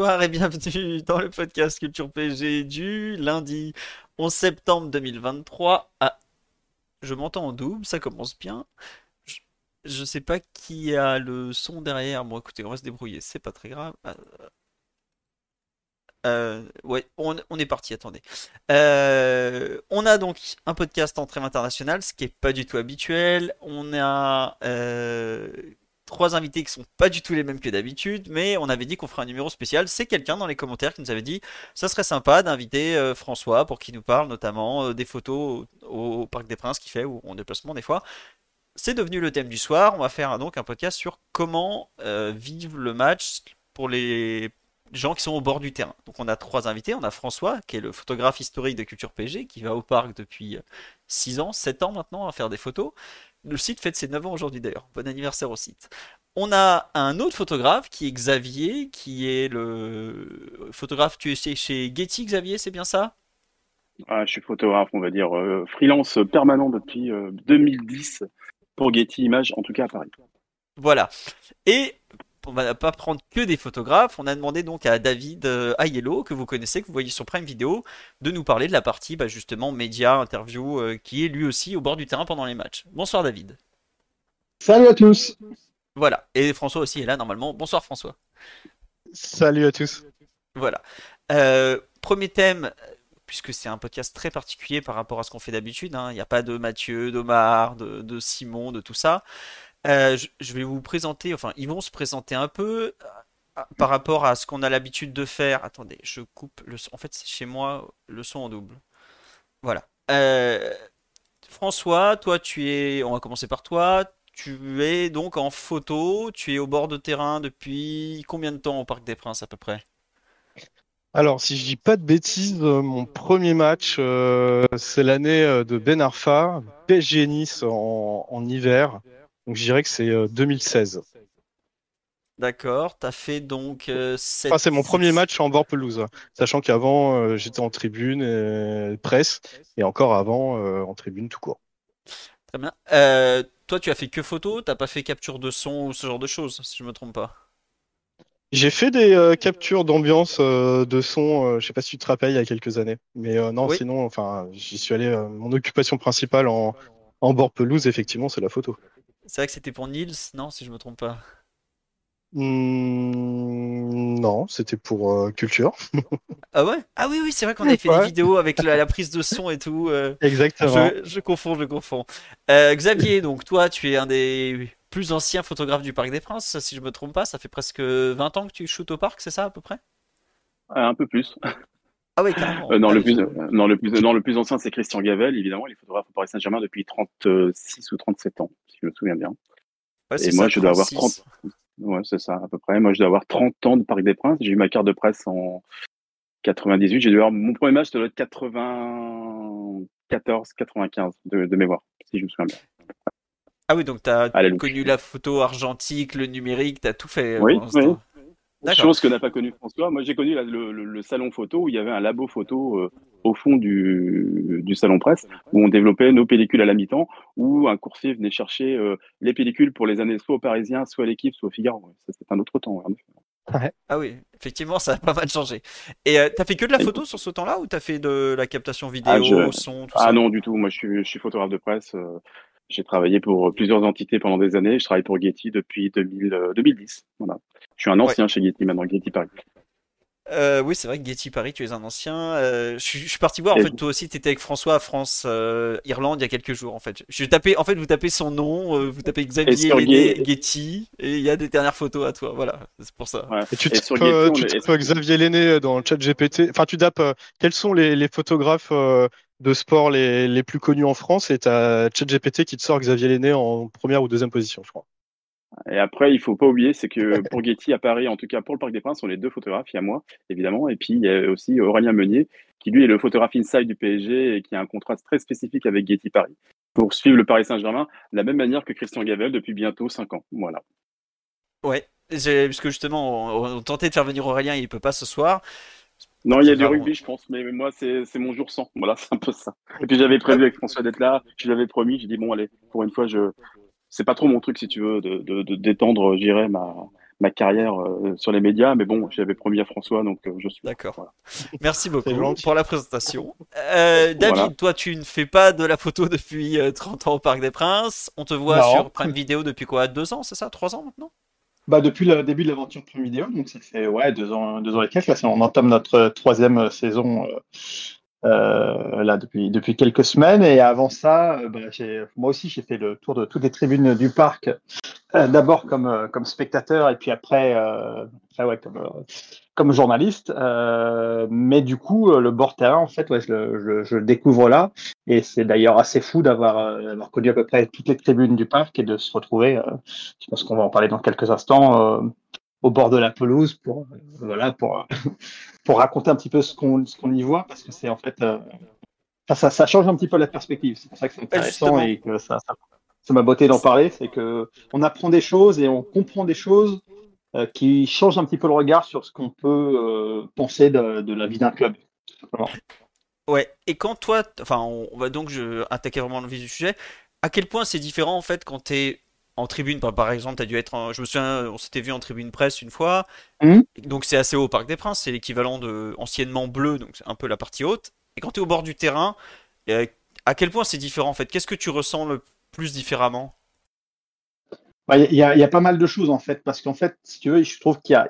Bonsoir et bienvenue dans le podcast Culture PG du lundi 11 septembre 2023. Ah, je m'entends en double, ça commence bien. Je, sais pas qui a le son derrière. Bon, écoutez, on va se débrouiller, c'est pas très grave. Euh, euh, ouais, on, est parti, attendez. Euh, on a donc un podcast en trêve international, ce qui est pas du tout habituel. On a trois invités qui sont pas du tout les mêmes que d'habitude, mais on avait dit qu'on ferait un numéro spécial. C'est quelqu'un dans les commentaires qui nous avait dit ça serait sympa d'inviter euh, François pour qu'il nous parle notamment euh, des photos au, Parc des Princes qu'il fait ou en déplacement des fois. C'est devenu le thème du soir. On va faire donc un podcast sur comment euh, vivre le match pour les gens qui sont au bord du terrain. Donc on a trois invités. On a François, qui est le photographe historique de Culture PG, qui va au parc depuis 6 ans, 7 ans maintenant à faire des photos. Le site fête ses 9 ans aujourd'hui d'ailleurs. Bon anniversaire au site. On a un autre photographe qui est Xavier, qui est le photographe, tu es chez, chez Getty Xavier, c'est bien ça? Ah, je suis photographe, on va dire, euh, freelance permanent depuis euh, 2010 pour Getty Images, en tout cas à Paris. Voilà. Et on va pas prendre que des photographes. On a demandé donc à David euh, Aiello, que vous connaissez, que vous voyez sur Prime Video, de nous parler de la partie bah, justement média, interview, euh, qui est lui aussi au bord du terrain pendant les matchs. Bonsoir David. Salut à tous. Voilà. Et François aussi est là normalement. Bonsoir François. Salut à tous. Voilà. Euh, premier thème, puisque c'est un podcast très particulier par rapport à ce qu'on fait d'habitude. hein. Il n'y a pas de Mathieu, d'Omar, de, de Simon, de tout ça. Euh, je, vais vous présenter, enfin, ils vont se présenter un peu euh, par rapport à ce qu'on a l'habitude de faire. Attendez, je coupe le son. En fait, c'est chez moi le son en double. Voilà. Euh, François, toi, tu es. On va commencer par toi. Tu es donc en photo. Tu es au bord de terrain depuis combien de temps au Parc des Princes à peu près? Alors, si je dis pas de bêtises, mon premier match, c'est l'année de Ben Arfa, PSG Nice en hiver. Donc, je dirais que c'est euh, 2016. D'accord. T'as fait donc euh, Enfin, c'est mon 7 premier match en bord pelouse, sachant qu'avant, euh, j'étais en tribune euh, presse et encore avant, euh, en tribune tout court. Très bien. Euh, toi, tu as fait que photo, t'as pas fait capture de son ou ce genre de choses, si je me trompe pas? J'ai fait des euh, captures d'ambiance euh, de son, euh, je sais pas si tu te rappelles, il y a quelques années. Mais euh, non, Oui. sinon, enfin, j'y suis allé. euh, mon occupation principale en, en bord pelouse, effectivement, c'est la photo. C'est vrai que c'était pour Nils, non, si je me trompe pas. Hmm, non, c'était pour euh, culture. Ah ouais? Ah oui, oui, c'est vrai qu'on avait fait des vidéos avec la, la prise de son et tout. euh, Exactement. je, je confonds, je confonds. Euh, Xavier, donc toi, tu es un des plus anciens photographes du Parc des Princes, si je me trompe pas. Ça fait presque 20 ans que tu shootes au parc, c'est ça à peu près? Euh, un peu plus. Ah oui, carrément. Euh, non, Ah le oui. plus, euh, non, le plus, non, le plus ancien, c'est Christian Gavel, évidemment. Il est photographe au Paris Saint-Germain depuis 36 ou 37 ans, si je me souviens bien. Ouais, Et moi, ça, je dois avoir 36. 30. Ouais, c'est ça, à peu près. Moi, je dois avoir 30 ans de Parc des Princes. J'ai eu ma carte de presse en 98. J'ai dû avoir mon premier match, ça doit être 94, 95 de, de mémoire, si je me souviens bien. Ah oui, donc t'as Allez, Luc. connu la photo argentique, le numérique, t'as tout fait euh, Oui, oui. Chose que n'a pas connu François. Moi, j'ai connu la- le, le- le salon photo où il y avait un labo photo euh, au fond du, du salon presse où on développait nos pellicules à la mi-temps où un coursier venait chercher euh, les pellicules pour les années soit aux Parisiens, soit à l'équipe, soit au Figaro. C'était un autre temps. ouais, effet. Ah oui, effectivement, ça a pas mal changé. Et euh, t'as fait que de la photo sur ce temps-là ou t'as fait de la captation vidéo, Ah, je- son, tout Ah ça? non, du tout. Moi, je suis, je suis photographe de presse. j'ai travaillé pour plusieurs entités pendant des années. Je travaille pour Getty depuis 2000, euh, 2010. Voilà. Je suis un ancien chez Getty maintenant, Getty Paris. Euh, oui, c'est vrai que Getty Paris, tu es un ancien. Euh, je, suis, je suis parti voir, en fait, toi aussi, tu étais avec François à France, euh, Irlande, il y a quelques jours, en fait. Je tapais, en fait, vous tapez son nom, euh, vous tapez Xavier Lenné Getty, et il y a des dernières photos à toi, voilà, c'est pour ça. Ouais. Et tu tapes, tu Xavier Lenné dans le chat GPT. Enfin, tu tapes euh, quels sont les, les photographes euh, de sport les, les plus connus en France? Et tu as ChatGPT qui te sort Xavier Lenné en première ou deuxième position, je crois. Et après, il faut pas oublier, c'est que pour Getty à Paris, en tout cas pour le Parc des Princes, on est deux photographes, il y a moi, évidemment, et puis il y a aussi Aurélien Meunier, qui lui est le photographe inside du PSG et qui a un contrat très spécifique avec Getty Paris pour suivre le Paris Saint-Germain de la même manière que Christian Gavel depuis bientôt cinq ans. Voilà. Ouais, puisque justement, on, tentait de faire venir Aurélien, il peut pas ce soir. Non, il y a du rugby, je pense, mais moi, c'est mon jour sans. Voilà, c'est un peu ça. Et puis j'avais prévu avec François d'être là, je l'avais promis, j'ai dit, bon, allez, pour une fois, je, c'est pas trop mon truc, si tu veux, de, de, détendre, j'irai ma, ma carrière euh, sur les médias, mais bon, j'avais promis à François, donc euh, je suis. D'accord. Merci beaucoup pour la présentation. Euh, David, toi, tu ne fais pas de la photo depuis 30 ans au Parc des Princes. On te voit sur Prime Vidéo depuis quoi Deux ans, c'est ça Trois ans maintenant? Bah, depuis le début de l'aventure Prime Vidéo, donc ça fait ouais, deux, ans, deux ans et quelques. Là, on entame notre troisième saison euh, là depuis depuis quelques semaines. Et avant ça euh, bah, moi aussi j'ai fait le tour de toutes les tribunes du parc euh, d'abord comme comme spectateur et puis après, ouais, comme comme journaliste. Mais du coup le bord terrain en fait ouais, je, je, le découvre là. Et c'est d'ailleurs assez fou d'avoir connu à peu près toutes les tribunes du parc et de se retrouver je pense qu'on va en parler dans quelques instants au bord de la pelouse pour voilà pour pour raconter un petit peu ce qu'on qu'on y voit, parce que c'est en fait. Euh, ça, ça, change un petit peu la perspective. C'est pour ça que c'est intéressant et que ça, ma beauté d'en parler. C'est que on apprend des choses et on comprend des choses euh, qui changent un petit peu le regard sur ce qu'on peut euh, penser de, de, la vie d'un club. Ouais, et quand toi, enfin, on, va donc je, attaquer vraiment le vif du sujet. À quel point c'est différent en fait quand tu es en tribune, par exemple, tu as dû être. je me souviens, on s'était vu en tribune presse une fois. Mmh. Donc c'est assez haut au Parc des Princes, c'est l'équivalent de anciennement bleu, donc c'est un peu la partie haute. Et quand tu es au bord du terrain, euh, à quel point c'est différent en fait? Qu'est-ce que tu ressens le plus différemment? Bah, il y, a pas mal de choses en fait, parce qu'en fait, si tu veux, je trouve qu'il y a,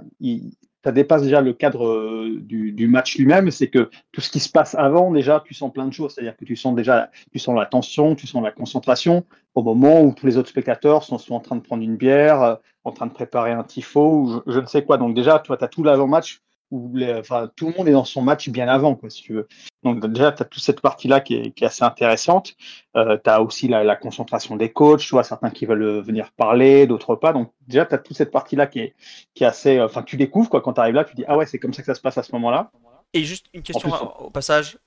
ça dépasse déjà le cadre euh, du, match lui-même, c'est que tout ce qui se passe avant, déjà, tu sens plein de choses. C'est-à-dire que tu sens déjà, tu sens la tension, tu sens la concentration au moment où tous les autres spectateurs sont en train de prendre une bière, euh, en train de préparer un tifo je, ne sais quoi. Donc déjà, tu as tout l'avant-match où enfin, tout le monde est dans son match bien avant, quoi, si tu veux. Donc déjà, tu as toute cette partie-là qui est, qui est, assez intéressante. Euh, tu as aussi la, la, concentration des coachs, tu vois, certains qui veulent venir parler, d'autres pas. Donc déjà, tu as toute cette partie-là qui est, qui est assez... Euh, enfin, tu découvres, quoi, quand tu arrives là, tu dis, ah ouais, c'est comme ça que ça se passe à ce moment-là. Et juste une question au passage.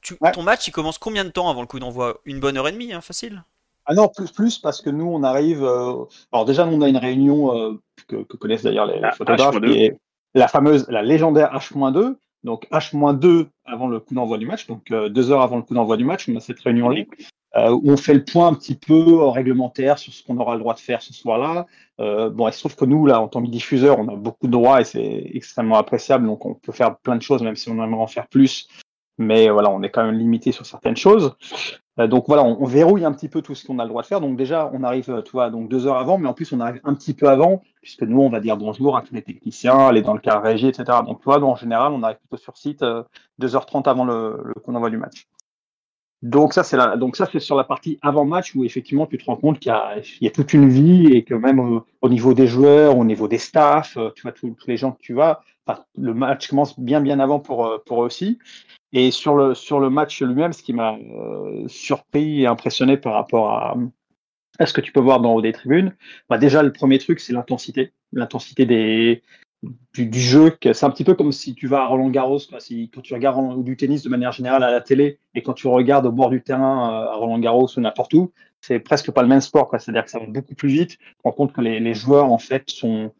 Tu, Ton match, il commence combien de temps avant le coup d'envoi? Une bonne heure et demie, hein, facile? Ah non, plus, plus, parce que nous, on arrive. Euh... Alors, déjà, nous, on a une réunion euh, que, que, connaissent d'ailleurs les, les ah, photographes, qui est, la fameuse, la légendaire H-2. Donc H-2 avant le coup d'envoi du match, donc euh, deux heures avant le coup d'envoi du match, on a cette réunion-là euh, où on fait le point un petit peu réglementaire sur ce qu'on aura le droit de faire ce soir-là. Euh, bon, il se trouve que nous, là, en tant que diffuseur, on a beaucoup de droits et c'est extrêmement appréciable, donc on peut faire plein de choses, même si on aimerait en faire plus. Mais voilà, on est quand même limité sur certaines choses. Euh, donc voilà, on, verrouille un petit peu tout ce qu'on a le droit de faire. Donc déjà, on arrive, euh, tu vois, donc deux heures avant, mais en plus on arrive un petit peu avant, puisque nous on va dire bonjour à tous les techniciens, aller dans le car régie, etc. Donc tu vois, en général, on arrive plutôt sur site euh, 2h30 avant le, le coup d'envoi du match. Donc ça c'est la, donc ça c'est sur la partie avant match où effectivement tu te rends compte qu'il y a, toute une vie et que même au, niveau des joueurs, au niveau des staffs, euh, tu vois tous, les gens que tu vas, le match commence bien bien avant pour pour eux aussi. Et sur le, sur le match lui-même, ce qui m'a euh, surpris et impressionné par rapport à, à, ce que tu peux voir dans haut des tribunes, bah déjà le premier truc, c'est l'intensité. L'intensité des, du, du, jeu. C'est un petit peu comme si tu vas à Roland Garros, quoi. Si, quand tu regardes du tennis de manière générale à la télé et quand tu regardes au bord du terrain euh, à Roland Garros ou n'importe où, c'est presque pas le même sport. C'est-à-dire que ça va beaucoup plus vite. Tu te rends compte que les, joueurs, en fait, sont,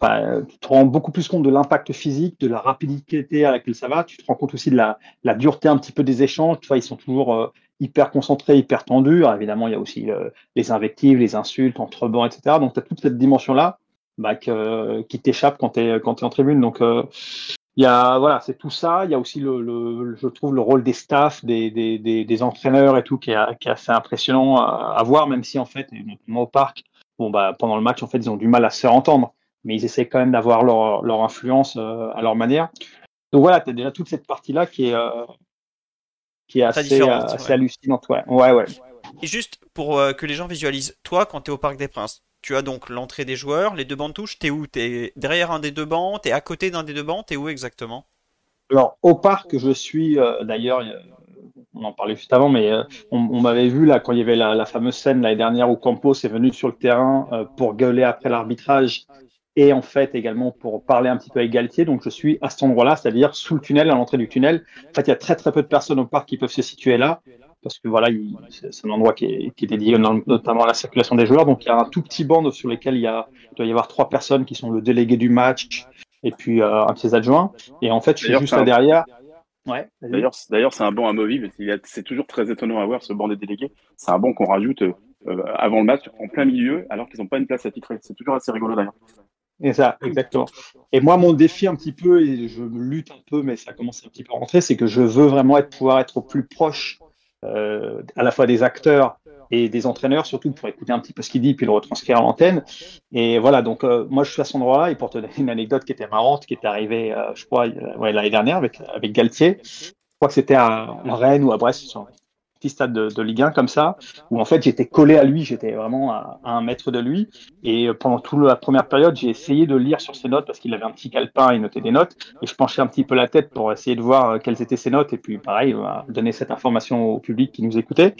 tu te rends beaucoup plus compte de l'impact physique, de la rapidité à laquelle ça va. Tu te rends compte aussi de la, dureté un petit peu des échanges. Tu vois, ils sont toujours euh, hyper concentrés, hyper tendus. Évidemment, il y a aussi euh, les invectives, les insultes entre bancs, etc. Donc, tu as toute cette dimension-là bah, qui t'échappe quand tu es, quand es en tribune. Donc, euh, il y a, voilà, c'est tout ça. Il y a aussi, le, le, je trouve, le rôle des staffs, des, des, des, des entraîneurs et tout, qui est, qui est assez impressionnant à, à, voir, même si, en fait, notamment au parc, bon, bah, pendant le match, en fait, ils ont du mal à se faire entendre mais ils essaient quand même d'avoir leur, leur, influence euh, à leur manière. Donc voilà, tu as déjà toute cette partie-là qui est, euh, qui est assez, assez hallucinante. Ouais. ouais, ouais. Et juste pour euh, que les gens visualisent, toi, quand tu es au Parc des Princes, tu as donc l'entrée des joueurs, les deux bancs de touche, t'es où? T'es derrière un des deux bancs, t'es à côté d'un des deux bancs, t'es où exactement? Alors, au parc, je suis, d'ailleurs, on en parlait juste avant, mais on, m'avait vu là quand il y avait la, fameuse scène l'année dernière où Campos est venu sur le terrain pour gueuler après l'arbitrage et en fait également pour parler un petit peu avec Galtier. Donc je suis à cet endroit-là, c'est-à-dire sous le tunnel, à l'entrée du tunnel. En fait, il y a très très peu de personnes au parc qui peuvent se situer là parce que voilà, c'est un endroit qui est, qui est, dédié notamment à la circulation des joueurs. Donc il y a un tout petit banc sur lequel il, y a, il doit y avoir trois personnes qui sont le délégué du match et puis euh, un de ses adjoints. Et en fait, je suis juste là derrière. Ouais, d'ailleurs, d'ailleurs, c'est un banc amovible. C'est toujours très étonnant à voir ce banc des délégués. C'est un banc qu'on rajoute euh, avant le match, en plein milieu, alors qu'ils n'ont pas une place à titrer. C'est toujours assez rigolo d'ailleurs. Et ça, exactement. Et moi, mon défi un petit peu, et je lutte un peu, mais ça commence un petit peu à rentrer, c'est que je veux vraiment être, pouvoir être au plus proche euh, à la fois des acteurs et des entraîneurs, surtout pour écouter un petit peu ce qu'il dit, puis le retranscrire à l'antenne. Et voilà, donc euh, moi je suis à cet endroit-là, et pour te donner une anecdote qui était marrante, qui est arrivée, euh, je crois, ouais, l'année dernière avec, avec Galtier, je crois que c'était à, Rennes ou à Brest, stade de, Ligue 1 comme ça, où en fait j'étais collé à lui, j'étais vraiment à, un mètre de lui. Et pendant toute la première période, j'ai essayé de lire sur ses notes parce qu'il avait un petit calepin, il notait des notes. Et je penchais un petit peu la tête pour essayer de voir euh, quelles étaient ses notes. Et puis pareil, donner cette information au public qui nous écoutait.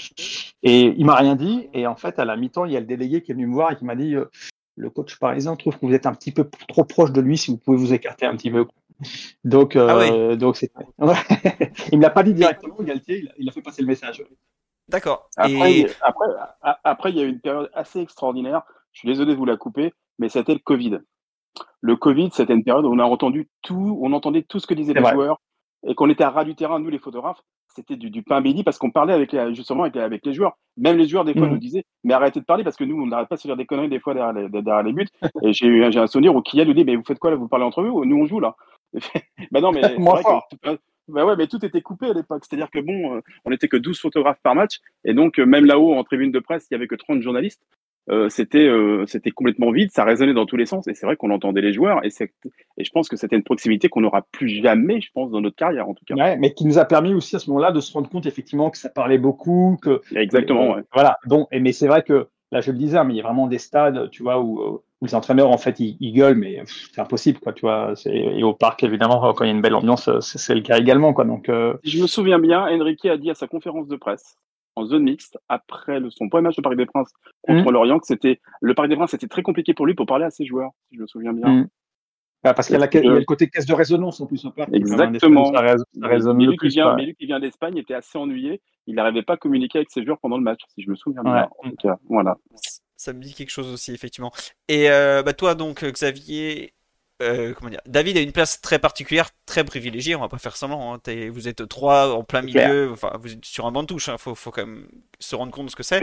Et il m'a rien dit. Et en fait, à la mi-temps, il y a le délégué qui est venu me voir et qui m'a dit euh, le coach parisien trouve que vous êtes un petit peu trop proche de lui si vous pouvez vous écarter un petit peu. Donc, euh, ah donc c'est. il me l'a pas dit directement, Galtier. Il a, fait passer le message. D'accord. Après, après, après, il y a eu une période assez extraordinaire. Je suis désolé de vous la couper, mais c'était le Covid. Le Covid, c'était une période où on a entendu tout, on entendait tout ce que disaient les joueurs et qu'on était à ras du terrain, nous les photographes. C'était du, pain béni parce qu'on parlait avec justement avec, les joueurs. Même les joueurs, des fois, mmh. nous disaient Mais arrêtez de parler parce que nous, on n'arrête pas de se dire des conneries des fois derrière les, derrière les buts. et j'ai eu un souvenir où Kylian nous dit Mais vous faites quoi là? Vous parlez entre vous? Nous, on joue là. bah non, mais Moi, bah ouais, mais tout était coupé à l'époque. C'est-à-dire que bon, euh, on n'était que 12 photographes par match. Et donc, euh, même là-haut, en tribune de presse, il n'y avait que 30 journalistes. Euh, c'était c'était complètement vide, ça résonnait dans tous les sens. Et c'est vrai qu'on entendait les joueurs. Et, et je pense que c'était une proximité qu'on n'aura plus jamais, je pense, dans notre carrière, en tout cas. Ouais, mais qui nous a permis aussi à ce moment-là de se rendre compte, effectivement, que ça parlait beaucoup. Que, Exactement, ouais. Voilà. Donc, mais c'est vrai que, là, je le disais, hein, mais il y a vraiment des stades, tu vois, où où les entraîneurs en fait ils, gueulent mais c'est impossible quoi tu vois et au parc évidemment quand il y a une belle ambiance c'est le cas également quoi donc euh, je me souviens bien Enrique a dit à sa conférence de presse en zone mixte après le, son premier match au Parc des Princes contre mmh. l'Orient que c'était le Parc des Princes c'était très compliqué pour lui pour parler à ses joueurs si je me souviens bien mmh. Ah, parce qu'il y, a le côté caisse de résonance en plus au parc exactement ça, résonne mais, lui qui vient, mais lui qui vient d'Espagne était assez ennuyé il n'arrivait pas à communiquer avec ses joueurs pendant le match si je me souviens bien en tout cas, voilà ça me dit quelque chose aussi, effectivement. Et euh, bah, toi, donc, Xavier, euh, comment dire, David a une place très particulière, très privilégiée, on va pas faire semblant. Hein. vous êtes trois en plein milieu, enfin, vous êtes sur un banc de touche, il hein. faut, faut, quand même se rendre compte de ce que c'est.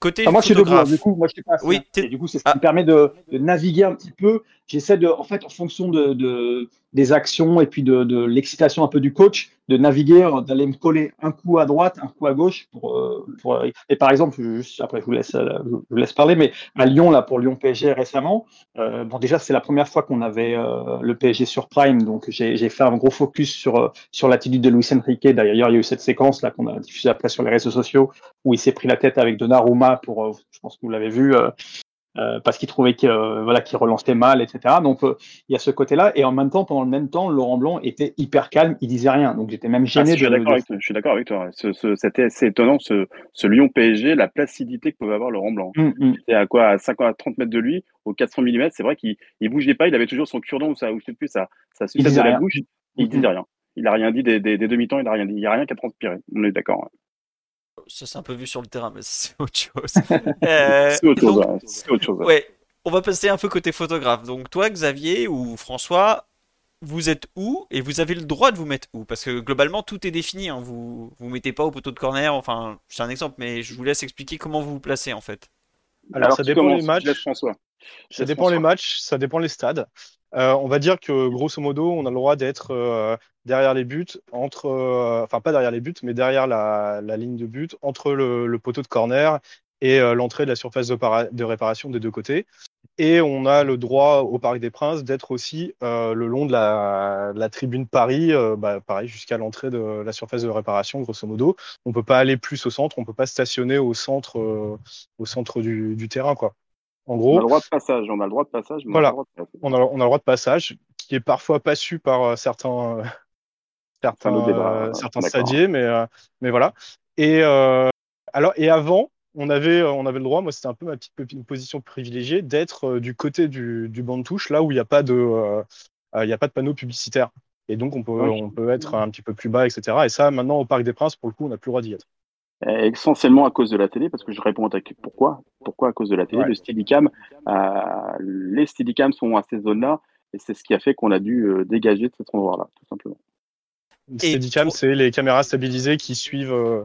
Côté ah, moi. Je suis du coup, moi, je suis pas oui, et du coup, c'est ce qui ah. me permet de, de, naviguer un petit peu. J'essaie de, en fait, en fonction de, de des actions et puis de, l'excitation un peu du coach, de naviguer, euh, d'aller me coller un coup à droite, un coup à gauche. Pour, euh, pour et par exemple, juste après je vous laisse, euh, je vous laisse parler, mais à Lyon là pour Lyon PSG récemment, euh, bon déjà c'est la première fois qu'on avait euh, le PSG sur Prime, donc j'ai fait un gros focus sur sur l'attitude de Luis Enrique. D'ailleurs, il y a eu cette séquence là qu'on a diffusée après sur les réseaux sociaux où il s'est pris la tête avec Donnarumma pour, je pense que vous l'avez vu, euh, parce qu'il trouvait que euh, voilà qu'il relançait mal, etc. Donc euh, il y a ce côté-là, et en même temps, pendant le même temps, Laurent Blanc était hyper calme, il disait rien, donc j'étais même gêné. Ah, je, suis d'accord avec toi. C'était assez étonnant ce, ce Lyon PSG, la placidité que pouvait avoir Laurent Blanc. Mmh, mmh. C'était à quoi à 50 à 30 mètres de lui, au 400 mm. C'est vrai qu'il il bougeait pas, il avait toujours son cure-dent ou ça, ou je sais plus, de la bouche. Il mmh, disait rien. Il a rien dit des, des, des demi-temps, il a rien dit. Il y a rien qui a transpiré. On est d'accord. Ça c'est un peu vu sur le terrain, mais c'est autre chose. c'est autre, autre, chose. Ouais, on va passer un peu côté photographe. Donc toi, Xavier ou François, vous êtes où et vous avez le droit de vous mettre où? Parce que globalement, tout est défini. Hein. Vous vous mettez pas au poteau de corner. Enfin, c'est un exemple, mais je vous laisse expliquer comment vous vous placez en fait. Alors, ça dépend des matchs. François. Ça dépend les matchs, ça dépend les stades. Euh, on va dire que grosso modo, on a le droit d'être euh, derrière les buts, entre, euh, enfin pas derrière les buts, mais derrière la, ligne de but, entre le, poteau de corner et l'entrée de la surface de, réparation des deux côtés. Et on a le droit au Parc des Princes d'être aussi euh, le long de la, tribune Paris, euh, bah, pareil, jusqu'à l'entrée de la surface de réparation, grosso modo. On peut pas aller plus au centre, on peut pas stationner au centre, euh, au centre du, terrain, quoi. En gros, on a le droit de passage, on a le droit de passage. voilà, on, a, on a le droit de passage, qui est parfois pas su par certains, certains, certains stadiers, mais, mais voilà. Et alors, et avant, on avait, on avait le droit, moi c'était un peu ma petite position privilégiée, d'être du côté du, du banc de touche, là où il n'y a pas de, il a pas de panneau publicitaire. Et donc, on peut, on peut être un petit peu plus bas, etc. Et ça, maintenant, au Parc des Princes, pour le coup, on n'a plus le droit d'y être. Essentiellement à cause de la télé, parce que je réponds à ta pourquoi? Pourquoi à cause de la télé? Le Steadicam, euh, les Steadicam sont à ces zones-là, et c'est ce qui a fait qu'on a dû euh, dégager de cet endroit-là, tout simplement. Steadicam, c'est les caméras stabilisées qui suivent, euh,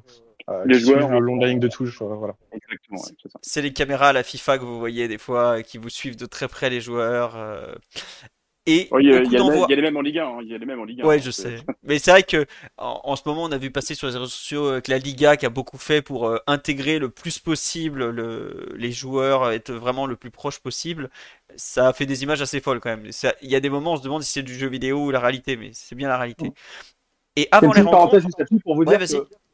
les joueurs le long de la ligne de touche. voilà. C'est les caméras à la FIFA que vous voyez des fois, qui vous suivent de très près les joueurs. Et il, y a, les mêmes en Ligue 1. Hein, il y a les mêmes en Ligue 1. Ouais, je sais. Mais c'est vrai que en, ce moment, on a vu passer sur les réseaux sociaux euh, que la Liga qui a beaucoup fait pour euh, intégrer le plus possible le, les joueurs, être vraiment le plus proche possible. Ça a fait des images assez folles quand même. il y a des moments, on se demande si c'est du jeu vidéo ou la réalité, mais c'est bien la réalité. Et avant les rencontres, pour vous dire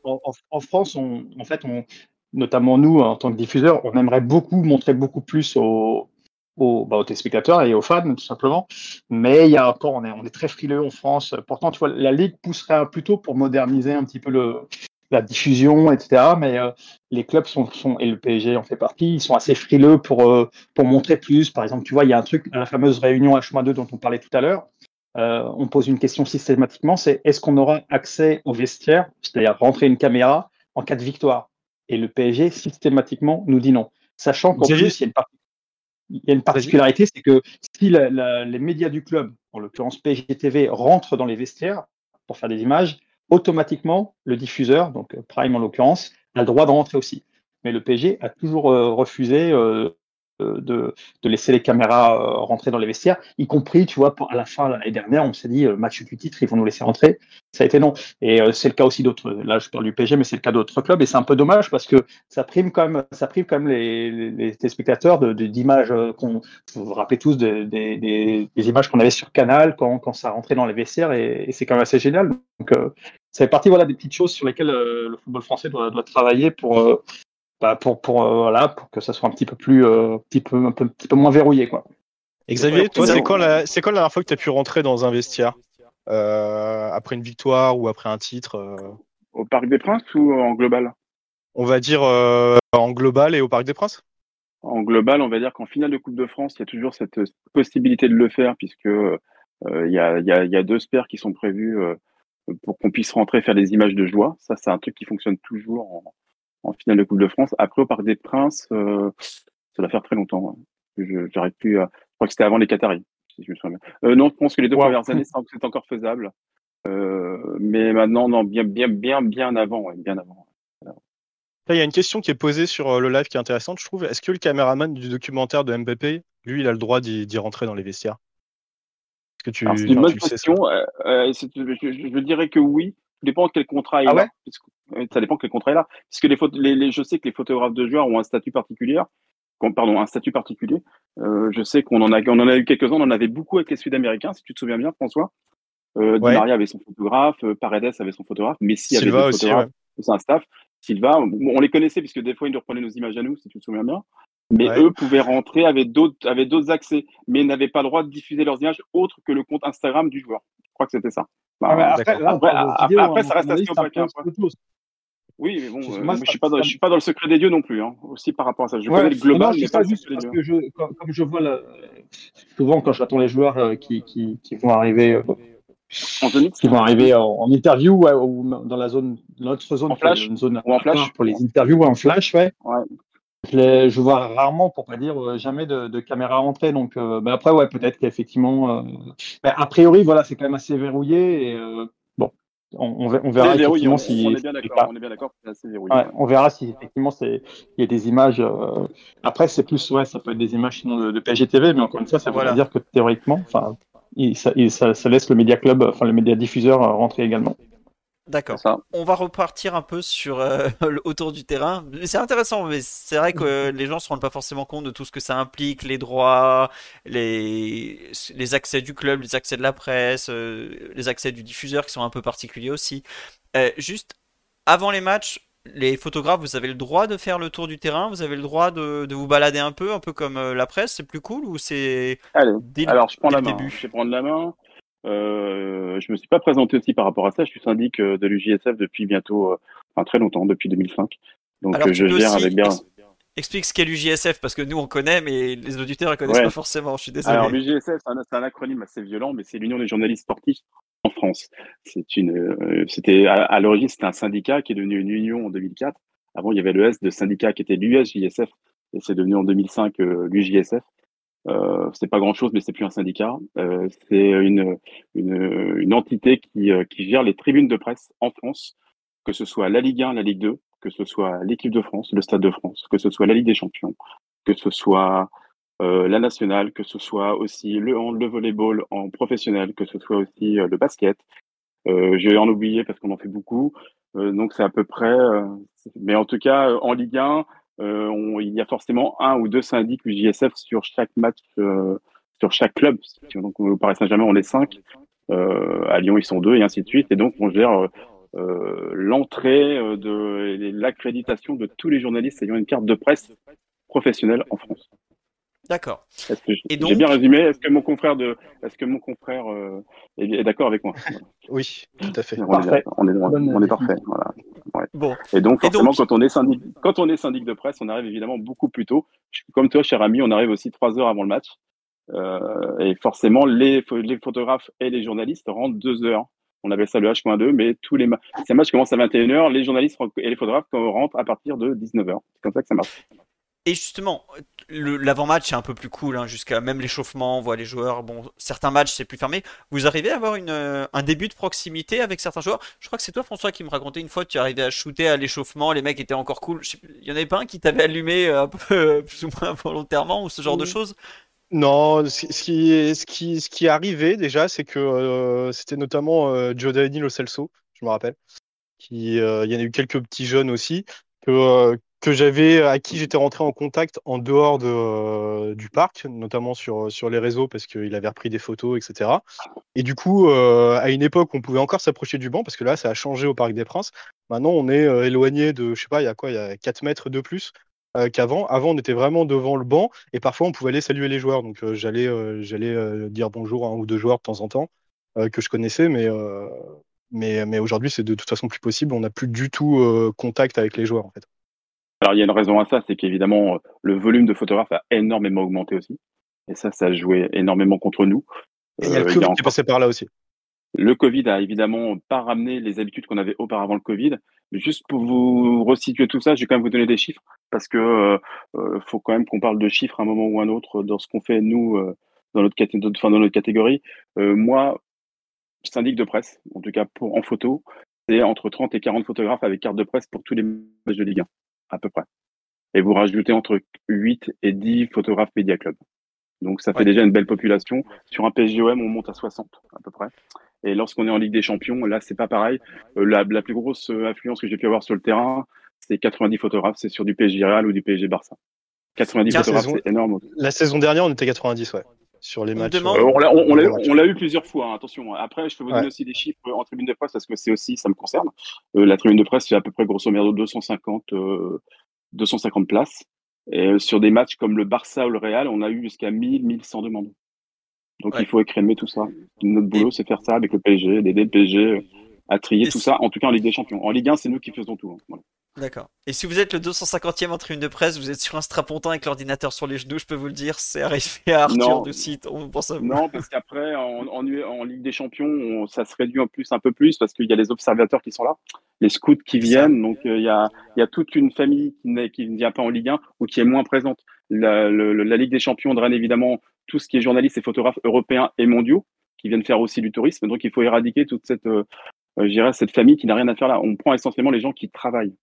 en, France, on, en fait, on, notamment nous, en tant que diffuseurs, on aimerait beaucoup montrer beaucoup plus aux, aux, bah, aux, téléspectateurs et aux fans, tout simplement. Mais il y a encore, on est, on est très frileux en France. Pourtant, tu vois, la Ligue pousserait plutôt pour moderniser un petit peu le, la diffusion, etc. Mais euh, les clubs sont, sont, et le PSG en fait partie, ils sont assez frileux pour, euh, pour montrer plus. Par exemple, tu vois, il y a un truc, la fameuse réunion H-2 dont on parlait tout à l'heure. Euh, on pose une question systématiquement, c'est est-ce qu'on aura accès au vestiaire, c'est-à-dire rentrer une caméra en cas de victoire? Et le PSG systématiquement nous dit non, sachant qu'en plus il y a une partie il y a une particularité, c'est que si les médias du club, en l'occurrence PGTV, rentrent dans les vestiaires pour faire des images, automatiquement, le diffuseur, donc Prime en l'occurrence, a le droit de rentrer aussi. Mais le PSG a toujours euh, refusé euh, de, laisser les caméras euh, rentrer dans les vestiaires, y compris, tu vois, à la fin l'année dernière, on s'est dit euh, match du titre, ils vont nous laisser rentrer. Ça a été non. Et euh, c'est le cas aussi d'autres. Là, je parle du PSG, mais c'est le cas d'autres clubs. Et c'est un peu dommage parce que ça prime quand même, ça prive quand même les, les, téléspectateurs d'images qu'on. Vous vous rappelez tous des, images qu'on avait sur Canal quand, ça rentrait dans les vestiaires et, c'est quand même assez génial. Donc, ça fait partie voilà, des petites choses sur lesquelles le football français doit travailler pour, bah, pour, pour, euh, voilà, pour que ça soit un petit peu plus, euh, petit peu, un, peu, petit peu moins verrouillé. Quoi. Xavier, toi, c'est quand, la, c'est quand la dernière fois que tu as pu rentrer dans un vestiaire? Euh, Après une victoire ou après un titre Au Parc des Princes ou en global? On va dire en global et au Parc des Princes? En global, on va dire qu'en finale de Coupe de France, il y a toujours cette possibilité de le faire, puisque il y, a, y, a, y, a, deux spares qui sont prévus pour qu'on puisse rentrer faire des images de joie. Ça, c'est un truc qui fonctionne toujours en, en finale de Coupe de France. Après, au Parc des Princes, euh, ça va faire très longtemps. Je j'arrive plus. À... Je crois que c'était avant les Qataris, si je me souviens bien. Euh, non, je pense que les deux premières années, c'est encore faisable. Euh, mais maintenant, non, bien, bien, bien, bien avant, ouais, bien avant. il y a une question qui est posée sur euh, le live qui est intéressante, je trouve. Est-ce que le caméraman du documentaire de Mbappé, lui, il a le droit d'y rentrer dans les vestiaires? C'est une bonne question. Euh, euh je, je, dirais que oui. Ça dépend quel contrat il ah ça dépend quel contrat est là. Parce que les, les, les, je sais que les photographes de joueurs ont un statut particulier. Pardon, un statut particulier. Euh, je sais qu'on en a, on en a eu quelques-uns. On en avait beaucoup avec les Sud-Américains, si tu te souviens bien, François. Euh, Di Maria avait son photographe, euh, Paredes avait son photographe, Messi avait son photographe, c'est un staff. Silva, on les connaissait puisque des fois ils nous reprenaient nos images à nous, si tu te souviens bien. Mais eux pouvaient rentrer avec d'autres, avec d'autres accès, mais n'avaient pas le droit de diffuser leurs images autres que le compte Instagram du joueur. Je crois que c'était ça. Bah, après, après, ça reste assez opaque. Oui, mais bon, euh, moi, je suis pas dans, je suis pas dans le secret des dieux non plus, hein, aussi par rapport à ça. Je connais le global, mais pas, juste parce que je, comme, je vois la, souvent quand j'attends les joueurs euh, qui, qui, qui, vont arriver, euh, qui vont arriver en, interview ouais, ou dans la zone, notre zone, en flash, une zone ou en flash pour les interviews ou en flash, ouais. Je, je, vois rarement, pour pas dire jamais, de, de caméra rentrée. Donc, ben après, ouais, peut-être qu'effectivement, ben, a priori, voilà, c'est quand même assez verrouillé. Et, on, verra effectivement si. On est bien d'accord. On est bien d'accord. Ouais, on verra si effectivement c'est il y a des images. Euh, après, c'est plus ouais, ça peut être des images sinon de, de PGTV, mais encore une fois, ça veut dire que théoriquement, enfin, ça, ça, ça, laisse le média club, enfin le média diffuseur euh, rentrer également. D'accord. On va repartir un peu sur euh, autour du terrain. C'est intéressant, mais c'est vrai que les gens se rendent pas forcément compte de tout ce que ça implique, les droits, les, les accès du club, les accès de la presse, euh, les accès du diffuseur qui sont un peu particuliers aussi. Euh, juste avant les matchs, les photographes, vous avez le droit de faire le tour du terrain, vous avez le droit de, de vous balader un peu, un peu comme la presse, c'est plus cool ou c'est Allez, alors je prends la main. Je vais prendre la main. Euh, je me suis pas présenté aussi par rapport à ça. Je suis syndic de l'UJSF depuis bientôt, enfin très longtemps, depuis 2005. Donc je gère avec bien. Explique ce qu'est l'UJSF parce que nous on connaît, mais les auditeurs ne connaissent pas forcément. Je suis désolé. Alors l'UJSF, c'est un, acronyme assez violent, mais c'est l'Union des journalistes sportifs en France. C'est une, euh, c'était à, l'origine c'était un syndicat qui est devenu une union en 2004. Avant il y avait le S de syndicat qui était l'USJSF et c'est devenu en 2005 euh, l'UJSF. Euh, c'est pas grand chose, mais c'est plus un syndicat. Euh, c'est une, une, une, entité qui, euh, qui gère les tribunes de presse en France, que ce soit la Ligue 1, la Ligue 2, que ce soit l'équipe de France, le Stade de France, que ce soit la Ligue des Champions, que ce soit euh, la nationale, que ce soit aussi le hand, le volleyball en professionnel, que ce soit aussi euh, le basket. Euh, je vais en oublier parce qu'on en fait beaucoup. Donc c'est à peu près. Mais en tout cas, en Ligue 1, il y a forcément un ou deux syndics JSF sur chaque match, sur chaque club. Donc au Paris Saint-Germain, on est cinq. à Lyon, ils sont deux et ainsi de suite. Et donc on gère euh, l'entrée euh, de l'accréditation de tous les journalistes ayant une carte de presse professionnelle en France. D'accord. J'ai donc... bien résumé? Est-ce que mon confrère de, est-ce que mon confrère euh, est, d'accord avec moi? Oui, tout à fait. On est, on est, on est parfait. Voilà. Bon. Et donc forcément, quand on est syndic, quand on est syndic de presse, on arrive évidemment beaucoup plus tôt. Comme toi, cher ami, on arrive aussi trois heures avant le match. Euh, et forcément, les, les photographes et les journalistes rentrent deux heures on appelle ça le H.2, mais tous les matchs, commencent à 21h, les journalistes et les photographes rentrent à partir de 19h. C'est comme ça que ça marche. Et justement, l'avant-match est un peu plus cool, hein, jusqu'à même l'échauffement, on voit les joueurs. Bon, certains matchs c'est plus fermé. Vous arrivez à avoir une, euh, un début de proximité avec certains joueurs? Je crois que c'est toi, François, qui me racontait une fois que tu arrivais à shooter à l'échauffement, les mecs étaient encore cool. Il y en avait pas un qui t'avait allumé euh, un peu plus ou moins volontairement ou ce genre de choses? non, ce qui, ce qui, ce qui est arrivé déjà, c'est que euh, c'était notamment euh, Giovanni Lo Celso, je me rappelle. Qui, euh, il y en a eu quelques petits jeunes aussi que, euh, que j'avais, à qui j'étais rentré en contact en dehors de, du parc, notamment sur, sur les réseaux parce qu'il avait repris des photos, etc. Et du coup, à une époque, on pouvait encore s'approcher du banc parce que là, ça a changé au Parc des Princes. Maintenant, on est éloigné de, je sais pas, il y a quoi, il y a 4 mètres de plus. Euh, qu'avant. Avant, on était vraiment devant le banc et parfois on pouvait aller saluer les joueurs. Donc euh, j'allais euh, j'allais dire bonjour à un ou deux joueurs de temps en temps que je connaissais, mais, mais aujourd'hui c'est de toute façon plus possible. On n'a plus du tout contact avec les joueurs en fait. Alors il y a une raison à ça, c'est qu'évidemment le volume de photographes a énormément augmenté aussi. Et ça, ça a joué énormément contre nous. il y a le Covid qui est passé par là aussi. Le Covid a évidemment pas ramené les habitudes qu'on avait auparavant le Covid. Juste pour vous resituer tout ça, je vais quand même vous donner des chiffres parce que euh, euh, faut quand même qu'on parle de chiffres à un moment ou un autre dans ce qu'on fait nous euh, dans notre catégorie. Enfin, dans notre catégorie. Euh, moi, syndic de presse, en tout cas pour en photo, c'est entre 30 et 40 photographes avec carte de presse pour tous les matchs de Ligue 1 à peu près. Et vous rajoutez entre 8 et 10 photographes Media Club. Donc ça fait déjà une belle population. Sur un PSGOM, on monte à 60 à peu près. Et lorsqu'on est en Ligue des Champions, là c'est pas pareil. la, la, plus grosse influence que j'ai pu avoir sur le terrain, c'est 90 photographes, c'est sur du PSG Real ou du PSG Barça. 90 photographes, c'est énorme. La saison dernière, on était 90, ouais. Sur les matchs. Euh, on l'a eu plusieurs fois, hein, attention. Après, je peux vous donner aussi des chiffres en tribune de presse parce que c'est aussi, ça me concerne. Euh, la tribune de presse, c'est à peu près grosso modo 250, 250 euh, places. Et sur des matchs comme le Barça ou le Real, on a eu jusqu'à 1000, 1100 demandes. Donc il faut écrémer tout ça. Notre boulot, c'est faire ça avec le PSG, d'aider le PSG à trier tout ça, en tout cas en Ligue des Champions. En Ligue 1, c'est nous qui faisons tout. Hein. Voilà. D'accord. Et si vous êtes le 250e en tribune de presse, vous êtes sur un strapontin avec l'ordinateur sur les genoux, je peux vous le dire, c'est arrivé à Arthur non. du site. On pense à vous. Non, parce qu'après, en, en, en, Ligue des Champions, on, ça se réduit en plus un peu plus parce qu'il y a les observateurs qui sont là, les scouts qui viennent. Donc euh, il y, a, y, a, toute une famille qui, qui ne vient pas en Ligue 1 ou qui est moins présente. La, le, la Ligue des Champions draine évidemment tout ce qui est journalistes et photographes européens et mondiaux qui viennent faire aussi du tourisme. Donc il faut éradiquer toute cette, euh, dirais, cette famille qui n'a rien à faire là. On prend essentiellement les gens qui travaillent.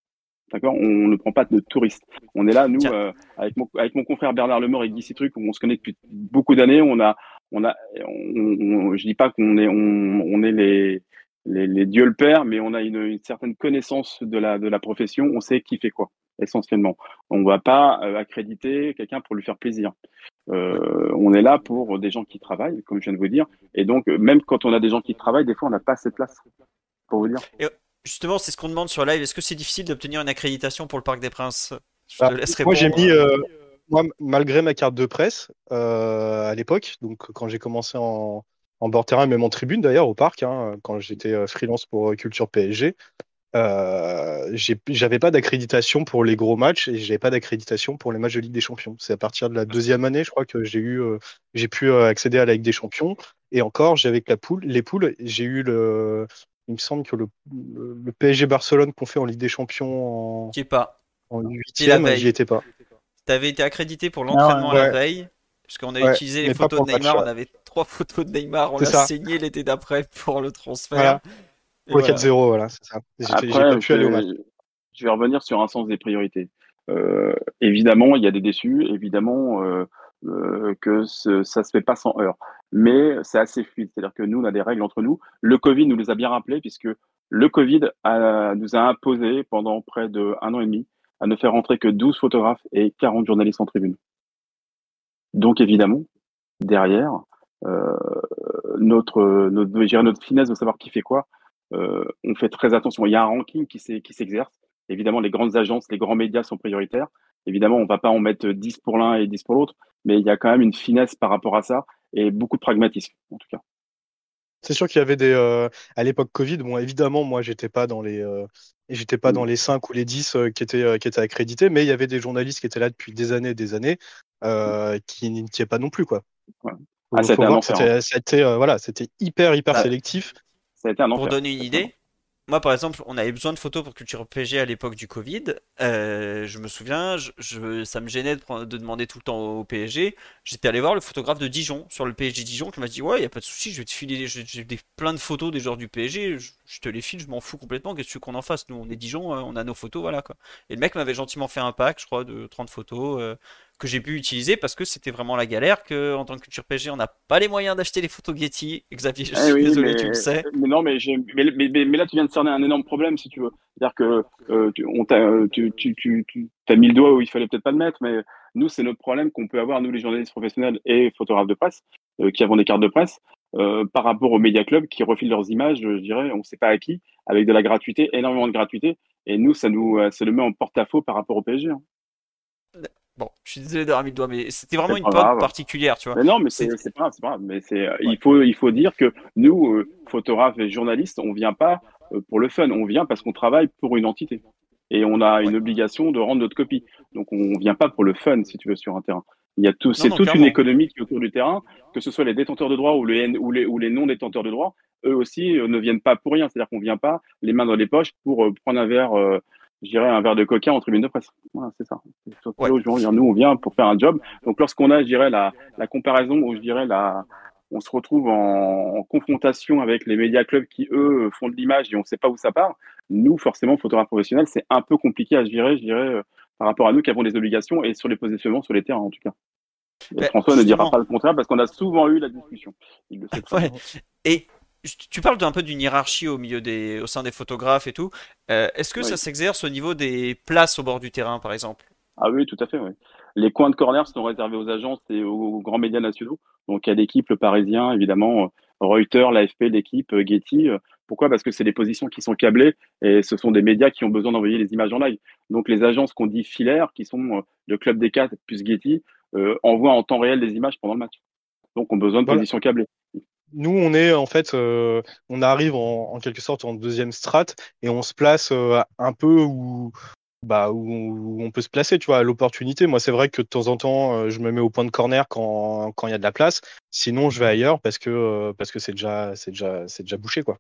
D'accord? On ne prend pas de touristes. On est là, nous, euh, avec, mon, avec mon confrère Bernard Lemort et Guy Citruc, on se connaît depuis beaucoup d'années. On a, on a, on, je dis pas qu'on est, on, on est les, les, les, dieux le père, mais on a une, une, certaine connaissance de la, de la profession. On sait qui fait quoi, essentiellement. On va pas euh, accréditer quelqu'un pour lui faire plaisir. Euh, on est là pour des gens qui travaillent, comme je viens de vous dire. Et donc, même quand on a des gens qui travaillent, des fois, on n'a pas assez de place, pour vous dire. Justement, c'est ce qu'on demande sur live. Est-ce que c'est difficile d'obtenir une accréditation pour le Parc des Princes? Je te laisse Moi, j'ai mis, euh, moi, malgré ma carte de presse euh, à l'époque, donc quand j'ai commencé en, en bord terrain, même en tribune d'ailleurs, au parc, hein, quand j'étais freelance pour Culture PSG. Euh, j'avais pas d'accréditation pour les gros matchs et j'avais pas d'accréditation pour les matchs de Ligue des Champions. C'est à partir de la deuxième année, je crois, que j'ai eu, euh, j'ai pu euh, accéder à la Ligue des Champions. Et encore, j'avais la poule, les poules, j'ai eu le, il me semble que le, le, PSG Barcelone qu'on fait en Ligue des Champions en, est pas. en huitième, j'y étais pas. Tu avais été accrédité pour l'entraînement à la veille, puisqu'on a utilisé les photos de Neymar, on avait trois photos de Neymar, on a saigné l'été d'après pour le transfert. Pour 4-0, voilà, c'est ça. Après, je, vais revenir sur un sens des priorités. Euh, évidemment, il y a des déçus, évidemment euh, euh, que ce, ça se fait pas sans heure, mais c'est assez fluide. C'est-à-dire que nous, on a des règles entre nous. Le Covid nous les a bien rappelées, puisque le Covid nous a imposé pendant près de un an et demi à ne faire rentrer que 12 photographes et 40 journalistes en tribune. Donc évidemment, derrière, notre, notre, notre finesse de savoir qui fait quoi, euh, on fait très attention. Il y a un ranking qui s'exerce. Évidemment, les grandes agences, les grands médias sont prioritaires. Évidemment, on ne va pas en mettre 10 pour l'un et 10 pour l'autre, mais il y a quand même une finesse par rapport à ça et beaucoup de pragmatisme, en tout cas. C'est sûr qu'il y avait des euh, à l'époque Covid. Bon, évidemment, moi, j'étais pas dans les euh, j'étais pas dans mm. les 5 ou les 10 qui étaient qui étaient accrédités, mais il y avait des journalistes qui étaient là depuis des années et des années qui n'y étaient pas non plus quoi. Ah, c'était voilà, c'était hyper hyper ah. sélectif pour donner une idée, moi par exemple, on avait besoin de photos pour Culture PG à l'époque du Covid. Euh, je me souviens, ça me gênait de, demander tout le temps au PSG. J'étais allé voir le photographe de Dijon sur le PSG Dijon qui m'a dit Ouais, il n'y a pas de souci, je vais te filer j'ai plein de photos des joueurs du PSG. Je, te les file, je m'en fous complètement. Qu'est-ce qu'on en fasse? Nous, on est Dijon, euh, on a nos photos, voilà quoi. Et le mec m'avait gentiment fait un pack, je crois, de 30 photos. Euh, que j'ai pu utiliser parce que c'était vraiment la galère que en tant que culture PG on n'a pas les moyens d'acheter les photos Getty. Xavier je eh suis désolé tu le sais. mais non mais, mais, mais, là tu viens de cerner un énorme problème si tu veux. C'est à dire que euh, tu, on tu, tu, tu, tu as mis le doigt où il fallait peut-être pas le mettre mais nous c'est notre problème qu'on peut avoir nous les journalistes professionnels et photographes de presse euh, qui avons des cartes de presse euh, par rapport aux médias clubs qui refilent leurs images je dirais on ne sait pas à qui avec de la gratuité énormément de gratuité. Et nous ça nous ça le met en porte-à-faux par rapport au PSG hein. Bon, je suis désolé d'avoir mis le doigt, mais c'était vraiment une pente particulière, tu vois. Mais non, mais c'est pas, pas grave. Mais c'est, il faut, il faut dire que nous, euh, photographes et journalistes, on vient pas euh, pour le fun, on vient parce qu'on travaille pour une entité et on a une obligation de rendre notre copie. Donc on vient pas pour le fun, si tu veux, sur un terrain. Il y a tout, c'est toute une économie qui est autour du terrain, que ce soit les détenteurs de droits ou les, ou les, ou les non détenteurs de droits, eux aussi euh, ne viennent pas pour rien. C'est-à-dire qu'on vient pas les mains dans les poches pour prendre un verre je dirais, un verre de coca en tribune de presse. Voilà, c'est ça. nous, on vient pour faire un job. Donc, lorsqu'on a, je dirais, la, la comparaison où je dirais la, on se retrouve en, confrontation avec les médias clubs qui, eux, font de l'image et on ne sait pas où ça part. Nous, forcément, photographes professionnels, c'est un peu compliqué à gérer, je dirais, euh, par rapport à nous qui avons des obligations et sur les positionnements sur les terrains, en tout cas. Ben, François ne dira pas le contraire parce qu'on a souvent eu la discussion. Il le sait Et tu parles un peu d'une hiérarchie au milieu des, au sein des photographes et tout. Euh, est-ce que ça s'exerce au niveau des places au bord du terrain, par exemple? Ah oui, tout à fait. Les coins de corner sont réservés aux agences et aux, grands médias nationaux. Donc il y a l'équipe, le Parisien, évidemment, euh, Reuters, l'AFP, l'équipe, euh, Getty. Pourquoi? Parce que c'est des positions qui sont câblées et ce sont des médias qui ont besoin d'envoyer les images en live. Donc les agences qu'on dit filaires, qui sont le Club des 4 plus Getty, envoient en temps réel des images pendant le match. Donc ont besoin de positions câblées nous, on est en fait, euh, on arrive en, quelque sorte en deuxième strate et on se place euh, un peu où, bah, où, on peut se placer, tu vois, à l'opportunité. Moi, c'est vrai que de temps en temps, euh, je me mets au point de corner quand il y a de la place. Sinon, je vais ailleurs parce que parce que c'est déjà c'est déjà c'est déjà bouché, quoi.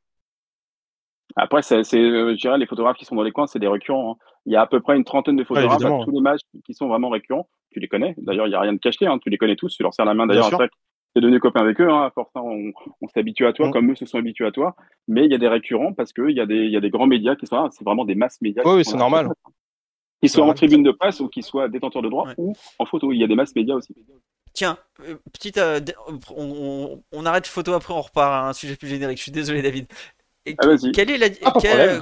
Après, c'est, je dirais, les photographes qui sont dans les coins, c'est des récurrents. Hein. Il y a à peu près une trentaine de photographes à tous les matchs qui sont vraiment récurrents. Tu les connais. D'ailleurs, il n'y a rien de caché. Hein. Tu les connais tous. Tu leur serres la main d'ailleurs après t'es devenu copain avec eux, hein, à force, hein, on, on s'habitue à toi, mm. comme eux se sont habitués à toi. Mais il y a des récurrents parce qu'il y, a des, y a des grands médias qui sont là, c'est vraiment des masses médias. oui, c'est normal. Qu'ils soient en tribune de presse ou qu'ils soient détenteurs de droit ou en photo. Il y a des masses médias aussi. Tiens, euh, petite, euh, on, on, arrête photo après, on repart à un sujet plus générique. Je suis désolé, David. Et ah, quelle est la, ah,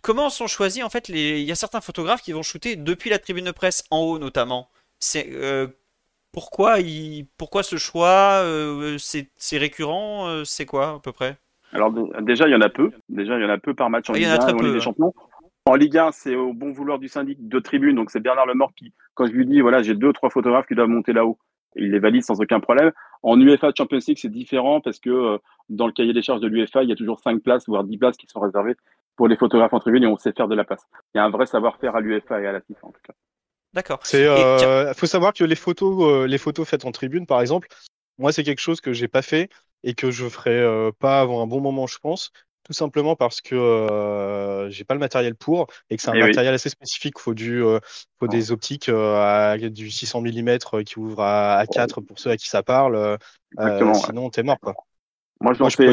comment sont choisis en fait les Il y a certains photographes qui vont shooter depuis la tribune de presse en haut notamment. C'est euh, pourquoi, il... Pourquoi ce choix euh, C'est récurrent euh, C'est quoi à peu près? Alors déjà, il y en a peu. Déjà, il y en a peu par match en, ah, Ligue, 1, en Ligue des. Champions. En Ligue 1, c'est au bon vouloir du syndic de tribune. Donc c'est Bernard Lemort qui, quand je lui dis, voilà, j'ai deux, trois photographes qui doivent monter là-haut. il les valide sans aucun problème. En UEFA Champions League, c'est différent parce que dans le cahier des charges de l'UEFA, il y a toujours 5 places, voire 10 places qui sont réservées pour les photographes en tribune et on sait faire de la place. Il y a un vrai savoir-faire à l'UEFA et à la FIFA en tout cas. D'accord. C'est, euh, faut savoir que les photos, euh, les photos faites en tribune, par exemple, moi c'est quelque chose que j'ai pas fait et que je ferai euh, pas avant un bon moment, je pense. Tout simplement parce que euh, j'ai pas le matériel pour et que c'est un Eh oui. matériel assez spécifique. Faut du, euh, faut des optiques euh, à du 600 mm qui ouvrent à, à 4 pour ceux à qui ça parle. euh, Exactement, ouais. Sinon t'es mort quoi. Moi, j'en ai fait,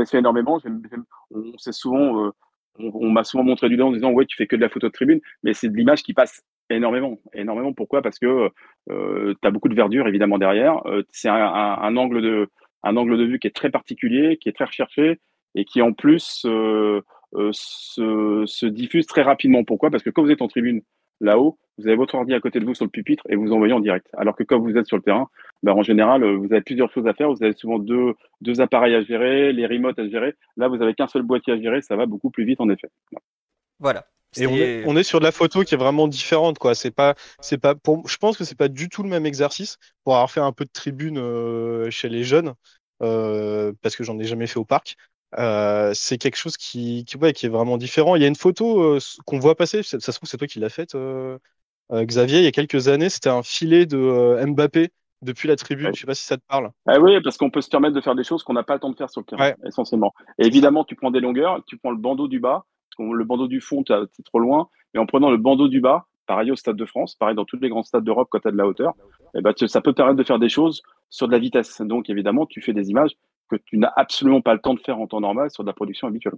ai fait énormément. J'aime- j'aime- on sait souvent, euh, on, on m'a souvent montré du doigt en disant ouais, tu fais que de la photo de tribune, mais c'est de l'image qui passe énormément, énormément. Pourquoi? Parce que euh, tu as beaucoup de verdure évidemment derrière. Euh, c'est un, un- un angle de, un angle de vue qui est très particulier, qui est très recherché et qui en plus euh, euh, se, se diffuse très rapidement. Pourquoi? Parce que quand vous êtes en tribune là-haut, vous avez votre ordi à côté de vous sur le pupitre et vous envoyez en direct. Alors que quand vous êtes sur le terrain, ben, en général, euh, vous avez plusieurs choses à faire. Vous avez souvent deux, deux appareils à gérer, les remotes à gérer. Là, vous avez qu'un seul boîtier à gérer. Ça va beaucoup plus vite, en effet. Voilà. Et on est, on est sur de la photo qui est vraiment différente, quoi. C'est pas, c'est pas, pour, je pense que c'est pas du tout le même exercice pour avoir fait un peu de tribune euh, chez les jeunes, euh, parce que j'en ai jamais fait au parc. Euh, c'est quelque chose qui, qui, ouais, qui est vraiment différent. Il y a une photo euh, qu'on voit passer, ça, ça se trouve c'est toi qui l'as faite, euh, Xavier, il y a quelques années. C'était un filet de euh, Mbappé depuis la tribune. Ouais. Je sais pas si ça te parle. Ah oui, parce qu'on peut se permettre de faire des choses qu'on n'a pas le temps de faire sur le terrain, Ouais. essentiellement. Et évidemment, tu prends des longueurs, tu prends le bandeau du bas, le bandeau du fond, t'es trop loin, et en prenant le bandeau du bas, pareil au Stade de France, pareil dans tous les grands stades d'Europe quand tu as de la hauteur, eh ben, ça peut te permettre de faire des choses sur de la vitesse. Donc évidemment, tu fais des images que tu n'as absolument pas le temps de faire en temps normal sur de la production habituelle.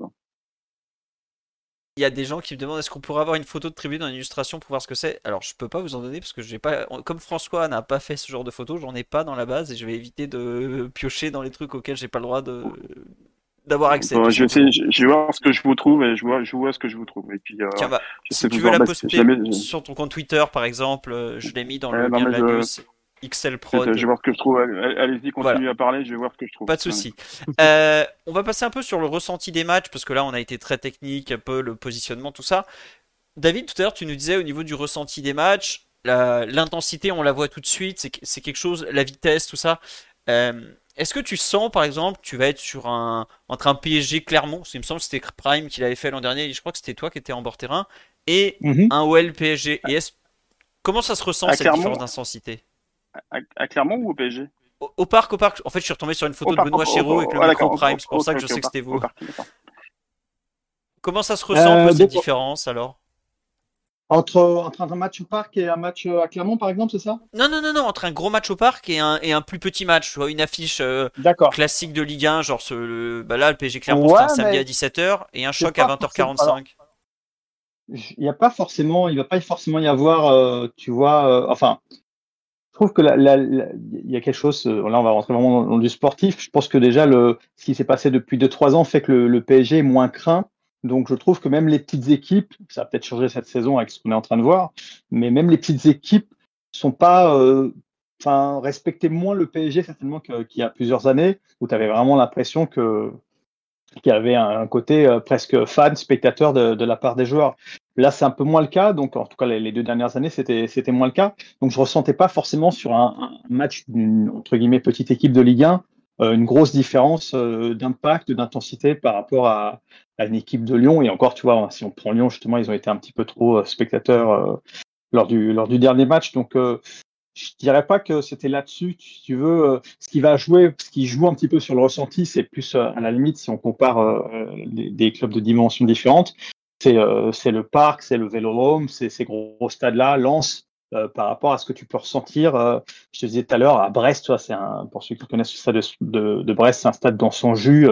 Il y a des gens qui me demandent est-ce qu'on pourrait avoir une photo de tribune en illustration pour voir ce que c'est? Alors je peux pas vous en donner parce que j'ai pas, comme François n'a pas fait ce genre de photo, j'en ai pas dans la base et je vais éviter de piocher dans les trucs auxquels j'ai pas le droit de d'avoir accès. Bon, je, vais simplement. essayer- je, je vais voir ce que je vous trouve et je vois, je vois ce que je vous trouve. Et puis, euh, Tiens, bah, si tu veux la poster jamais- sur ton compte Twitter par exemple, je l'ai mis dans Ouais, le non, lien de la news. XL Prod. je vais voir ce que je trouve. Allez- Allez-y, continuez Voilà. à parler, je vais voir ce que je trouve. Pas de souci. Euh, on va passer un peu sur le ressenti des matchs parce que là on a été très technique, un peu le positionnement, tout ça. David, tout à l'heure tu nous disais au niveau du ressenti des matchs, l'intensité on la voit tout de suite, c'est quelque chose, la vitesse, tout ça. Euh, Est-ce que tu sens par exemple, tu vas être sur un entre un PSG Clermont, il me semble que c'était Prime qui l'avait fait l'an dernier, et je crois que c'était toi qui étais en bord terrain, et Mhm. un OL PSG. Et comment ça se ressent À cette Clermont différence d'intensité? À, à Clermont ou au PSG au, au parc, au parc. En fait, je suis retombé sur une photo Au de Benoît au- Chéreau au- avec le ah, micro Prime, c'est pour ça que je sais que c'était vous. parc. Comment ça se ressent Euh, cette différence alors? Entre, entre un match au parc et un match euh, à Clermont, par exemple, c'est ça? Non, non, non, non, entre un gros match au parc et un, et un plus petit match, tu vois, une affiche euh, classique de Ligue 1, genre ce, le, bah là, le PSG Clermont, Ouais, c'était un samedi à 17h et un c'est choc à 20h45. Il n'y a pas forcément, il va pas forcément y avoir, euh, tu vois, euh, enfin, trouve que il y a quelque chose, euh, là on va rentrer vraiment dans, du sportif, je pense que déjà ce qui s'est passé depuis 2-3 ans fait que le, PSG est moins craint, donc je trouve que même les petites équipes, ça va peut-être changer cette saison avec ce qu'on est en train de voir, mais même les petites équipes sont pas, euh, enfin, respectaient moins le PSG certainement qu'il y a plusieurs années, où tu avais vraiment l'impression qu'il y avait un, côté euh, presque fan, spectateur de la part des joueurs. Là, c'est un peu moins le cas. Donc, en tout cas, les, deux dernières années, c'était moins le cas. Donc, je ressentais pas forcément sur un, match d'une entre guillemets petite équipe de Ligue 1 euh, une grosse différence euh, d'impact, d'intensité par rapport à, une équipe de Lyon. Et encore, tu vois, si on prend Lyon, justement, ils ont été un petit peu trop euh, spectateurs lors du lors du dernier match. Donc, je dirais pas que c'était là-dessus, tu veux. ce qui va jouer, ce qui joue un petit peu sur le ressenti, c'est plus à la limite si on compare des clubs de dimensions différentes. C'est euh, c'est le parc, c'est le Vélodrome, c'est ces gros, stades-là, Lens, euh, par rapport à ce que tu peux ressentir. euh, je te disais tout à l'heure, à Brest, c'est un, pour ceux qui connaissent le stade de, de, Brest, c'est un stade dans son jus,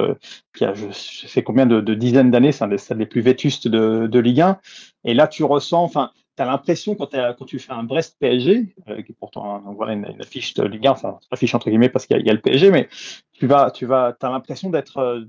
qui a, je, sais combien de, dizaines d'années, c'est un des stades les plus vétustes de, de Ligue 1. Et là, tu ressens, enfin, tu as l'impression quand, tu fais un Brest PSG, qui est pourtant donc voilà, une, une affiche de Ligue 1, enfin, affiche entre guillemets parce qu'il y, a- le PSG, mais tu vas, tu vas, as l'impression d'être,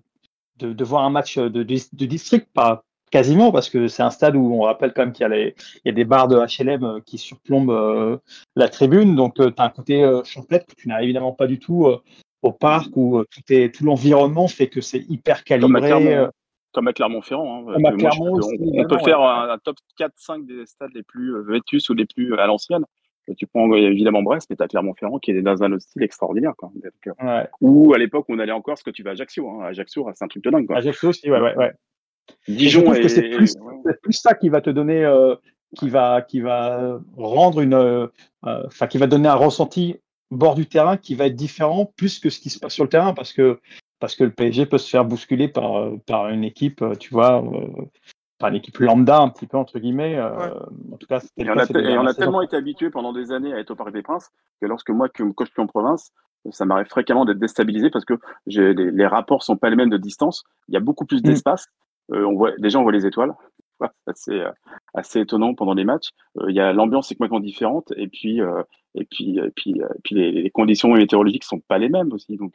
de, voir un match de, de district, pas quasiment, parce que c'est un stade où on rappelle quand même qu'il y a, y des barres de HLM euh, qui surplombent euh, la tribune, donc tu as un côté euh, champêtre que tu n'as évidemment pas du tout euh, au parc où euh, tout, est, tout l'environnement fait que c'est hyper calibré. Euh, Comme à Clermont-Ferrand. hein. On- on, peut faire ouais. un, un top 4-5 des stades les plus euh, vétus ou les plus à l'ancienne. Tu prends évidemment Brest, mais tu as Clermont-Ferrand qui est dans un style extraordinaire. Quoi. Ou à l'époque, on allait encore ce que tu vas à Ajaccio. Hein. Ajaccio, c'est un truc de dingue. Quoi. Ajaccio aussi, ouais, ouais. ouais. Dijon, et... c'est plus, plus, ça qui va te donner, euh, qui va, qui va rendre une, euh, enfin, qui va donner un ressenti bord du terrain qui va être différent plus que ce qui se passe sur le terrain parce que parce que le PSG peut se faire bousculer par par une équipe, tu vois, par une équipe lambda un petit peu entre guillemets. En tout cas, et on, a, on a tellement été habitué pendant des années à être au Parc des Princes que lorsque moi, que, quand je suis en province, ça m'arrive fréquemment d'être déstabilisé parce que les, les, rapports sont pas les mêmes de distance. Il y a beaucoup plus mmh. d'espace. Euh, on voit déjà on voit les étoiles. C'est assez, assez étonnant pendant les matchs. Euh, il y a l'ambiance est complètement différente et puis euh, et puis et puis, puis les, les, conditions météorologiques sont pas les mêmes aussi. Donc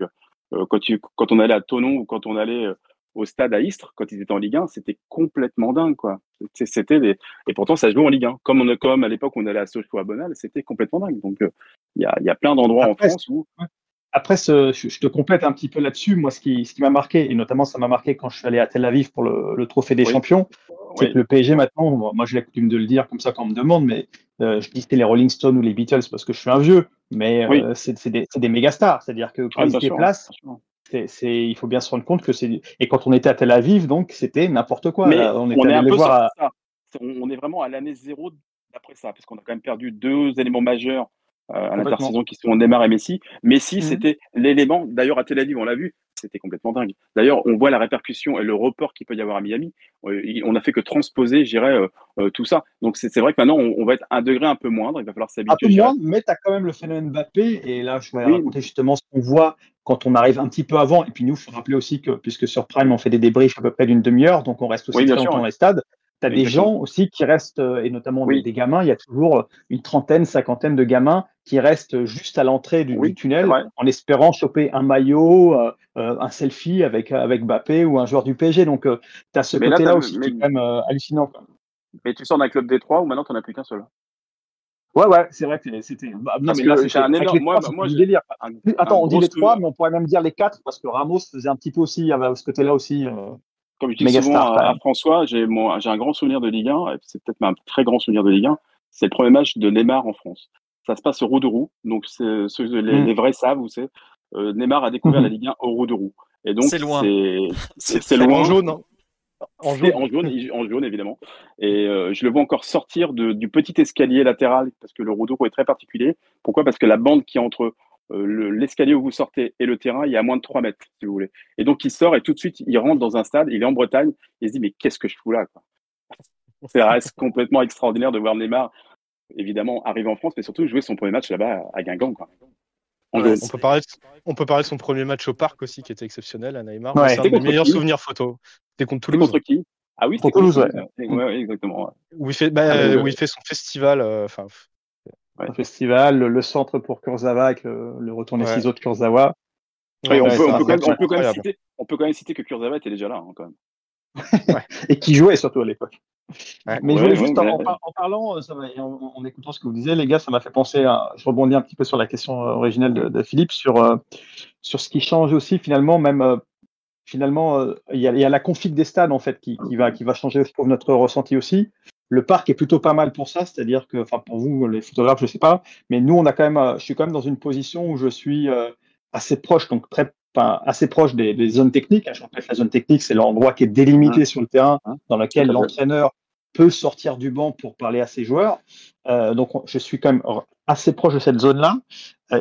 quand tu quand on allait à Tonon ou quand on allait au stade à Istres quand ils étaient en Ligue 1, c'était complètement dingue quoi. C'était des... et pourtant ça se joue en Ligue 1. Comme on comme à l'époque on allait à Sochaux à Bonal, c'était complètement dingue. Donc il y, a, y a plein d'endroits en France où après, ce, je, te complète un petit peu là-dessus. Moi, ce qui, ce qui m'a marqué, et notamment ça m'a marqué quand je suis allé à Tel Aviv pour le, le Trophée des Champions, c'est que le PSG maintenant, moi j'ai la coutume de le dire comme ça quand on me demande, mais euh, je dis c'était les Rolling Stones ou les Beatles parce que je suis un vieux, mais euh, c'est des, des méga stars. C'est-à-dire que quand ah, ils se déplacent, c'est, il faut bien se rendre compte que c'est. Et quand on était à Tel Aviv, donc c'était n'importe quoi. Mais on, est un peu voir On est vraiment à l'année zéro d'après ça, parce qu'on a quand même perdu deux éléments majeurs à l'intersaison qui sont Neymar et Messi. Messi, mmh c'était l'élément, d'ailleurs à Tel Aviv, on l'a vu, c'était complètement dingue. D'ailleurs, on voit la répercussion et le report qu'il peut y avoir à Miami. Euh, on n'a fait que transposer, je dirais, euh, tout ça. Donc c'est vrai que maintenant, on, va être un degré un peu moindre, il va falloir s'habituer. Un peu moindre, mais tu as quand même le phénomène Mbappé, et là, je vais raconter justement ce qu'on voit quand on arrive un petit peu avant. Et puis nous, il faut rappeler aussi que, puisque sur Prime, on fait des débriefs à peu près d'une demi-heure, donc on reste aussi très longtemps dans les stades tu as des gens aussi qui restent, euh, et notamment des, gamins, il y a toujours euh, une trentaine, cinquantaine de gamins qui restent juste à l'entrée du, tunnel en espérant choper un maillot, euh, un selfie avec, avec Bappé ou un joueur du PSG. Donc, tu as ce côté-là aussi qui est quand même hallucinant. Mais tu sors d'un club Détroit où maintenant tu n'en as plus qu'un seul? Ouais, ouais, c'est vrai que c'était. Bah, non, mais là, c'est un énorme. Moi, moi, délire. Attends, on dit les trois, mais on pourrait même dire les quatre parce que Ramos faisait un petit peu aussi, avait ce côté-là aussi comme je dis souvent à, François, j'ai un grand souvenir de Ligue 1, c'est peut-être un très grand souvenir de Ligue 1, c'est le premier match de Neymar en France. Ça se passe au roue, donc ceux, les, mm. les, vrais savent où c'est. Euh, Neymar a découvert mm-hmm. la Ligue 1 au roue. Et donc, c'est loin. C'est loin. En jaune, hein. en jaune. En jaune, en jaune, évidemment. Et euh, je le vois encore sortir de, du petit escalier latéral, parce que le roue de roue est très particulier. Pourquoi? Parce que la bande qui est entre euh, l'escalier où vous sortez et le terrain, il y a moins de 3 mètres, si vous voulez. Et donc, il sort et tout de suite, il rentre dans un stade, il est en Bretagne, il se dit, mais qu'est-ce que je fous là Ça reste complètement extraordinaire de voir Neymar, évidemment, arriver en France, mais surtout jouer son premier match là-bas à Guingamp. Quoi. on, peut parler, on peut parler de son premier match au parc aussi, qui était exceptionnel à Neymar. c'est un des meilleurs souvenirs photo. C'était contre Toulouse. Contre qui? Ah oui, c'était Toulouse, ouais. exactement. Où, il fait, bah, ah, où il fait son festival. Euh, enfin, un festival, le, centre pour Kurzawa avec le, retour des ciseaux de Kurzawa. on, peut, quand même, citer, que Kurzawa était déjà là, hein, quand même. et qui jouait surtout à l'époque. Mais je voulais juste, en, parlant, euh, en, écoutant ce que vous disiez, les gars, ça m'a fait penser à. Je rebondis un petit peu sur la question euh, originelle de, Philippe, sur, euh, sur ce qui change aussi, finalement, même. finalement, il y, a, la config des stades, en fait, qui, va, qui va changer pour notre ressenti aussi. Le parc est plutôt pas mal pour ça, c'est-à-dire que, enfin pour vous les photographes, je sais pas, mais nous on a quand même, euh, je suis quand même dans une position où je suis euh, assez proche, donc très, enfin, assez proche des, zones techniques. Je rappelle la zone technique, c'est l'endroit qui est délimité sur le terrain, dans lequel l'entraîneur peut sortir du banc pour parler à ses joueurs. Euh, donc je suis quand même assez proche de cette zone-là.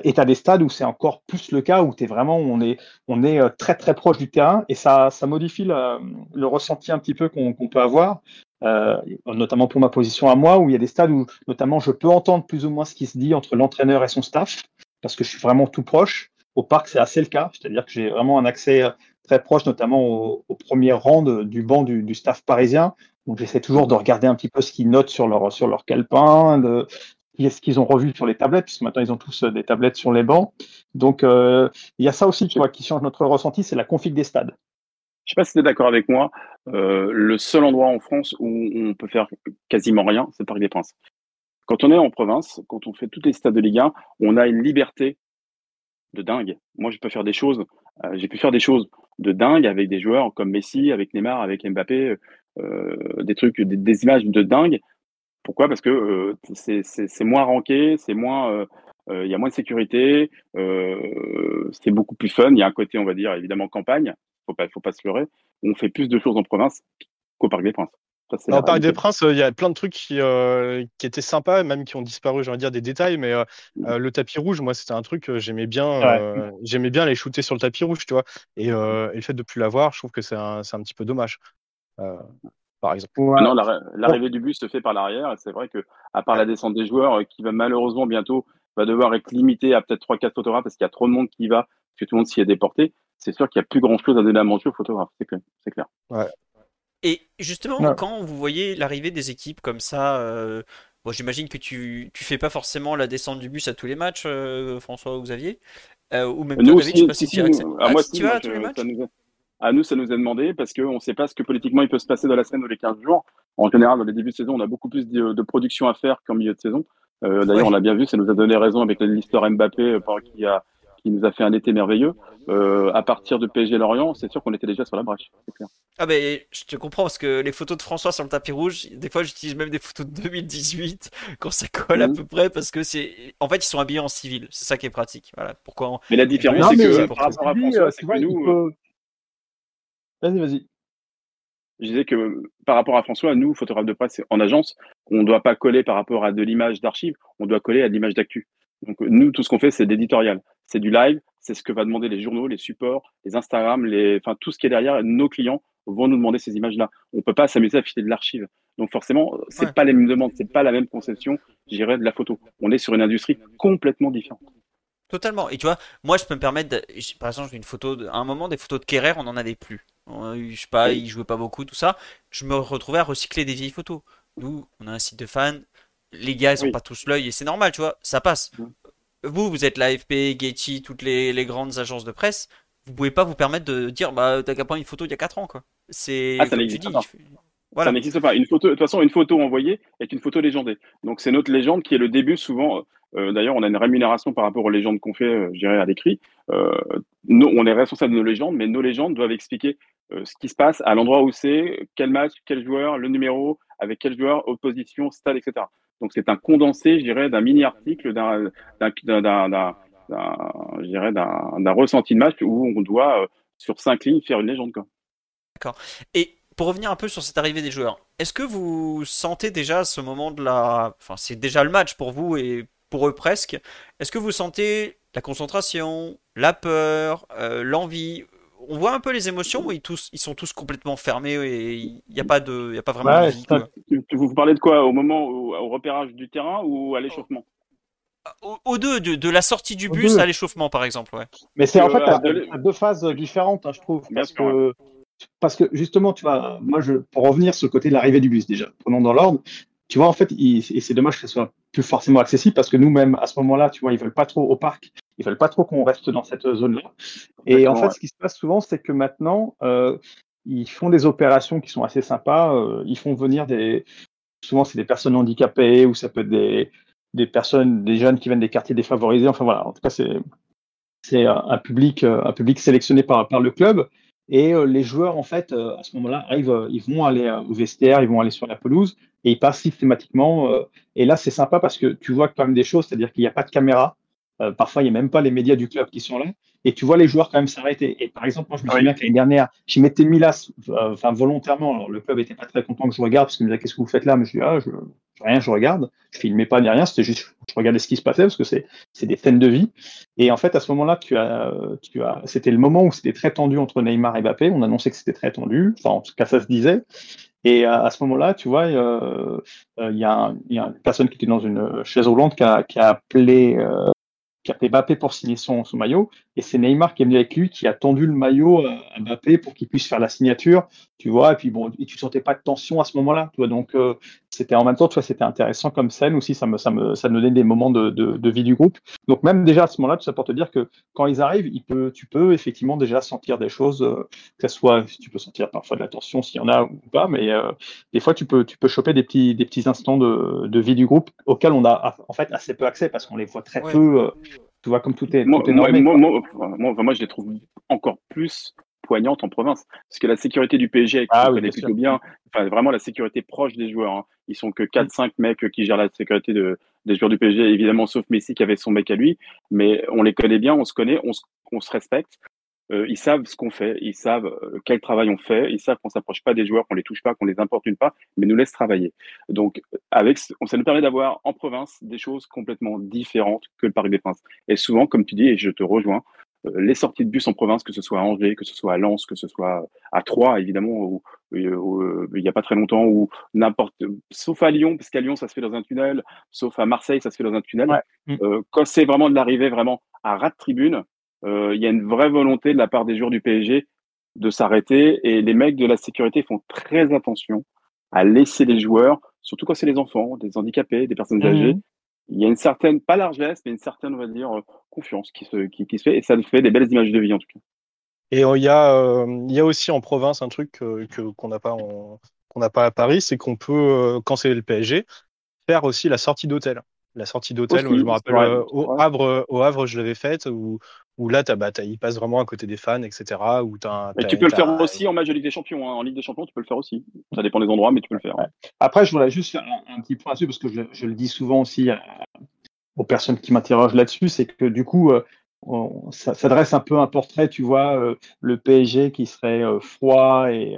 et tu as des stades où c'est encore plus le cas, où es vraiment, on est, on est très très proche du terrain, et ça, ça modifie le, ressenti un petit peu qu'on peut avoir. Euh, notamment pour ma position à moi, où il y a des stades où notamment je peux entendre plus ou moins ce qui se dit entre l'entraîneur et son staff, parce que je suis vraiment tout proche. Au parc, c'est assez le cas, c'est-à-dire que j'ai vraiment un accès euh, très proche, notamment au, premier rang du banc du, staff parisien. Donc j'essaie toujours de regarder un petit peu ce qu'ils notent sur leur, sur leur calepin, ce qu'ils ont revu sur les tablettes, puisque maintenant ils ont tous euh, des tablettes sur les bancs. Donc il y a ça aussi qui change notre ressenti, c'est la config des stades. Je sais pas si tu es d'accord avec moi. Euh, le seul endroit en France où on peut faire quasiment rien, c'est le Parc des Princes. Quand on est en province, quand on fait tous les stades de Ligue 1, on a une liberté de dingue. Moi, je peux faire des choses. Euh, j'ai pu faire des choses de dingue avec des joueurs comme Messi, avec Neymar, avec Mbappé, euh, des trucs, des, images de dingue pourquoi? Parce que c'est moins ranké, c'est moins il y a moins de sécurité, c'est beaucoup plus fun. Il y a un côté, on va dire, évidemment campagne. Faut pas, faut pas se leurrer. On fait plus de choses en province qu'au Parc des Princes. Au Parc des Princes, il y a plein de trucs qui, qui étaient sympas, même qui ont disparu, j'ai envie de dire des détails, mais mmh. le tapis rouge, moi, c'était un truc, j'aimais bien, j'aimais bien les shooter sur le tapis rouge, tu vois. Et, et le fait de ne plus l'avoir, je trouve que c'est un, un, petit peu dommage. par exemple. Non, l'arrivée du bus se fait par l'arrière. C'est vrai que, à part la descente des joueurs, qui va malheureusement bientôt va devoir être limité à peut-être 3-4 photographes parce qu'il y a trop de monde qui y va, que tout le monde s'y est déporté, c'est sûr qu'il n'y a plus grand-chose à donner à manger aux photographes, c'est clair. clair. Et justement, quand vous voyez l'arrivée des équipes comme ça, euh, bon, j'imagine que tu ne fais pas forcément la descente du bus à tous les matchs, euh, François ou Xavier euh, Ou même nous David, je sais pas si, à moi, tu vas à tous les matchs à nous, ça nous est demandé parce qu'on ne sait pas ce que politiquement il peut se passer dans la semaine ou les 15 jours. En général, dans les débuts de saison, on a beaucoup plus de, de production à faire qu'en milieu de saison. Euh, d'ailleurs, on l'a bien vu, ça nous a donné raison avec l'histoire Mbappé qui, a, qui nous a fait un été merveilleux. Euh, à partir de PSG Lorient, c'est sûr qu'on était déjà sur la brèche. Clair. Ah ben, je te comprends parce que les photos de François sur le tapis rouge, des fois j'utilise même des photos de 2018 quand ça colle à mhm. peu près parce que c'est, en fait, ils sont habillés en civil. C'est ça qui est pratique. Voilà. Pourquoi Mais la différence, c'est que par rapport à François, c'est que nous. Vas-y, vas-y je disais que par rapport à François, nous, photographes de presse en agence, on ne doit pas coller par rapport à de l'image d'archive, on doit coller à de l'image d'actu. Donc nous, tout ce qu'on fait, c'est d'éditorial. C'est du live, c'est ce que va demander les journaux, les supports, les Instagram, les, enfin tout ce qui est derrière. Nos clients vont nous demander ces images-là. On ne peut pas s'amuser à filer de l'archive. Donc forcément, c'est n'est pas les mêmes demandes, c'est pas la même conception, j'irais, de la photo. On est sur une industrie complètement différente. Totalement. Et tu vois, moi, je peux me permettre, de... par exemple, une photo, de... à un moment, des photos de Kerrer, on n'en avait plus. Je sais pas, il jouait pas beaucoup, tout ça. Je me retrouvais à recycler des vieilles photos. Nous, on a un site de fans. Les gars, ils ont pas tous l'œil et c'est normal, tu vois, ça passe. Vous, vous êtes l'AFP, Getty, toutes les, grandes agences de presse. Vous pouvez pas vous permettre de dire, bah, t'as qu'à prendre une photo il y a 4 ans, quoi. C'est. Ah, ça n'existe pas. Ça n'existe pas. Une photo, de toute façon, une photo envoyée est une photo légendée. Donc, c'est notre légende qui est le début, souvent. Euh, d'ailleurs, on a une rémunération par rapport aux légendes qu'on fait, euh, je dirais, à l'écrit. Euh, on est responsable de nos légendes, mais nos légendes doivent expliquer ce qui se passe à l'endroit où c'est, quel match, quel joueur, le numéro, avec quel joueur, opposition, stade, etc. Donc, c'est un condensé, je dirais, d'un mini-article, d'un, d'un, ressenti de match où on doit, sur cinq lignes, faire une légende. D'accord. Et pour revenir un peu sur cette arrivée des joueurs, est-ce que vous sentez déjà ce moment de la. Enfin, c'est déjà le match pour vous et pour eux presque. Est-ce que vous sentez la concentration, la peur, euh, l'envie On voit un peu les émotions ou ils, tous, ils sont tous complètement fermés et il n'y a, pas de, a pas vraiment de vie Vous parlez de quoi Au moment, au, repérage du terrain ou à l'échauffement? Au, deux, de, la sortie du bus à l'échauffement, par exemple. Ouais. Mais c'est en fait à, deux phases différentes, hein, je trouve. Parce que, parce que justement, tu vois, moi, je, pour revenir sur le côté de l'arrivée du bus, déjà, prenons dans l'ordre, tu vois, en fait, et c'est dommage que ce soit plus forcément accessible parce que nous-mêmes, à ce moment-là, tu vois, ils veulent pas trop au parc, ils veulent pas trop qu'on reste dans cette zone-là. Et en fait, ce qui se passe souvent, c'est que maintenant, euh, ils font des opérations qui sont assez sympas. Euh, ils font venir des, souvent, c'est des personnes handicapées ou ça peut être des, des personnes, des jeunes qui viennent des quartiers défavorisés. Enfin voilà, en tout cas, c'est c'est un public, un public sélectionné par, par le club. Et euh, les joueurs, en fait, euh, à ce moment-là, arrivent, euh, ils vont aller au vestiaire, ils vont aller sur la pelouse et ils passent systématiquement. et là, c'est sympa parce que tu vois quand même des choses, c'est-à-dire qu'il n'y a pas de caméra. Parfois, il n'y a même pas les médias du club qui sont là et tu vois les joueurs quand même s'arrêter. Et par exemple, moi, je me souviens que l'année dernière, j'y mettais Milas, euh, enfin volontairement. Alors, le club était pas très content que je regarde parce qu'il me disait qu'est-ce que vous faites là? Mais je dis ah, je, rien, je regarde. Je filmais pas ni rien, c'était juste je regardais ce qui se passait parce que c'est c'est des scènes de vie. Et en fait, à ce moment-là, tu as tu as c'était le moment où c'était très tendu entre Neymar et Mbappé. On annonçait que c'était très tendu. Enfin, en tout cas, ça se disait. Et à, ce moment-là, tu vois, euh, euh, il y, a y, a une personne qui était dans une chaise roulante qui a, qui a appelé fait Mbappé pour signer son, son, maillot. Et c'est Neymar qui est venu avec lui, qui a tendu le maillot à Mbappé pour qu'il puisse faire la signature, tu vois. Et puis bon, et tu sentais pas de tension à ce moment-là, tu vois. Donc euh, c'était en même temps, tu vois, c'était intéressant comme scène aussi. Ça me, ça me, ça me donnait des moments de, de, de vie du groupe. Donc même déjà à ce moment-là, tout ça pour te dire que quand ils arrivent, il peut, tu peux effectivement déjà sentir des choses, euh, que ce soit, tu peux sentir parfois de la tension s'il y en a ou pas, mais euh, des fois tu peux, tu peux choper des petits, des petits instants de, de vie du groupe auxquels on a en fait assez peu accès parce qu'on les voit très peu. Euh, tu vois, comme tout est, moi, moi, moi, moi, je les trouve encore plus poignante en province. Parce que la sécurité du PSG, ah, connaît plutôt bien, enfin vraiment la sécurité proche des joueurs. Hein. Ils sont que 4-5 mecs qui gèrent la sécurité de, des joueurs du PSG, évidemment, sauf Messi qui avait son mec à lui. Mais on les connaît bien, on se connaît, on se, on se respecte. Euh, ils savent ce qu'on fait, ils savent euh, quel travail on fait, ils savent qu'on s'approche pas des joueurs, qu'on les touche pas, qu'on les importune pas, mais nous laisse travailler. Donc, avec, ça nous permet d'avoir en province des choses complètement différentes que le Paris des Princes. Et souvent, comme tu dis, et je te rejoins, euh, les sorties de bus en province, que ce soit à Angers, que ce soit à Lens, que ce soit à Troyes, évidemment, où, il n'y a pas très longtemps, ou n'importe, sauf à Lyon, parce qu'à Lyon, ça se fait dans un tunnel, sauf à Marseille, ça se fait dans un tunnel. Euh, quand c'est vraiment de l'arrivée vraiment à ras de tribune, euh, il y a une vraie volonté de la part des joueurs du PSG de s'arrêter et les mecs de la sécurité font très attention à laisser les joueurs, surtout quand c'est les enfants, des handicapés, des personnes âgées. Mmh. Il y a une certaine, pas largesse, mais une certaine, on va dire, confiance qui se, qui, qui se fait et ça nous fait des belles images de vie en tout cas. Et il y, a, euh, il y a aussi en province un truc que, qu'on n'a pas, qu'on n'a pas à Paris, c'est qu'on peut, euh, quand c'est le PSG, faire aussi la sortie d'hôtel. La sortie d'hôtel, je me rappelle, au, Havre, au Havre, je l'avais faite, où où là, as, bah, il passe vraiment à côté des fans, etc. Où mais tu peux le faire aussi en match de Ligue des Champions. Hein. En Ligue des Champions, tu peux le faire aussi. Ça dépend des endroits, mais tu peux le faire. Après, je voudrais juste faire un, petit point là-dessus, parce que je, le dis souvent aussi aux personnes qui m'interrogent là-dessus, c'est que du coup, euh, ça, dresse un peu un portrait, tu vois, euh, le PSG qui serait euh, froid et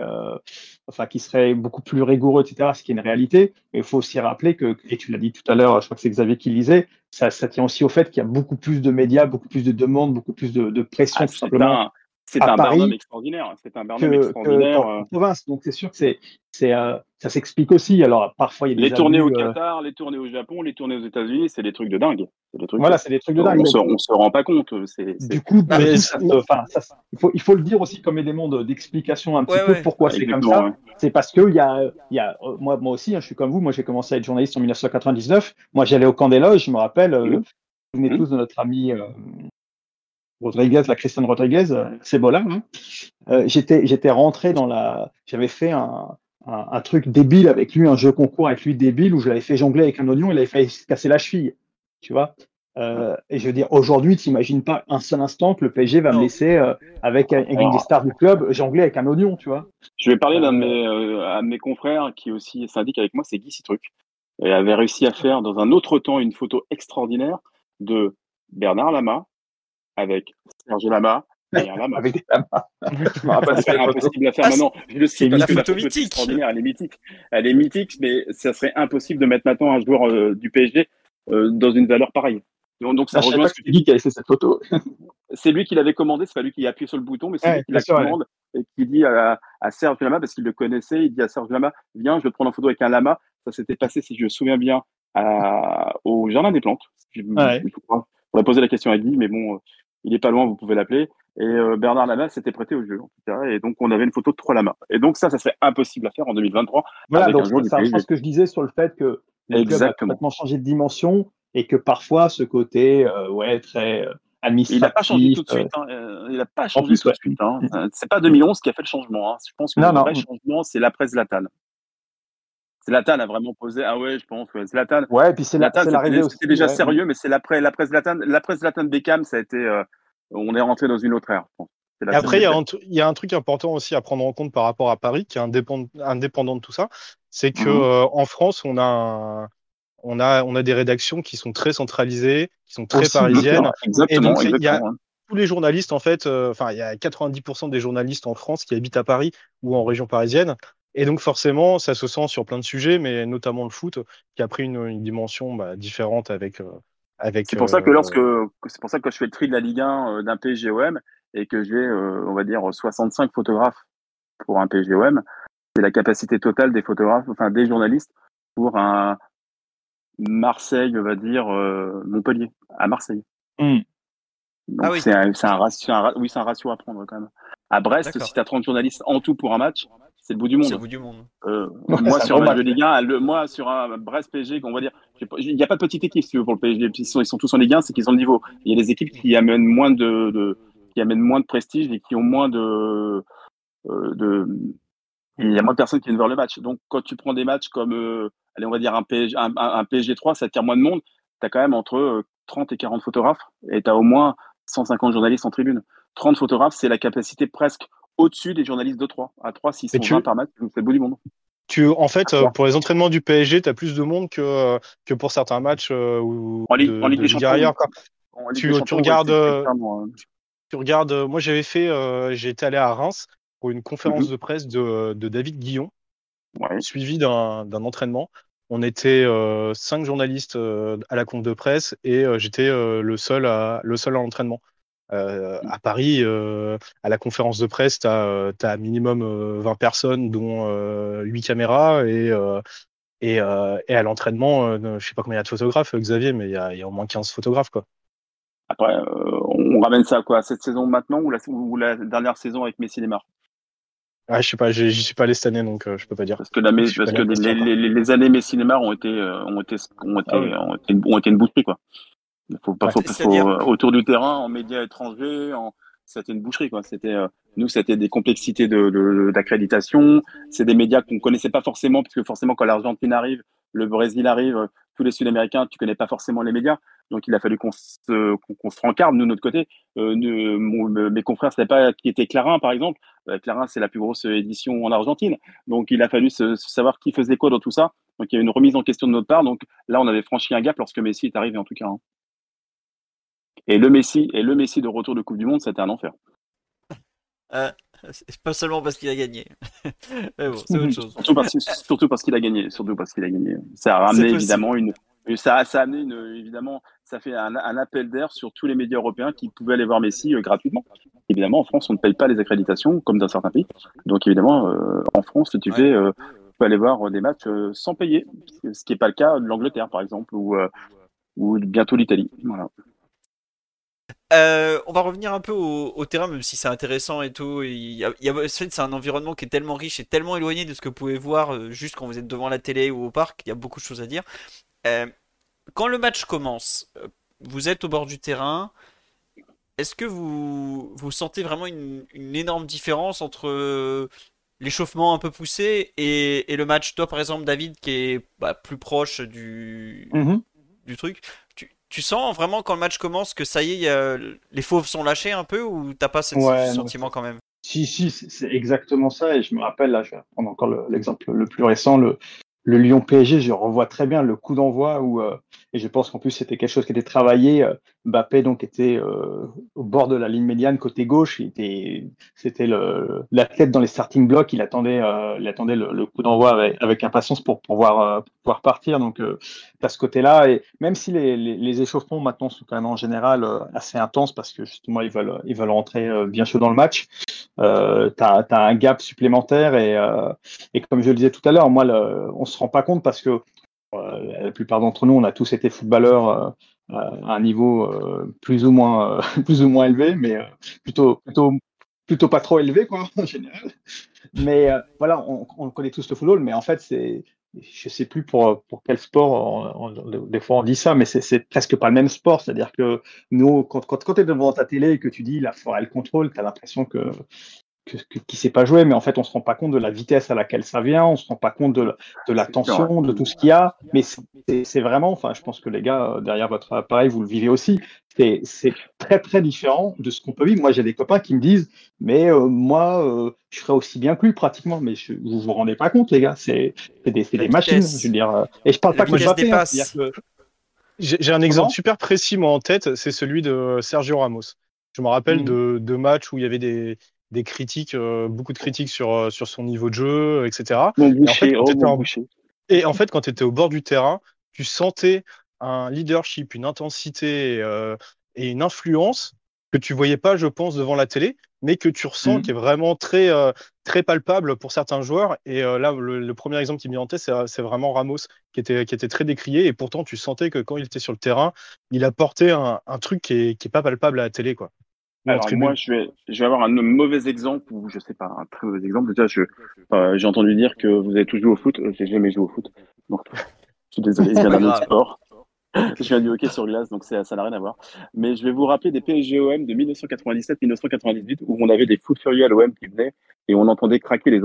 enfin qui serait beaucoup plus rigoureux, etc. Ce qui est une réalité. Mais il faut aussi rappeler que, et tu l'as dit tout à l'heure, je crois que c'est Xavier qui lisait, ça, ça tient aussi au fait qu'il y a beaucoup plus de médias, beaucoup plus de demandes, beaucoup plus de, de pression, ah, tout simplement. C'est un Paris extraordinaire. C'est un Barnum extraordinaire. en province. Donc c'est sûr que c'est, c'est, euh, ça s'explique aussi. Alors parfois il y a des les tournées au euh, Qatar, les tournées au Japon, les tournées aux États-Unis, c'est des trucs de dingue. Des trucs voilà, c'est des trucs de dingue. On, se, on se rend pas compte. Du coup, il, faut, il faut le dire aussi comme élément d'explication un petit peu pourquoi c'est comme ça. C'est parce que il y a, il y a euh, moi, moi aussi, hein, je suis comme vous. Moi, j'ai commencé à être journaliste en 1999. Moi, j'allais au camp des loges. Je me rappelle. Mmh. Vous venez mmh. tous de notre ami Rodriguez, la Christiane Rodriguez, euh, c'est là. Hein. Euh, j'étais, j'étais rentré dans la, j'avais fait un, un, truc débile avec lui, un jeu concours avec lui débile où je l'avais fait jongler avec un oignon, il avait fait casser la cheville, tu vois. Euh, et je veux dire, aujourd'hui, tu n'imagines pas un seul instant que le PSG va me laisser avec, une des stars du club jongler avec un oignon, tu vois. Je vais parler d'un de mes, mes confrères qui aussi syndique avec moi, c'est Guy Citruc, et avait réussi à faire dans un autre temps une photo extraordinaire de Bernard Lama, avec Serge Lama et un lama. Avec des lamas. c'est impossible à faire maintenant. Je le parce que la photo mythique. Extraordinaire, elle est mythique. Elle est mythique, mais ça serait impossible de mettre maintenant un joueur euh, du PSG euh, dans une valeur pareille. Donc, ça ah, rejoint ce que tu dis qui a laissé cette photo. c'est lui qui l'avait commandé, c'est pas lui qui a appuyé sur le bouton, mais c'est lui qui la commande et qui dit à, à Serge Lama, parce qu'il le connaissait, il dit à Serge Lama, viens, je vais te prendre en photo avec un lama. Ça s'était passé, si je me souviens bien, à, au Jardin des Plantes. Ouais. On va poser la question à Guy, mais bon, il est pas loin, vous pouvez l'appeler. Et euh, Bernard Lama s'était prêté au jeu, en tout cas. Et donc, on avait une photo de trois lamas. Et donc, ça, ça serait impossible à faire en 2023. Voilà, donc, ça ce que je disais sur le fait que le club a complètement changé de dimension et que parfois, ce côté, euh, ouais, très euh, administratif. Il n'a pas changé tout de suite. Hein. Il n'a pas changé tout de suite. Hein. C'est pas 2011 qui a fait le changement. Hein. Je pense que le vrai changement, c'est l'après Zlatan. Zlatan a vraiment posé. Ah ouais, je pense. Ouais, Zlatan. Ouais, et puis c'est l'arrivée C'était déjà sérieux, mais c'est l'après, l'après Zlatan, l'après Zlatan Beckham, ça a été on est rentré dans une autre ère. Et après, il y, a un, truc important aussi à prendre en compte par rapport à Paris, qui est indépendant, de tout ça, c'est que mhm. euh, en France, on a, on a, on a des rédactions qui sont très centralisées, qui sont très parisiennes. et donc, il y a tous les journalistes, en fait, euh, enfin, il y a 90% des journalistes en France qui habitent à Paris ou en région parisienne. Et donc, forcément, ça se sent sur plein de sujets, mais notamment le foot, qui a pris une, dimension bah, différente avec, euh, c'est pour ça que euh, lorsque c'est pour ça que quand je fais le tri de la Ligue 1 euh, d'un PGOM et que j'ai euh, on va dire 65 photographes pour un PGOM, c'est la capacité totale des photographes, enfin des journalistes pour un Marseille, on va dire Montpellier à Marseille. Hmm. ah oui. c'est un, un, ratio, oui, c'est un ratio à prendre quand même. À Brest, si tu as 30 journalistes en tout pour un match, c'est le bout du monde. Le bout du monde. Euh, moi, sur un match de Ligue 1, le, moi, sur un Brest PSG, on va dire, il n'y a pas de petite équipe, si tu veux, pour le PSG. Ils sont, ils sont tous en Ligue 1, c'est qu'ils ont le niveau. Il y a des équipes qui amènent moins de, de, qui amènent moins de prestige et qui ont moins de, euh, de, il y a moins de personnes qui viennent voir le match. Donc, quand tu prends des matchs comme, euh, allez, on va dire un PSG, un, un PSG 3, ça attire moins de monde. Tu as quand même entre 30 et 40 photographes et tu as au moins 150 journalistes en tribune. 30 photographes, c'est la capacité presque au-dessus des journalistes de 3. À 3, s'ils sont tu... 20 par match, c'est le bout du monde. Tu, en fait, ah, pour les entraînements du PSG, tu as plus de monde que, que pour certains matchs ou en, Ligue, de, en Ligue des Champions. Tu, tu, regardes, tu regardes, moi j'avais fait, euh, été allé à Reims pour une conférence mhm. de presse de, de David Guillon, suivi d'un entraînement. On était euh, cinq journalistes euh, à la conf de presse et j'étais le seul à le seul à l'entraînement. À Paris, à la conférence de presse, tu as, minimum 20 personnes, dont 8 caméras, et, et, et à l'entraînement, je sais pas combien il y a de photographes, Xavier, mais il y a, y a, au moins 15 photographes. Quoi. Après, on ramène ça à quoi Cette saison maintenant ou la, ou la dernière saison avec Messi Neymar? Ah, je sais pas, j'y suis pas allé cette année, donc euh, je peux pas dire. Parce que, la, parce que les, les, les, années Messi Neymar ont été, euh, ont été, ont été, ah ont été, ont été une boucherie quoi. Faut pas, faut, faut, euh, autour du terrain, en médias étrangers, en, c'était une boucherie quoi. C'était nous, c'était des complexités de d'accréditation. C'est des médias qu'on connaissait pas forcément, parce que forcément quand l'Argentine arrive, le Brésil arrive, tous les Sud-Américains, tu connais pas forcément les médias. Donc il a fallu qu'on se, qu'on se rencarde, nous, de notre côté. Euh, mes confrères, ce pas qui était Clarin, par exemple. Euh, Clarin, c'est la plus grosse édition en Argentine. Donc il a fallu se, savoir qui faisait quoi dans tout ça. Donc il y a une remise en question de notre part. Donc là, on avait franchi un gap lorsque Messi est arrivé, en tout cas. Hein. Et le Messi, et le Messi de retour de Coupe du Monde, c'était un enfer. Euh, pas seulement parce qu'il a gagné. Mais bon, c'est autre chose. Surtout parce, surtout parce qu'il a gagné. Surtout parce qu'il a gagné. Ça a ramené évidemment une, ça, ça a amené une, évidemment, ça fait un, appel d'air sur tous les médias européens qui pouvaient aller voir Messi euh, gratuitement. Évidemment, en France, on ne paye pas les accréditations comme dans certains pays. Donc, évidemment, euh, en France, tu fais, euh, aller voir des matchs sans payer, ce qui n'est pas le cas de l'Angleterre, par exemple, ou, ou bientôt l'Italie. Voilà. On va revenir un peu au, terrain, même si c'est intéressant et tout. Il y a, c'est un environnement qui est tellement riche et tellement éloigné de ce que vous pouvez voir juste quand vous êtes devant la télé ou au parc. Il y a beaucoup de choses à dire. Euh, quand le match commence, euh, vous êtes au bord du terrain. Est-ce que vous, vous sentez vraiment une, énorme différence entre euh, l'échauffement un peu poussé et, le match? Toi, par exemple, David, qui est bah, plus proche du, mhm. du truc, tu, sens vraiment quand le match commence que ça y est, les fauves sont lâchés un peu ou t'as pas ce sentiment quand même? Si, si, c'est exactement ça. Et je me rappelle, là, je vais prendre encore l'exemple le, plus récent, le, le Lyon PSG, je revois très bien le coup d'envoi où, euh, et je pense qu'en plus c'était quelque chose qui était travaillé. Euh, Mbappé donc était euh, au bord de la ligne médiane côté gauche. Il était, c'était l'athlète dans les starting blocks. Il attendait, il attendait le, coup d'envoi avec, impatience pour pouvoir partir. Donc à ce côté-là, et même si les, échauffements maintenant sont quand même en général assez intenses parce que justement ils veulent ils veulent rentrer bien chaud dans le match. Euh, tu as, un gap supplémentaire et, comme je le disais tout à l'heure, moi le, on se rend pas compte parce que euh, la plupart d'entre nous, on a tous été footballeurs euh, à un niveau euh, plus ou moins plus ou moins élevé, mais plutôt plutôt plutôt pas trop élevé quoi en général. Mais voilà, on, connaît tous le football, mais en fait c'est je sais plus pour, quel sport, des fois on dit ça, mais c'est presque pas le même sport. C'est-à-dire que nous, quand, quand, quand tu es devant ta télé et que tu dis la forêt le contrôle, tu as l'impression que que, que, qui s'est pas joué, mais en fait, on se rend pas compte de la vitesse à laquelle ça vient, on se rend pas compte de, de la tension, de tout ce qu'il y a. Mais c'est vraiment, enfin, je pense que les gars euh, derrière votre appareil, vous le vivez aussi. C'est très très différent de ce qu'on peut vivre. Moi, j'ai des copains qui me disent, mais euh, moi, euh, je ferais aussi bien que lui pratiquement. Mais je, vous vous rendez pas compte, les gars. C'est des, des machines. Je veux dire, et je parle pas que Mbappé. Hein, que... J'ai un exemple super précis moi en tête, c'est celui de Sergio Ramos. Je me rappelle mmh. de, de matchs où il y avait des, des critiques, euh, beaucoup de critiques sur, euh, sur son niveau de jeu, etc. et, en fait, quand tu étais au bord du terrain, tu sentais un leadership, une intensité euh, et une influence que tu voyais pas, je pense, devant la télé, mais que tu ressens mhm. qui est vraiment très, très palpable pour certains joueurs. Et là, le, premier exemple qui me vient en tête, c'est vraiment Ramos, qui était, qui était très décrié. Et pourtant, tu sentais que quand il était sur le terrain, il apportait un, un truc qui est, qui est pas palpable à la télé. quoi. Alors moi, je vais, je vais avoir un mauvais exemple ou je sais pas, un très mauvais exemple. Déjà, je, euh, j'ai entendu dire que vous avez tous joué au foot. J'ai jamais joué au foot. Donc, je suis désolé, viens d'un autre sport. je viens du hockey sur glace, donc ça n'a rien à voir. Mais je vais vous rappeler des PSGOM de 1997-1998 où on avait des fous furieux à l'OM qui venaient et on entendait craquer les.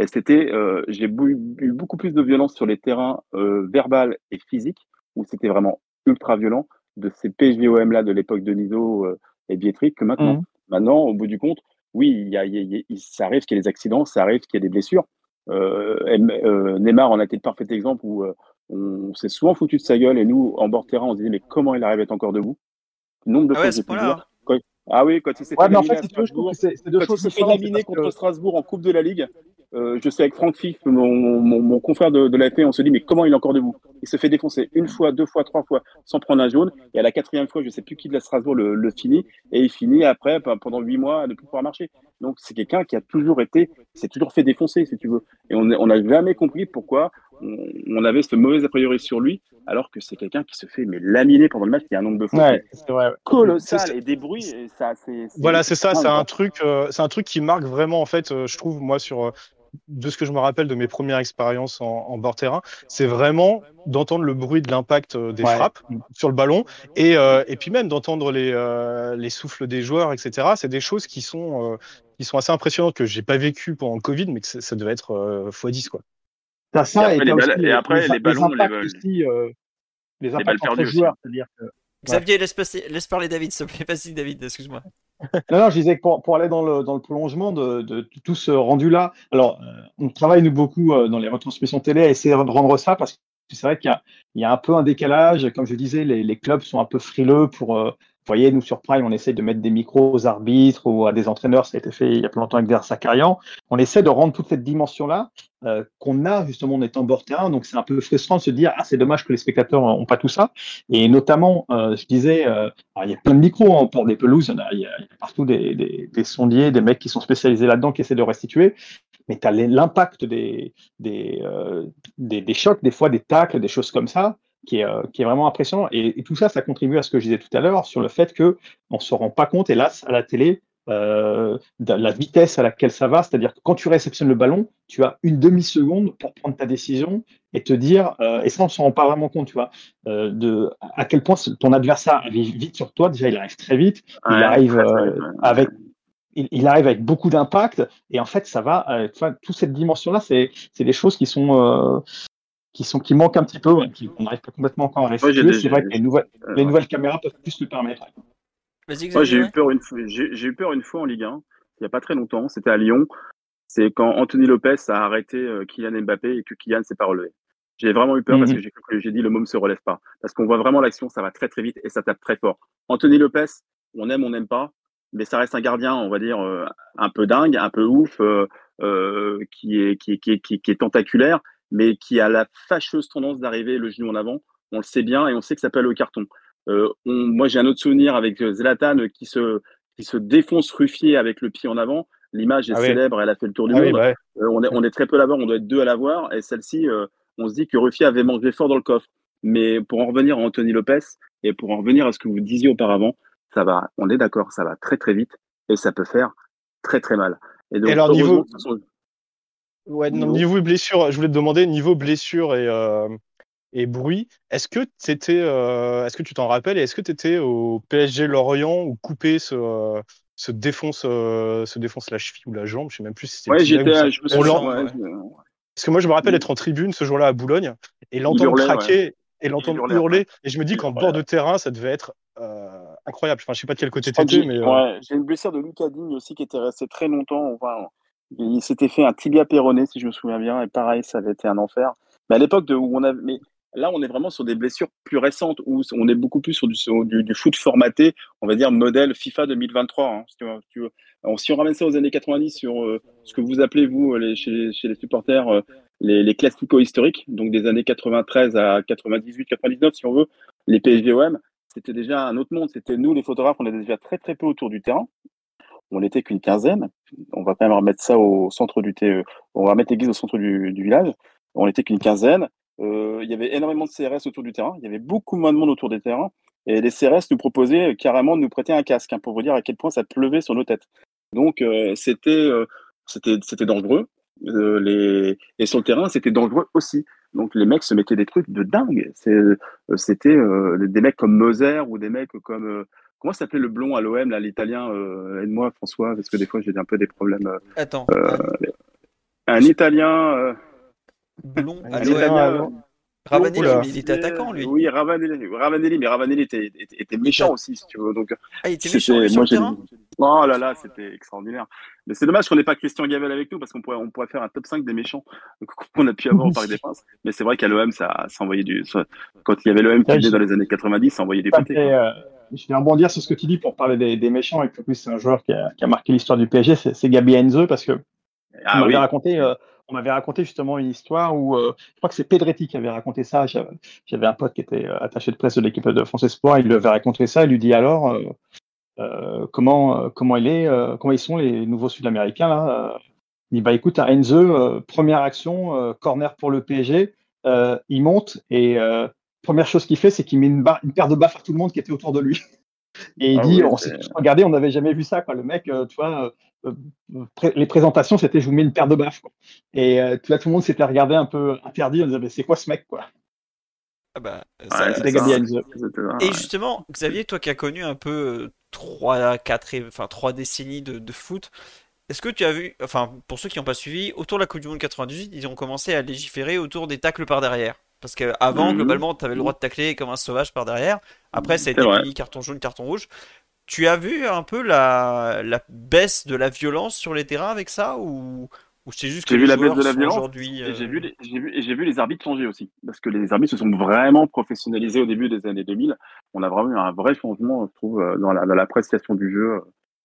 Et c'était, euh, j'ai eu beaucoup plus de violence sur les terrains euh, verbal et physique où c'était vraiment ultra violent de ces PSGOM là de l'époque de Nido, euh, et biétrique que maintenant. Mmh. Maintenant, au bout du compte, oui, il y a, ça arrive qu'il y ait des accidents, ça arrive qu'il y ait des blessures. Neymar en a été le parfait exemple où on s'est souvent foutu de sa gueule et nous, en bord terrain, on se disait mais comment il arrive à être encore debout? Nombre de ah fois ah oui, quand il s'est fait, fait laminer contre Strasbourg en Coupe de la Ligue, euh, je sais avec Franck Fif, mon, confrère de, de l'AFP, on se dit mais comment il est encore debout? Il se fait défoncer une fois, deux fois, trois fois sans prendre un jaune. Et à la quatrième fois, je sais plus qui de la Strasbourg le, le finit. Et il finit après pendant huit mois à ne plus pouvoir marcher. Donc c'est quelqu'un qui a toujours été, s'est toujours fait défoncer si tu veux. Et on n'a jamais compris pourquoi on, avait ce mauvais a priori sur lui, alors que c'est quelqu'un qui se fait mais laminer pendant le match. Il y a un nombre de fois colossal et des bruits. Et ça, voilà, c'est ça. C'est un truc, euh, c'est un truc qui marque vraiment en fait, euh, je trouve moi sur euh, de ce que je me rappelle de mes premières expériences en, bord terrain, c'est vraiment d'entendre le bruit de l'impact des frappes sur le ballon et, et puis même d'entendre les, les souffles des joueurs, etc. C'est des choses qui sont, qui sont assez impressionnantes que j'ai pas vécu pendant le Covid, mais que ça, devait être x10 quoi. T'as ça et, après, les, ballons, les, aussi, euh, les impacts entre joueurs, c'est-à-dire que Xavier, laisse, laisse, parler David, s'il te plaît. Vas-y, David, excuse-moi. non, non, je disais que pour, pour aller dans le, dans le prolongement de, de, tout ce rendu-là, alors, euh, on travaille, nous, beaucoup euh, dans les retransmissions télé à essayer de rendre ça parce que c'est vrai qu'il y, y, a un peu un décalage. Comme je disais, les, les clubs sont un peu frileux pour, voyez, nous sur Prime, on essaie de mettre des micros aux arbitres ou à des entraîneurs. Ça a été fait il y a plus longtemps avec Der Sakarian. On essaie de rendre toute cette dimension-là euh, qu'on a justement en étant bord terrain. Donc c'est un peu frustrant de se dire ah c'est dommage que les spectateurs n'ont pas tout ça. Et notamment, euh, je disais, euh, il y a plein de micros hein, pour des pelouses. Il y, a, partout des, sondiers, des mecs qui sont spécialisés là-dedans qui essaient de restituer. Mais tu as l'impact des, des, des chocs, des fois des tacles, des choses comme ça qui est, euh, qui est vraiment impressionnant. Et, tout ça, ça contribue à ce que je disais tout à l'heure sur le fait qu'on ne se rend pas compte, hélas, à la télé, euh, de la vitesse à laquelle ça va. C'est-à-dire que quand tu réceptionnes le ballon, tu as une demi-seconde pour prendre ta décision et te dire, euh, et ça, on ne s'en rend pas vraiment compte, tu vois, de à quel point ton adversaire arrive vite sur toi. Déjà, il arrive très vite. il arrive avec il, arrive avec beaucoup d'impact et en fait ça va enfin, toute cette dimension là c'est des choses qui sont qui sont qui manquent un petit peu, qui, on n'arrive pas complètement encore à restituer. c'est vrai que les nouvelles, les nouvelles caméras peuvent plus le permettre. Moi, j'ai eu peur une fois, j'ai eu peur une fois en Ligue 1, il n'y a pas très longtemps. C'était à Lyon. C'est quand Anthony Lopez a arrêté euh, Kylian Mbappé et que Kylian s'est pas relevé. J'ai vraiment eu peur parce mhm. que j'ai dit le môme se relève pas. Parce qu'on voit vraiment l'action, ça va très très vite et ça tape très fort. Anthony Lopez, on aime, on n'aime pas, mais ça reste un gardien, on va dire, euh, un peu dingue, un peu ouf, euh, qui, est, qui, qui, qui, qui est tentaculaire mais qui a la fâcheuse tendance d'arriver le genou en avant. On le sait bien et on sait que ça peut aller au carton. Euh, moi, j'ai un autre souvenir avec euh, Zlatan qui se, qui se défonce Ruffier avec le pied en avant. L'image est ah célèbre, elle a fait le tour du ah monde. Bah euh, on, est, on, est, très peu là-bas, on doit être deux à la voir. Et celle-ci, on se dit que Ruffier avait mangé fort dans le coffre. Mais pour en revenir à Anthony Lopez et pour en revenir à ce que vous disiez auparavant, ça va, on est d'accord, ça va très très vite et ça peut faire très très mal. Et, donc, alors, niveau... Ouais, niveau blessure, je voulais te demander, niveau blessure et, euh, et bruit, est-ce que, étais, euh, est-ce que tu t'en rappelles et est-ce que tu étais au PSG Lorient où Coupé se, euh, se, défonce, se défonce la cheville ou la jambe Je sais même plus si c'était. Ouais, j'étais. Je me souviens. Parce que moi, je me rappelle être en tribune ce jour-là à Boulogne et l'entendre craquer et l'entendre hurler. Et je me dis qu'en bord de terrain, ça devait être incroyable. Enfin, je sais pas de quel côté tu étais, mais. J'ai une blessure de Lucas Digne aussi qui était restée très longtemps. Enfin, il s'était fait un tibia péroné, si je me souviens bien, et pareil, ça avait été un enfer. Mais à l'époque où on avait, mais là, on est vraiment sur des blessures plus récentes, où on est beaucoup plus sur du, foot formaté, on va dire modèle FIFA 2023. Hein, si, on ramène ça aux années 90 sur euh, ce que vous appelez, vous, chez, les supporters, euh, les, les classico-historiques, donc des années 93 à 98, 99, si on veut, les PSVOM, c'était déjà un autre monde. C'était nous, les photographes, on était déjà très très peu autour du terrain on n'était qu'une quinzaine. On va quand même remettre ça au centre du TE. On va mettre l'église au centre du, village. On n'était qu'une quinzaine. Euh, il y avait énormément de CRS autour du terrain. Il y avait beaucoup moins de monde autour des terrains. Et les CRS nous proposaient carrément de nous prêter un casque hein, pour vous dire à quel point ça pleuvait sur nos têtes. Donc euh, c'était euh, dangereux. Et sur le terrain, c'était dangereux aussi. Donc les mecs se mettaient des trucs de dingue. C'était des mecs comme Moser ou des mecs comme Comment s'appelait le blond à l'OM, là, l'italien euh, Aide-moi, François, parce que des fois j'ai un peu des problèmes. Euh, Attends. Euh, un italien. blond à l'OM. Ravanelli, il était attaquant, lui. Oui, Ravanelli, Ravanelli mais Ravanelli était, était, méchant aussi, si tu veux. Donc, ah, il était méchant sur le terrain Oh là là, c'était extraordinaire. Mais c'est dommage qu'on n'ait pas Christian Gavel avec nous, parce qu'on pourrait, on pourrait faire un top 5 des méchants qu'on a pu avoir au Parc des Princes. Mais c'est vrai qu'à l'OM, ça, ça envoyait du. Quand il y avait l'OM qui venait dans les années 90, ça envoyait des pâtés. Euh, je vais rebondir sur ce que tu dis pour parler des, méchants, et que plus c'est un joueur qui a, qui a marqué l'histoire du PSG, c'est Gabi Enzo, parce que ah, on m'avait raconté. Euh, on m'avait raconté justement une histoire où euh, je crois que c'est Pedretti qui avait raconté ça. J'avais un pote qui était euh, attaché de presse de l'équipe de France Espoir. Il lui avait raconté ça. Il lui dit alors comment comment il est, comment ils sont les nouveaux Sud-Américains là. il dit bah écoute à Enze, première action, corner pour le PSG. il monte et première chose qu'il fait, c'est qu'il met une, une, paire de baffes à tout le monde qui était autour de lui. Et il ah dit, on s'est tous regardé, on n'avait jamais vu ça. Quoi. Le mec, tu vois, euh, les présentations, c'était je vous mets une paire de baffes. Et euh, tout, tout le monde s'était regardé un peu interdit. On disait, c'est quoi ce mec quoi? Ah bah, Et justement, Xavier, toi qui as connu un peu 3, 4, enfin 3 décennies de, foot, est-ce que tu as vu, enfin pour ceux qui n'ont pas suivi, autour de la Coupe du Monde 98, ils ont commencé à légiférer autour des tacles par derrière? Parce qu'avant, mhm. globalement, tu avais le droit de tacler comme un sauvage par derrière. Après, ça a été carton jaune, carton rouge. Tu as vu un peu la, la, baisse de la violence sur les terrains avec ça ou, ou c'est juste que j'ai vu la baisse de la violence aujourd'hui euh... j'ai vu, les, vu, vu les arbitres changer aussi parce que les arbitres se sont vraiment professionnalisés au début des années 2000 on a vraiment eu un vrai changement je trouve euh, dans l'appréciation du jeu euh,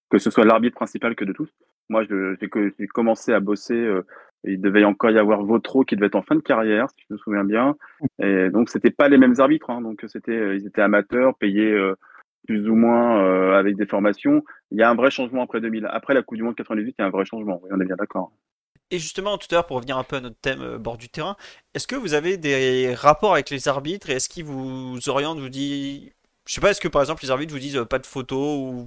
que ce soit l'arbitre principal que de tous moi j'ai commencé à bosser euh, il devait encore y avoir Vautreau qui devait être en fin de carrière si je me souviens bien et donc c'était pas les mêmes arbitres hein, donc c'était ils étaient amateurs payés plus ou moins euh, avec des formations. Il y a un vrai changement après 2000. Après la Coupe du Monde 98, il y a un vrai changement. Oui, on est bien d'accord. Et justement, tout à l'heure, pour revenir un peu à notre thème euh, bord du terrain, est-ce que vous avez des rapports avec les arbitres et est-ce qu'ils vous orientent, vous disent je sais pas, est-ce que par exemple les arbitres vous disent euh, pas de photos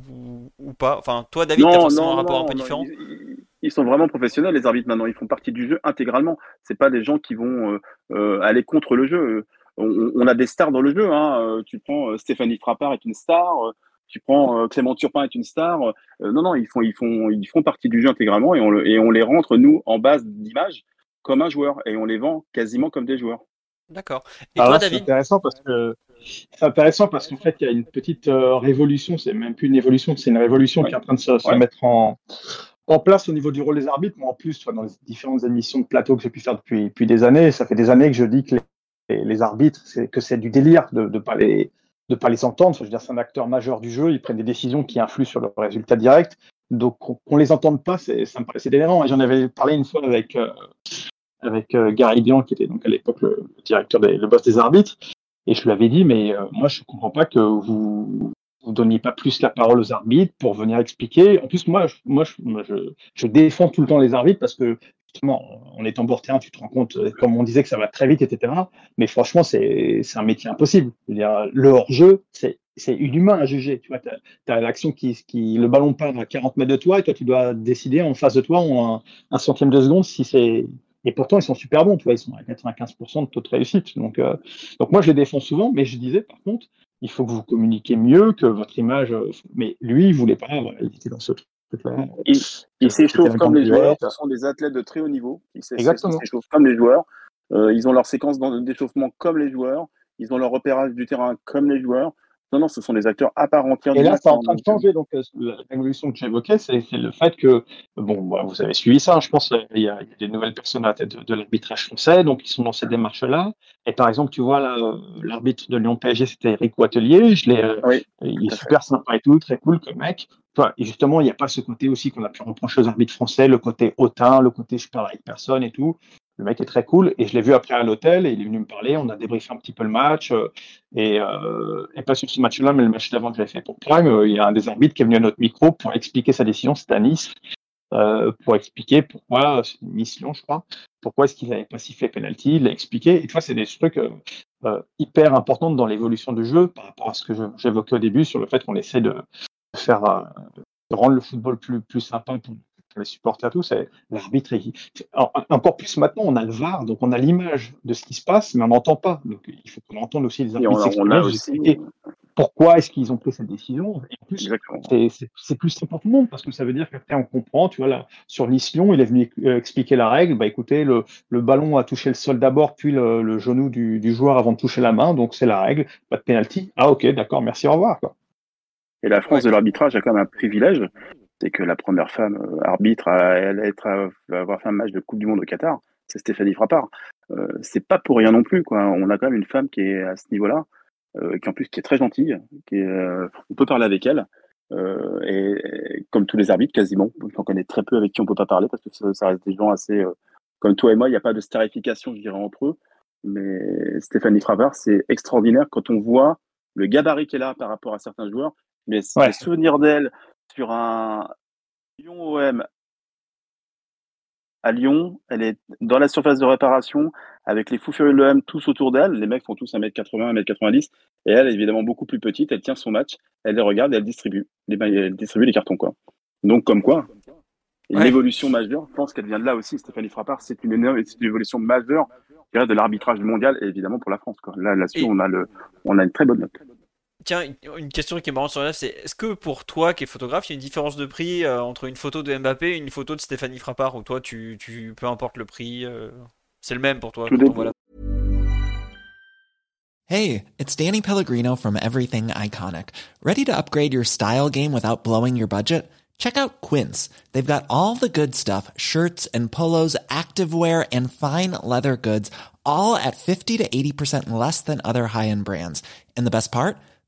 ou, pas? Enfin, toi, David, tu as forcément un rapport un peu différent? ils, sont vraiment professionnels, les arbitres maintenant. Ils font partie du jeu intégralement. C'est pas des gens qui vont aller contre le jeu on, a des stars dans le jeu. Hein. Euh, tu prends euh, Stéphanie Frappard est une star. Euh, tu prends Clément Turpin est une star. non, non, ils font, ils font, ils font partie du jeu intégralement et on, et on les rentre nous en base d'image comme un joueur et on les vend quasiment comme des joueurs. D'accord. Et toi, David C'est intéressant parce que c'est intéressant parce qu'en fait, il y a une petite révolution. C'est même plus une évolution, c'est une révolution qui est en train de se, mettre en, en place au niveau du rôle des arbitres. Moi, en plus, dans les différentes émissions de plateau que j'ai pu faire depuis, depuis des années, ça fait des années que je dis que les les, arbitres, c'est que c'est du délire de ne pas les de pas les entendre. Je veux dire, c'est un acteur majeur du jeu. Ils prennent des décisions qui influent sur le résultat direct. Donc, qu'on les entende pas, ça me paraissait délirant. Et j'en avais parlé une fois avec euh, avec euh, Gary Bian, qui était donc à l'époque le, directeur, le boss des arbitres. Et je lui avais dit, mais euh, moi, je comprends pas que vous vous donniez pas plus la parole aux arbitres pour venir expliquer. En plus, moi, je, moi, je, défends tout le temps les arbitres parce que en étant bord tu te rends compte, euh, comme on disait, que ça va très vite, etc. Mais franchement, c'est un métier impossible. le hors-jeu, c'est inhumain à juger. Tu vois, as, l'action qui, qui, le ballon part à 40 mètres de toi et toi, tu dois décider en face de toi en un, centième de seconde si c'est. Et pourtant, ils sont super bons, tu vois, ils sont à 95% de taux de réussite. Donc, euh, donc moi, je les défends souvent, mais je disais, par contre, il faut que vous communiquiez mieux, que votre image. Euh, mais lui, il voulait pas, il était dans ce truc ils, ils s'échauffent comme les joueurs, ce sont des athlètes de très haut niveau. Ils s'échauffent comme les joueurs. Euh, ils ont leur séquence d'échauffement comme les joueurs. Ils ont leur repérage du terrain comme les joueurs. Non, non, ce sont des acteurs à part entière. Et là, c'est en train de changer. Donc, euh, la révolution que j'évoquais, c'est le fait que, bon, bah, vous avez suivi ça, je pense, il y, a, des nouvelles personnes à la tête de, l'arbitrage français, donc ils sont dans cette démarche-là. Et par exemple, tu vois, là, euh, l'arbitre de Lyon PSG, c'était Eric Watelier. Je l'ai, il est super sympa et tout, très cool comme mec et justement, il n'y a pas ce côté aussi qu'on a pu reprocher aux arbitres français, le côté hautain, le côté je parle avec personne et tout. Le mec est très cool et je l'ai vu après à l'hôtel et il est venu me parler. On a débriefé un petit peu le match euh, et, euh, et pas sur ce match-là, mais le match d'avant que j'avais fait pour Prime, euh, il y a un des arbitres qui est venu à notre micro pour expliquer sa décision, c'était à Nice, pour expliquer pourquoi, c'est une mission, je crois, pourquoi est-ce qu'il n'avait pas sifflé penalty, il l'a expliqué. Et tu vois, c'est des trucs hyper importants dans l'évolution du jeu par rapport à ce que j'évoquais au début sur le fait qu'on essaie de, faire euh, rendre le football plus, plus sympa pour, les supporters tous, c'est l'arbitre. Encore plus maintenant, on a le VAR, donc on a l'image de ce qui se passe, mais on n'entend pas. Donc il faut qu'on entende aussi les arbitres. On, a aussi, pourquoi est-ce qu'ils ont pris cette décision. Et en plus, c'est plus simple pour tout le monde parce que ça veut dire qu'après on comprend, tu vois, là, sur Lyon, il est venu euh, expliquer la règle. Bah écoutez, le, le ballon a touché le sol d'abord, puis le, le genou du, du, joueur avant de toucher la main, donc c'est la règle, pas de penalty. Ah ok, d'accord, merci, au revoir. Quoi. Et la France de l'arbitrage a quand même un privilège, c'est que la première femme euh, arbitre à, être, à avoir fait un match de Coupe du Monde au Qatar, c'est Stéphanie Frappard. Euh, c'est pas pour rien non plus, quoi. On a quand même une femme qui est à ce niveau-là, euh, qui en plus qui est très gentille, qui est, euh, on peut parler avec elle. Et, comme tous les arbitres, quasiment, on connaît très peu avec qui on peut pas parler parce que ça, ça reste des gens assez, comme toi et moi, il n'y a pas de starification, je dirais, entre eux. Mais Stéphanie Frappard, c'est extraordinaire quand on voit le gabarit qu'elle a par rapport à certains joueurs. Mais ouais. souvenir d'elle sur un Lyon OM à Lyon, elle est dans la surface de réparation avec les fous furieux de l'OM tous autour d'elle. Les mecs font tous 1m80, 1m90 et elle, est évidemment beaucoup plus petite, elle tient son match, elle les regarde et elle distribue les, elle distribue les cartons quoi. Donc comme quoi, une évolution majeure, je pense qu'elle vient de là aussi, Stéphanie Frappard, c'est une, une, évolution majeure de l'arbitrage mondial et évidemment pour la France. Quoi. Là, là-dessus, on, a le, on a une très bonne note. Tiens, une question qui est marrante sur la c'est est-ce que pour toi qui es photographe, il y a une différence de prix euh, entre une photo de Mbappé et une photo de Stéphanie Frappard ou toi, tu, tu peu importe le prix, euh, c'est le même pour toi voilà. Hey, it's Danny Pellegrino from Everything Iconic. Ready to upgrade your style game without blowing your budget? Check out Quince. They've got all the good stuff, shirts and polos, activewear and fine leather goods, all at 50 to 80% less than other high-end brands. And the best part?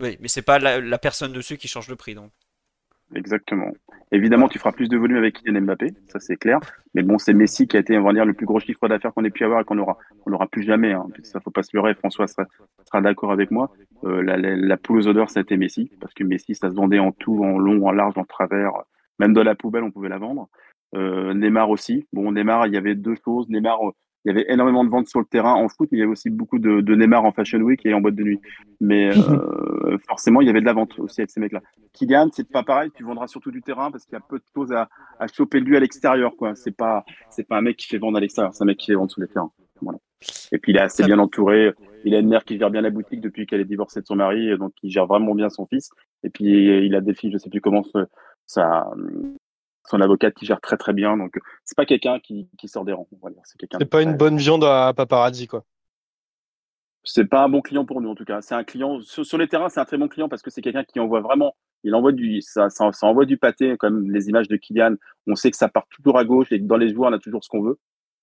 Oui, mais c'est pas la, personne dessus qui change le prix, donc. Exactement. Évidemment, tu feras plus de volume avec Kylian Mbappé, ça c'est clair. Mais bon, c'est Messi qui a été, on va dire, le plus gros chiffre d'affaires qu'on ait pu avoir et qu'on aura, on n'aura plus jamais. Hein. Ça faut pas se leurrer. François sera, d'accord avec moi. Euh, la, poule aux odeurs, ça a été Messi, parce que Messi, ça se vendait en tout, en long, en large, en travers. Même dans la poubelle, on pouvait la vendre. Euh, Neymar aussi. Bon, Neymar, il y avait deux choses. Neymar, il y avait énormément de ventes sur le terrain en foot, mais il y avait aussi beaucoup de, de Neymar en Fashion Week et en boîte de nuit. Mais euh, forcément, il y avait de la vente aussi avec ces mecs-là. Kylian, c'est pas pareil. Tu vendras surtout du terrain parce qu'il y a peu de choses à, à choper lui à l'extérieur. quoi. C'est pas, c'est pas un mec qui fait vendre à l'extérieur, c'est un mec qui fait vendre sous les terrains. Voilà. Et puis il est assez bien entouré. Il a une mère qui gère bien la boutique depuis qu'elle est divorcée de son mari, donc il gère vraiment bien son fils. Et puis il a des filles, je sais plus comment ça, son avocate qui gère très très bien. Donc c'est pas quelqu'un qui, qui, sort des rangs. C'est quelqu'un. C'est pas une bonne viande à paparazzi quoi. C'est pas un bon client pour nous en tout cas. C'est un client sur, les terrains, c'est un très bon client parce que c'est quelqu'un qui envoie vraiment. Il envoie du, ça, ça, ça, envoie du pâté comme les images de Kylian. On sait que ça part toujours à gauche et que dans les joueurs on a toujours ce qu'on veut.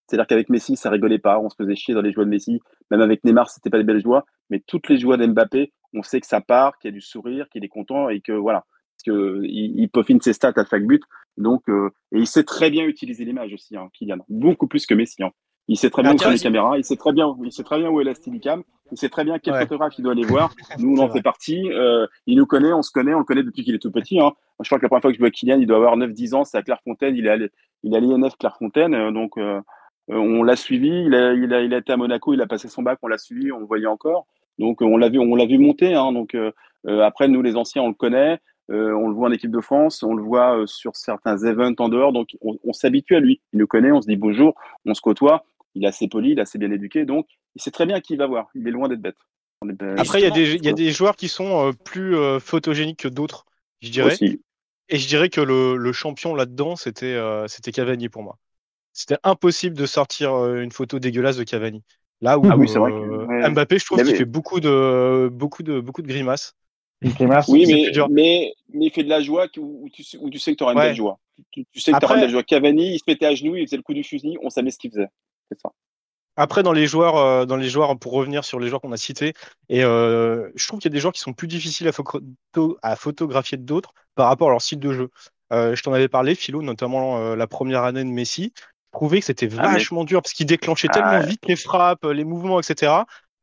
C'est-à-dire qu'avec Messi, ça rigolait pas, on se faisait chier dans les joies de Messi. Même avec Neymar, c'était pas des belles joies. Mais toutes les joies d'Mbappé, on sait que ça part, qu'il y a du sourire, qu'il est content et que voilà qu'il il peaufine ses stats à chaque but. Donc, euh, et il sait très bien utiliser l'image aussi, hein, Kylian, beaucoup plus que Messi. Hein. Il sait très bien où sont les caméras, il sait très bien, il sait très bien où est la Steadicam, il sait très bien quel photographe il doit aller voir. Nous, on en fait partie. Euh, il nous connaît, on se connaît, on le connaît depuis qu'il est tout petit. Hein. Je crois que la première fois que je vois Kylian, il doit avoir 9-10 ans, c'est à Clairefontaine. Il est allé, il est à l'INF Clairefontaine, euh, donc euh, on l'a suivi. Il a, il a, il a été à Monaco, il a passé son bac, on l'a suivi, on le voyait encore. Donc on l'a vu, on l'a vu monter. Hein, donc après, nous les anciens, on le connaît. Euh, on le voit en équipe de France, on le voit euh, sur certains events en dehors, donc on, s'habitue à lui. Il nous connaît, on se dit bonjour, on se côtoie. Il est assez poli, il est assez bien éduqué, donc il sait très bien qui il va voir. Il est loin d'être bête. Après, il y, a des, y a des joueurs qui sont euh, plus photogéniques que d'autres, je dirais. Et je dirais que le, champion là-dedans, c'était c'était Cavani pour moi. C'était impossible de sortir une photo dégueulasse de Cavani. Là où ah Mbappé, je trouve qu'il fait beaucoup de, beaucoup, de, beaucoup de grimaces. Oui, mais, mais, mais, il fait de la joie où, tu, sais que tu auras une belle joie. Tu, sais que tu auras de la joie. Cavani, il se mettait à genoux, il faisait le coup du fusil, on savait ce qu'il faisait. C'est ça. Après, dans les joueurs, euh, dans les joueurs, pour revenir sur les joueurs qu'on a cités, et euh, je trouve qu'il y a des joueurs qui sont plus difficiles à, photo à photographier que d'autres par rapport à leur style de jeu. Euh, je t'en avais parlé, Philo, notamment la première année de Messi. Je trouvais que c'était ah, vachement dur parce qu'il déclenchait tellement ah, vite les frappes, les mouvements, etc.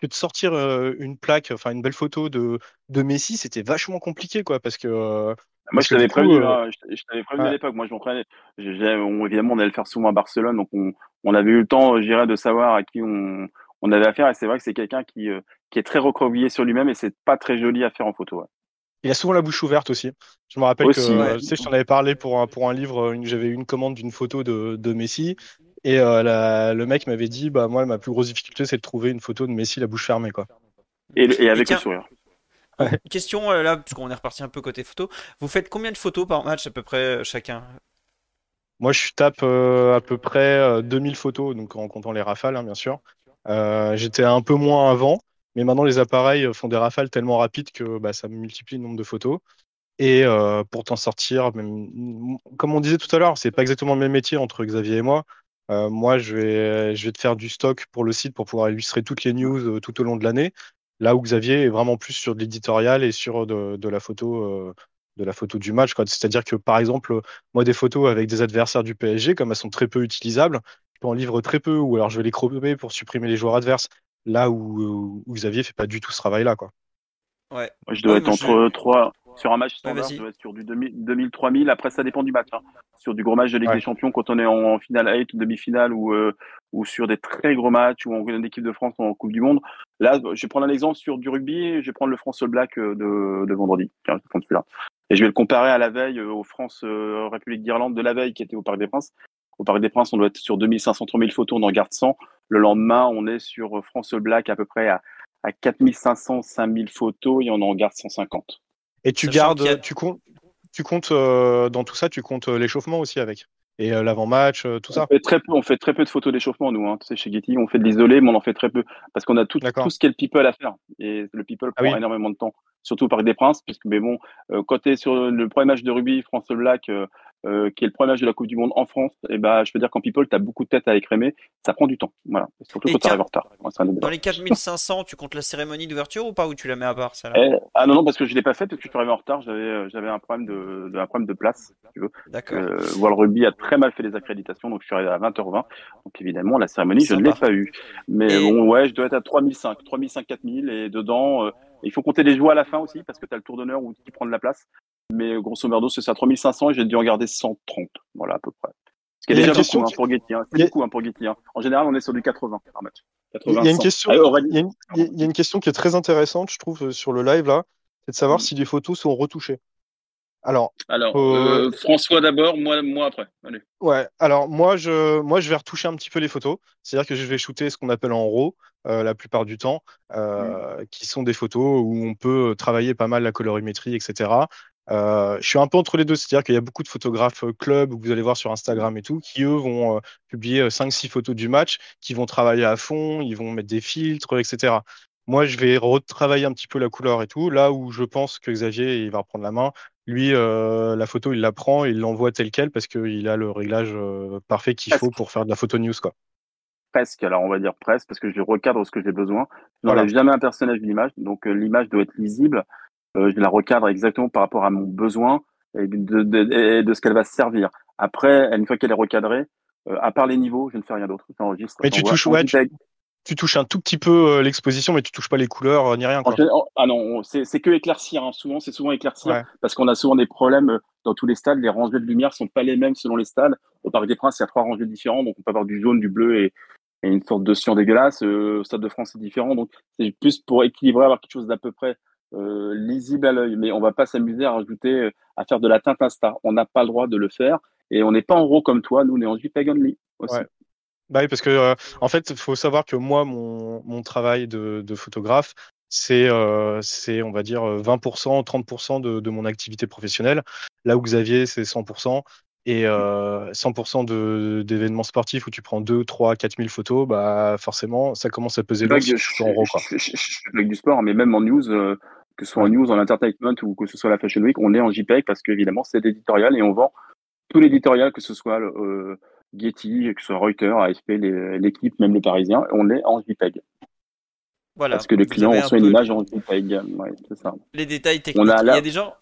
Que de sortir une plaque, enfin une belle photo de, de Messi, c'était vachement compliqué, quoi, parce que moi, je t'avais prévenu, hein, je, t'avais prévenu à l'époque. Moi, je m'en prenais. évidemment, on allait le faire souvent à Barcelone, donc on, on avait eu le temps, je dirais, de savoir à qui on, on avait affaire. Et c'est vrai que c'est quelqu'un qui, euh, qui est très recroquevillé sur lui-même et c'est pas très joli à faire en photo. Il a souvent la bouche ouverte aussi. Je me rappelle que tu sais, je t'en avais parlé pour un, pour un livre. J'avais eu une commande d'une photo de, de Messi et euh, la, le mec m'avait dit bah moi ma plus grosse difficulté c'est de trouver une photo de Messi la bouche fermée quoi. Et, et avec le sourire. Question euh, là, puisqu'on est reparti un peu côté photo. Vous faites combien de photos par match à peu près chacun? Moi, je tape euh, à peu près 2000 euh, photos, donc en comptant les rafales, hein, bien sûr. Euh, j'étais un peu moins avant, mais maintenant les appareils font des rafales tellement rapides que bah, ça multiplie le nombre de photos. Et pour t'en sortir, comme on disait tout à l'heure, c'est pas exactement le même métier entre Xavier et moi. Moi, je vais, je vais te faire du stock pour le site pour pouvoir illustrer toutes les news tout au long de l'année. Là où Xavier est vraiment plus sur de l'éditorial et sur de, la photo de la photo du match. C'est-à-dire que, par exemple, moi, des photos avec des adversaires du PSG, comme elles sont très peu utilisables, je peux en livre très peu, ou alors je vais les croper pour supprimer les joueurs adverses, là où, où Xavier fait pas du tout ce travail-là. Quoi. Ouais. je dois être entre 3, sur un match standard, dois être sur du 2000-3000. Après, ça dépend du match. Hein. Sur du gros match de Ligue des Champions, quand on est en, finale 8 ou demi-finale, ou, euh, ou sur des très gros matchs, où on gagne l'équipe de France en Coupe du Monde. Là, je vais prendre un exemple sur du rugby. Je vais prendre le France All Black euh, de, de vendredi. Tiens, je vais celui-là. Et je vais le comparer à la veille euh, aux France République d'Irlande de la veille qui était au Parc des Princes. Au Parc des Princes, on doit être sur 2500, 3000 photos, on en garde 100. Le lendemain, on est sur France All Black à peu près à, à 4500, 5000 photos et on en garde 150. Et tu gardes, tu comptes, tu comptes euh, dans tout ça, tu comptes euh, l'échauffement aussi avec et euh, l'avant-match, tout ça. On fait très peu, on fait très peu de photos d'échauffement nous. Hein. Tu sais, chez Getty, on fait de l'isolé, mais on en fait très peu parce qu'on a tout, tout ce qu'est le people à faire et le people ah prend énormément de temps, surtout au Parc des Princes, puisque mais bon, quand tu es sur le premier match de rugby France Black, euh, qui est le premier match de la Coupe du Monde en France, et eh ben, je peux dire qu'en people, tu as beaucoup de têtes à écrémer. Ça prend du temps. Voilà. Surtout quand tu arrives en retard. Dans les 4500, tu comptes la cérémonie d'ouverture ou pas Ou tu la mets à part eh, Ah non, non, parce que je ne l'ai pas faite parce que je suis arrivé en retard. J'avais, euh, j'avais un, problème de, un problème de place, si tu veux. D'accord. Euh, le Rugby a très mal fait les accréditations, donc je suis arrivé à 20h20. Donc évidemment, la cérémonie, je ne l'ai pas eu. Mais bon, ouais, je dois être à 3005, 3005, 4000. Et dedans, euh, il faut compter les joueurs à la fin aussi parce que tu as le tour d'honneur où qui prend de la place. Mais grosso modo, c'est ça, 3500 et j'ai dû en garder 130. Voilà, à peu près. Ce qui est déjà beaucoup hein, pour Getty. Hein. C'est beaucoup hein, pour Getty. En général, on est sur du 80 par match. il, y a une question, il, y a une, question qui est très intéressante, je trouve, euh, sur le live là, c'est de savoir mm. si les photos sont retouchées. Alors, alors euh, euh, François d'abord, moi, moi après. Allez. Ouais, alors moi je, moi, je vais retoucher un petit peu les photos. C'est-à-dire que je vais shooter ce qu'on appelle en RAW la plupart du temps, mm. qui sont des photos où on peut travailler pas mal la colorimétrie, etc. Euh, je suis un peu entre les deux, c'est-à-dire qu'il y a beaucoup de photographes euh, club, que vous allez voir sur Instagram et tout, qui eux vont euh, publier 5-6 photos du match, qui vont travailler à fond, ils vont mettre des filtres, etc. Moi, je vais retravailler un petit peu la couleur et tout. Là où je pense que Xavier il va reprendre la main, lui, la photo, il la prend il l'envoie telle quelle parce qu'il a le réglage parfait qu'il faut pour faire de la photo news. Quoi. Presque, alors on va dire presque, parce que je recadre ce que j'ai besoin. Je n'enlève jamais un personnage de l'image, donc l'image doit être lisible. Euh, je la recadre exactement par rapport à mon besoin et de, de, de ce qu'elle va se servir. Après, une fois qu'elle est recadrée, euh, à part les niveaux, je ne fais rien d'autre. J'enregistre. Mais tu touches, ouais, tu, touches un tout petit peu euh, l'exposition, mais tu touches pas les couleurs ni rien. Quoi. ah non, c'est que éclaircir. Hein. Souvent, c'est souvent éclaircir parce qu'on a souvent des problèmes dans tous les stades. Les rangées de lumière sont pas les mêmes selon les stades. Au Parc des Princes, il y a trois rangées différentes, donc on peut avoir du jaune, du bleu et, et une sorte de cyan dégueulasse. au Stade de France, c'est différent, donc c'est plus pour équilibrer, avoir quelque chose d'à peu près euh, lisible à l'œil, mais on va pas s'amuser à rajouter, euh, à faire de la teinte Insta. On n'a pas le droit de le faire et on n'est pas en RAW comme toi. Nous, on est en JPEG only aussi. Bah oui, parce que euh, en fait, il faut savoir que moi, mon, mon travail de, de photographe, c'est, c'est, on va dire, 20%, 30% de, de mon activité professionnelle. Là où Xavier, c'est 100%. Et 100% de, d'événements sportifs où tu prends 2, 3, 4 000 photos, bah forcément, ça commence à peser lourd si tu en RAW. Je, fais du sport, mais même en news, que ce soit en news, en entertainment ou que ce soit la Fashion Week, on est en JPEG parce qu'évidemment, c'est éditorial et on vend tout l'éditorial, que ce soit euh, Getty, que ce soit Reuters, AFP, l'équipe, même le Parisien, on est en JPEG. Voilà. Parce que les clients reçoivent une image en JPEG. Ouais, c'est ça. Les détails techniques. Il y a des gens.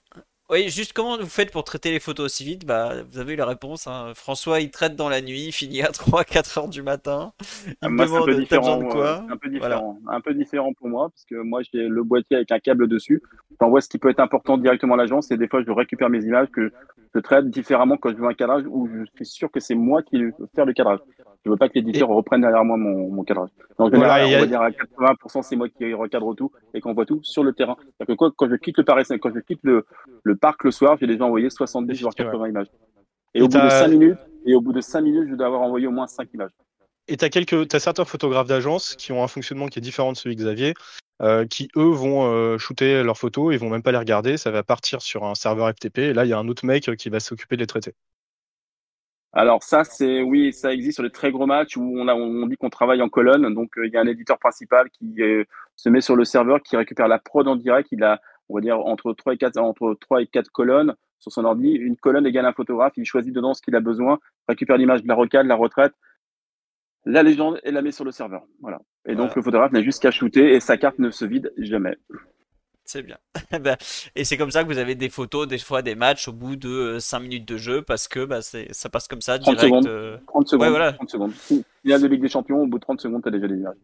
Oui, juste comment vous faites pour traiter les photos aussi vite? Bah, Vous avez eu la réponse. Hein. François, il traite dans la nuit, il finit à 3-4 heures du matin. Ah, moi, demande, un peu différent, quoi? un peu différent. Un peu différent pour moi, parce que moi, j'ai le boîtier avec un câble dessus. J'envoie ce qui peut être important directement à l'agence, et des fois, je récupère mes images que je traite différemment quand je veux un cadrage où je suis sûr que c'est moi qui vais faire le cadrage. Je veux pas que l'éditeur reprenne derrière moi mon, mon cadrage. En général, on va dire à 80%, c'est moi qui recadre tout et qu'on voit tout sur le terrain. Que quoi, quand je quitte le Paris, quand je quitte le, le parc le soir, j'ai déjà envoyé 70 voire 80 images. Et, au bout de 5 minutes, et au bout de 5 minutes, je dois avoir envoyé au moins 5 images. Et tu as, quelques, as certains photographes d'agence qui ont un fonctionnement qui est différent de celui de Xavier, euh, qui eux vont euh, shooter leurs photos, ils vont même pas les regarder, ça va partir sur un serveur FTP, et là il y a un autre mec qui va s'occuper de les traiter. Alors ça, c'est oui, ça existe sur les très gros matchs où on, a, on dit qu'on travaille en colonne. Donc euh, il y a un éditeur principal qui euh, se met sur le serveur, qui récupère la prod en direct. Il a, on va dire, entre 3 et 4, entre 3 et 4 colonnes sur son ordi. Une colonne égale un photographe. Il choisit dedans ce qu'il a besoin, récupère l'image de la rocade, la retraite, la légende et la met sur le serveur. Voilà. Et donc le photographe n'a juste qu'à shooter et sa carte ne se vide jamais. C'est bien. Bah, et c'est comme ça que vous avez des photos, des fois des matchs au bout de 5 euh, minutes de jeu parce que bah, ça passe comme ça, direct. 30 secondes. 30 secondes. Ouais, voilà. 30 secondes. Il y a de Ligue des Champions, au bout de 30 secondes, tu as déjà des images.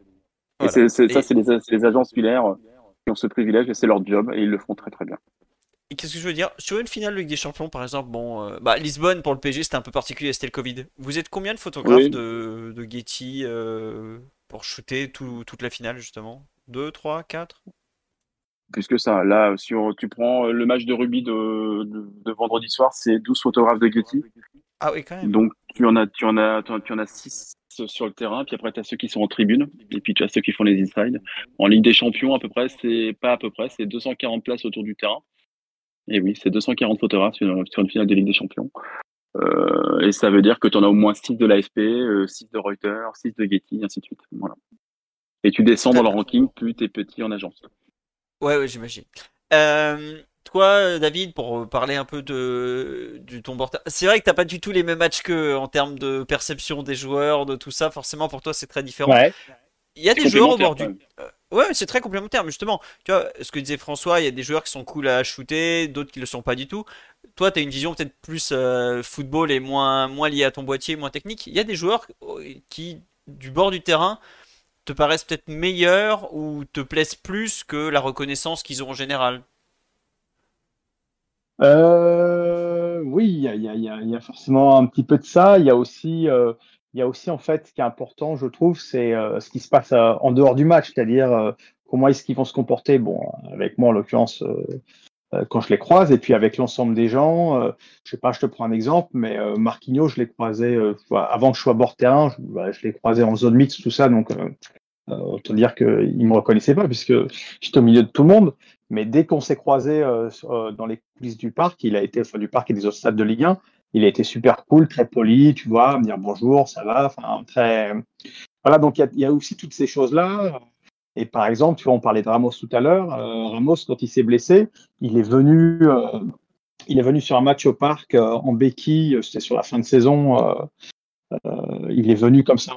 Et ça, c'est les, les, agences filaires qui ont ce privilège et c'est leur job et ils le font très très bien. Et qu'est-ce que je veux dire? Sur une finale de Ligue des Champions, par exemple, bon, euh, bah, Lisbonne pour le PSG c'était un peu particulier, c'était le Covid. Vous êtes combien de photographes de, de, Getty euh, pour shooter tout, toute la finale justement? 2, 3, 4 plus que ça. Là, si tu prends le match de rugby de, de, vendredi soir, c'est 12 photographes de Getty. Ah oui, quand même. Donc, tu en as, tu 6 sur le terrain, puis après, tu as ceux qui sont en tribune, et puis tu as ceux qui font les inside. En Ligue des Champions, à peu près, c'est pas à peu près, c'est 240 places autour du terrain. Et oui, c'est 240 photographes sur, une finale de Ligue des Champions. Euh, et ça veut dire que tu en as au moins 6 de l'AFP, 6 euh, de Reuters, 6 de Getty, ainsi de suite. Voilà. Et tu descends dans le ranking, plus tu es petit en agence. Ouais, ouais, j'imagine. Euh, toi, David, pour parler un peu de, ton c'est vrai que t'as pas du tout les mêmes matchs que en termes de perception des joueurs, de tout ça. Forcément, pour toi, c'est très différent. Ouais. Il y a des joueurs au bord du. Euh, ouais, c'est très complémentaire, mais justement, tu vois, ce que disait François, il y a des joueurs qui sont cool à shooter, d'autres qui le sont pas du tout. Toi, tu as une vision peut-être plus euh, football et moins, moins liée à ton boîtier, moins technique. Il y a des joueurs qui, du bord du terrain, te paraissent peut-être meilleurs ou te plaisent plus que la reconnaissance qu'ils ont en général euh, Oui, il y, a, forcément un petit peu de ça. Il y a aussi, euh, il y aussi en fait, ce qui est important, je trouve, c'est euh, ce qui se passe en dehors du match, c'est-à-dire comment est-ce qu'ils vont se comporter? Bon, avec moi en l'occurrence, quand je les croise, et puis avec l'ensemble des gens. je sais pas, je te prends un exemple, mais Marquinhos, je l'ai croisé avant que je sois bord terrain, je, bah, je l'ai croisé en zone mixte, tout ça, donc euh, autant dire qu'il me reconnaissait pas puisque j'étais au milieu de tout le monde. Mais dès qu'on s'est croisé euh, euh, dans les coulisses du parc, il a été, enfin, du parc et des autres stades de Ligue 1, il a été super cool, très poli, tu vois, me dire bonjour, ça va, enfin, très. Voilà, donc il y, a aussi toutes ces choses-là. Et par exemple, tu vois, on parlait de Ramos tout à l'heure. Ramos, quand il s'est blessé, il est venu, il est venu sur un match au parc en béquille. C'était sur la fin de saison. il est venu comme ça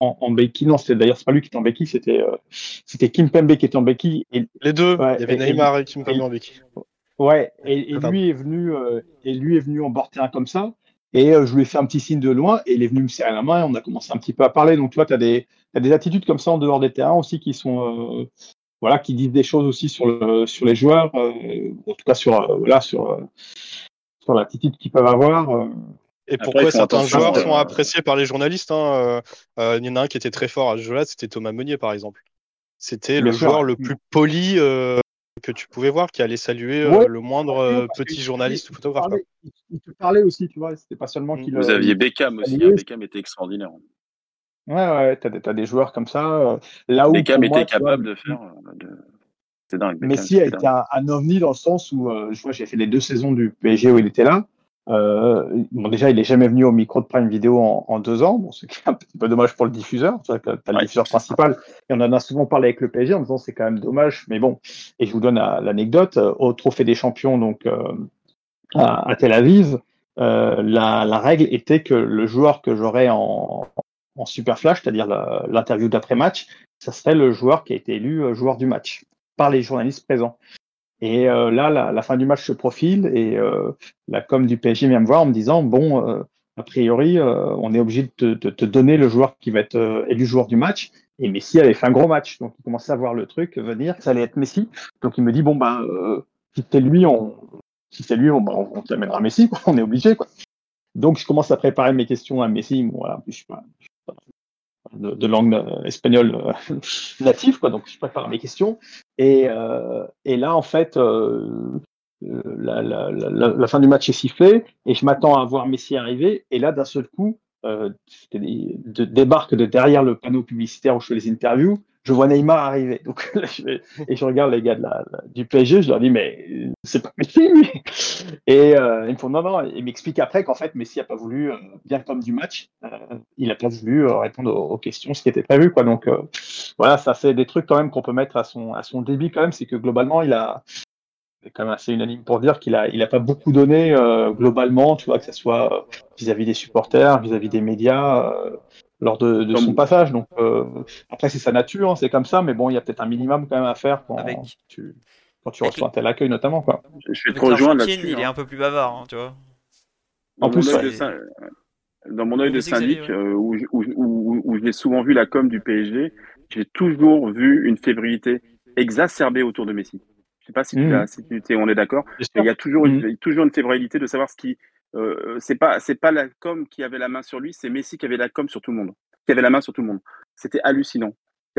en, en béquille. Non, c'était d'ailleurs, c'est pas lui qui était en béquille, c'était euh, c'était Kim Pembe qui était en béquille. Et, Les deux, il y avait Neymar et, Kim Pembe en béquille. Ouais, et, lui est venu euh, et lui est venu en bord terrain comme ça. Et euh, je lui ai fait un petit signe de loin et il est venu me serrer la main et on a commencé un petit peu à parler. Donc, tu vois, tu as des, as des attitudes comme ça en dehors des terrains aussi qui sont, voilà, qui disent des choses aussi sur, le, sur les joueurs, en tout cas sur, voilà, sur, sur l'attitude qu'ils peuvent avoir. Et pourquoi certains joueurs sont appréciés par les journalistes hein, euh, euh, Il y en a un qui était très fort à ce jeu-là, c'était Thomas Meunier par exemple. C'était le joueur le plus poli euh, que tu pouvais voir, qui allait saluer le moindre petit journaliste ou photographe. Il te, parlait, aussi, tu vois. C'était pas seulement qu'il. Vous aviez Beckham aussi. Hein. Beckham était extraordinaire. Ouais, ouais, t'as as, des joueurs comme ça. là où Beckham était capable de faire. C'est dingue. Messi a été un, ovni dans le sens où, je vois, j'ai fait les deux saisons du PSG où il était là. Euh, bon, déjà, il est jamais venu au micro de Prime Video en, en deux ans. Bon, c'est un petit peu dommage pour le diffuseur. Tu as le diffuseur principal. Et on en a souvent parlé avec le PSG en disant c'est quand même dommage. Mais bon, et je vous donne l'anecdote. Au Trophée des Champions, donc euh, à, à, Tel Aviv, euh, la, la, règle était que le joueur que j'aurais en, en super flash, c'est-à-dire l'interview d'après-match, ça serait le joueur qui a été élu joueur du match par les journalistes présents. Et euh, là, la, la, fin du match se profile et euh, la com du PSG vient me voir en me disant bon, euh, a priori, euh, on est obligé de te, de te, donner le joueur qui va être euh, élu joueur du match. Et Messi avait fait un gros match, donc il commençait à voir le truc venir, ça allait être Messi. Donc il me dit bon ben, si c'est lui, on, si c'est lui, on, ben, on, t'amènera Messi, quoi. on est obligé quoi. Donc je commence à préparer mes questions à Messi. Bon, voilà, je suis pas, de, de, langue espagnole native, quoi. Donc je prépare mes questions. Et, euh, et là, en fait, euh, la, la, fin du match est sifflée et je m'attends à voir Messi arriver. Et là, d'un seul coup, euh, débarque de derrière le panneau publicitaire où je fais les interviews je vois Neymar arriver. Et je regarde les gars du PSG, je leur dis, mais c'est pas Messi, lui. Et euh, ils me font, non, non, ils m'expliquent après qu'en fait, Messi a pas voulu, euh, bien comme du match, euh, il a pas voulu répondre aux, questions, ce qui était prévu, quoi. Donc, voilà, ça fait des trucs quand même qu'on peut mettre à son, à son débit quand même, c'est que globalement, il a, c'est quand même assez unanime pour dire qu'il a, il a pas beaucoup donné globalement, tu vois, que ce soit vis-à-vis -vis des supporters, vis-à-vis -vis des médias lors de, de son passage. Donc euh, après c'est sa nature, hein, c'est comme ça, mais bon, il y a peut-être un minimum quand même à faire quand Avec... tu quand tu reçois un tel accueil notamment quoi. Je vais te rejoindre là-dessus. Il est un peu plus bavard, hein, tu vois. En plus, ouais. dans mon œil de syndic, ouais. euh, où, où, où, où j'ai souvent vu la com du PSG, j'ai toujours vu une fébrilité exacerbée autour de Messi. Je sais pas si, mmh. tu, as, si tu on est d'accord. Il y a toujours, mmh. une, toujours une fébrilité de savoir ce qui, euh, c'est pas c'est pas la com qui avait la main sur lui, c'est Messi qui avait la com sur tout le monde, qui avait la main sur tout le monde. C'était hallucinant.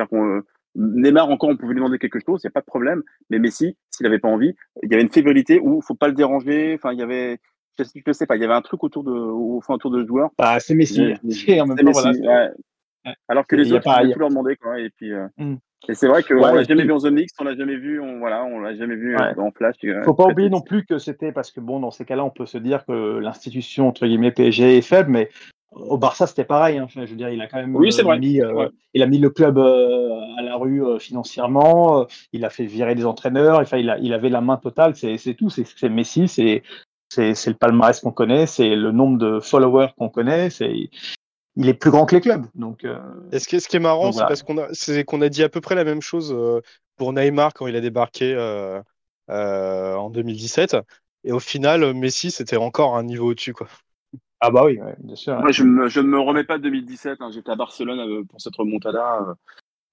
Qu'on euh, Neymar encore, on pouvait lui demander quelque chose, il n'y a pas de problème. Mais Messi, s'il n'avait pas envie, il y avait une fébrilité où faut pas le déranger. Enfin, il y avait, je, je sais pas, il y avait un truc autour de, fond autour de joueur. Bah, c'est Messi. En même temps, Messi, voilà, ouais. Alors que les autres, pas, il tout leur demander quoi. Et puis. Euh... Mm. Et c'est vrai qu'on ouais, l'a jamais vu en zone mixte, on l'a jamais vu, on voilà, on l'a jamais vu ouais. en flash. Faut pas oublier non plus que c'était parce que bon, dans ces cas-là, on peut se dire que l'institution entre guillemets PSG est faible, mais au Barça c'était pareil. Hein. Je veux dire, il a quand même oui, euh, mis, euh, ouais. il a mis le club euh, à la rue euh, financièrement. il a fait virer des entraîneurs. Enfin, il, a, il avait la main totale. C'est tout. C'est Messi. C'est c'est le palmarès qu'on connaît. C'est le nombre de followers qu'on connaît. C'est il est plus grand que les clubs. Donc, euh... Et ce qui est, ce qui est marrant, c'est voilà. parce qu'on a, c'est qu'on a dit à peu près la même chose euh, pour Neymar quand il a débarqué euh, euh, en 2017. Et au final, Messi, c'était encore un niveau au-dessus, quoi. Ah bah oui, ouais, bien sûr. Moi, je, ne me remets pas de 2017. Hein. J'étais à Barcelone pour cette remontada.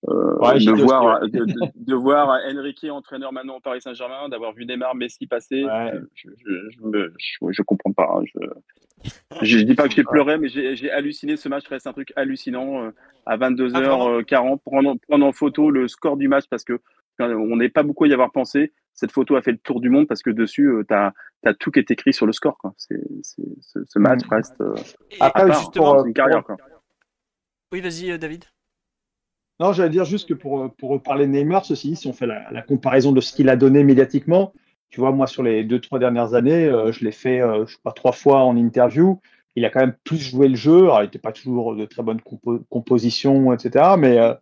Euh, ouais, de, voir, de, de, de, voir Enrique entraîneur maintenant au Paris Saint-Germain, d'avoir vu Neymar, Messi passer, ouais. je, je, je, je, je, comprends pas. Hein. Je, je, dis pas que j'ai pleuré, mais j'ai halluciné. Ce match reste un truc hallucinant. Euh, à 22h40, prendre, prendre en photo le score du match parce que on n'est pas beaucoup à y avoir pensé. Cette photo a fait le tour du monde parce que dessus, euh, tu as, as, tout qui est écrit sur le score. Quoi. C'est, ce, ce match reste. Euh, Après, part, justement, une carrière. Quoi. Oui, vas-y, David. Non, j'allais dire juste que pour, pour de Neymar, ceci, si on fait la, comparaison de ce qu'il a donné médiatiquement, tu vois, moi, sur les deux, trois dernières années, euh, je l'ai fait, euh, je sais pas, trois fois en interview. Il a quand même plus joué le jeu. Alors, il n'était pas toujours de très bonne compo composition, etc. Mais, euh,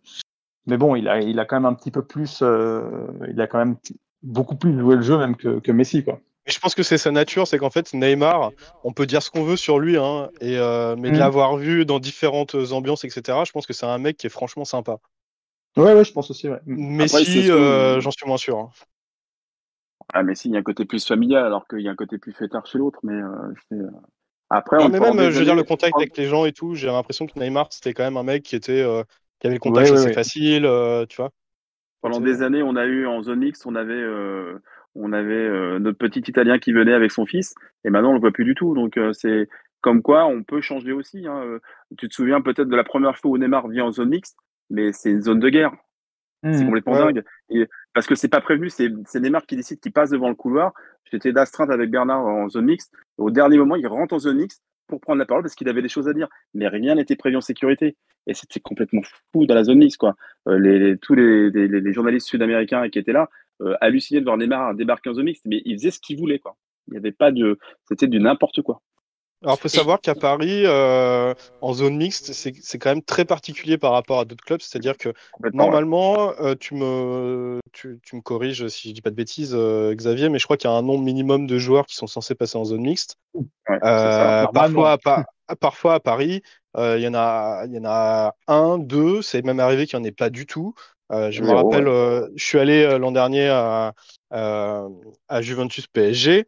mais bon, il a, il a quand même un petit peu plus, il a quand même beaucoup plus joué le jeu même que, que Messi, quoi. Et je pense que c'est sa nature, c'est qu'en fait, Neymar, on peut dire ce qu'on veut sur lui, hein, et, euh, mais mmh. de l'avoir vu dans différentes ambiances, etc., je pense que c'est un mec qui est franchement sympa. Ouais, ouais, je pense aussi. Ouais. Messi, euh, j'en suis moins sûr. Hein. Ah, Messi, il y a un côté plus familial, alors qu'il y a un côté plus fêtard chez l'autre, mais euh, après. Non, mais même, je veux dire, le contact avec les gens et tout, j'ai l'impression que Neymar, c'était quand même un mec qui était, euh, qui avait le contact ouais, assez ouais, facile, euh, tu vois. Pendant des années, on a eu en zone mixte, on avait on avait euh, notre petit Italien qui venait avec son fils, et maintenant on le voit plus du tout. Donc euh, c'est comme quoi on peut changer aussi. Hein. Tu te souviens peut-être de la première fois où Neymar vient en zone mixte, mais c'est une zone de guerre. Mmh, c'est complètement ouais. dingue. Et, parce que c'est pas prévenu, c'est Neymar qui décide qu'il passe devant le couloir. J'étais d'astreinte avec Bernard en zone mixte. Au dernier moment, il rentre en zone mixte pour prendre la parole parce qu'il avait des choses à dire. Mais rien n'était prévu en sécurité. Et c'était complètement fou dans la zone mixte, quoi. Euh, les, les, tous les, les, les journalistes sud-américains qui étaient là, euh, halluciné de voir Neymar débarquer en zone mixte, mais il faisait ce qu'il voulait, quoi. Il n'y avait pas de. C'était du n'importe quoi. Alors, il faut savoir qu'à Paris, euh, en zone mixte, c'est quand même très particulier par rapport à d'autres clubs. C'est-à-dire que normalement, euh, tu, me, tu, tu, me corriges si je dis pas de bêtises, euh, Xavier, mais je crois qu'il y a un nombre minimum de joueurs qui sont censés passer en zone mixte. parfois, à, parfois à Paris, il y en a, il y en a un, deux. C'est même arrivé qu'il n'y en ait pas du tout. Je me rappelle, je suis allé l'an dernier à, à Juventus PSG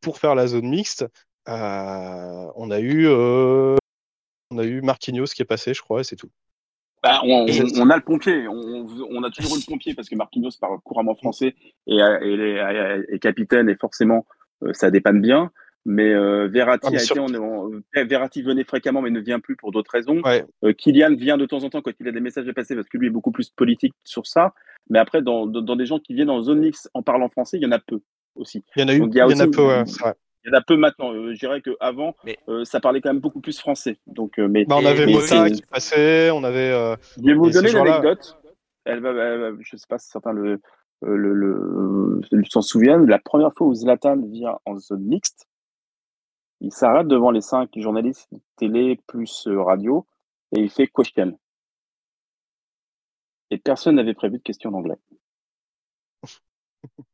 pour faire la zone mixte. Euh, on a eu euh, on a eu Marquinhos qui est passé, je crois, et c'est tout. Bah, on, a le pompier, on, a toujours eu le pompier parce que Marquinhos parle couramment français et, est, capitaine et forcément euh, ça dépanne bien. Mais Verratti, a été, Verratti venait fréquemment mais ne vient plus pour d'autres raisons. Kylian vient de temps en temps quand il a des messages à passer parce que lui est beaucoup plus politique sur ça. Mais après, dans, des gens qui viennent en zone mix en parlant français, il y en a peu aussi. Il y en a eu, il y, en a peu, il y en a peu maintenant. Euh, je dirais qu'avant, euh, ça parlait quand même beaucoup plus français. Donc, euh, mais, bah, on avait Mota qui passait, on avait. je vais vous donner l'anecdote. Elle va, je ne sais pas si certains le, le, le, s'en souviennent. La première fois où Zlatan vient en zone mixte, il s'arrête devant les cinq journalistes télé plus radio et il fait question. Et personne n'avait prévu de question d'anglais.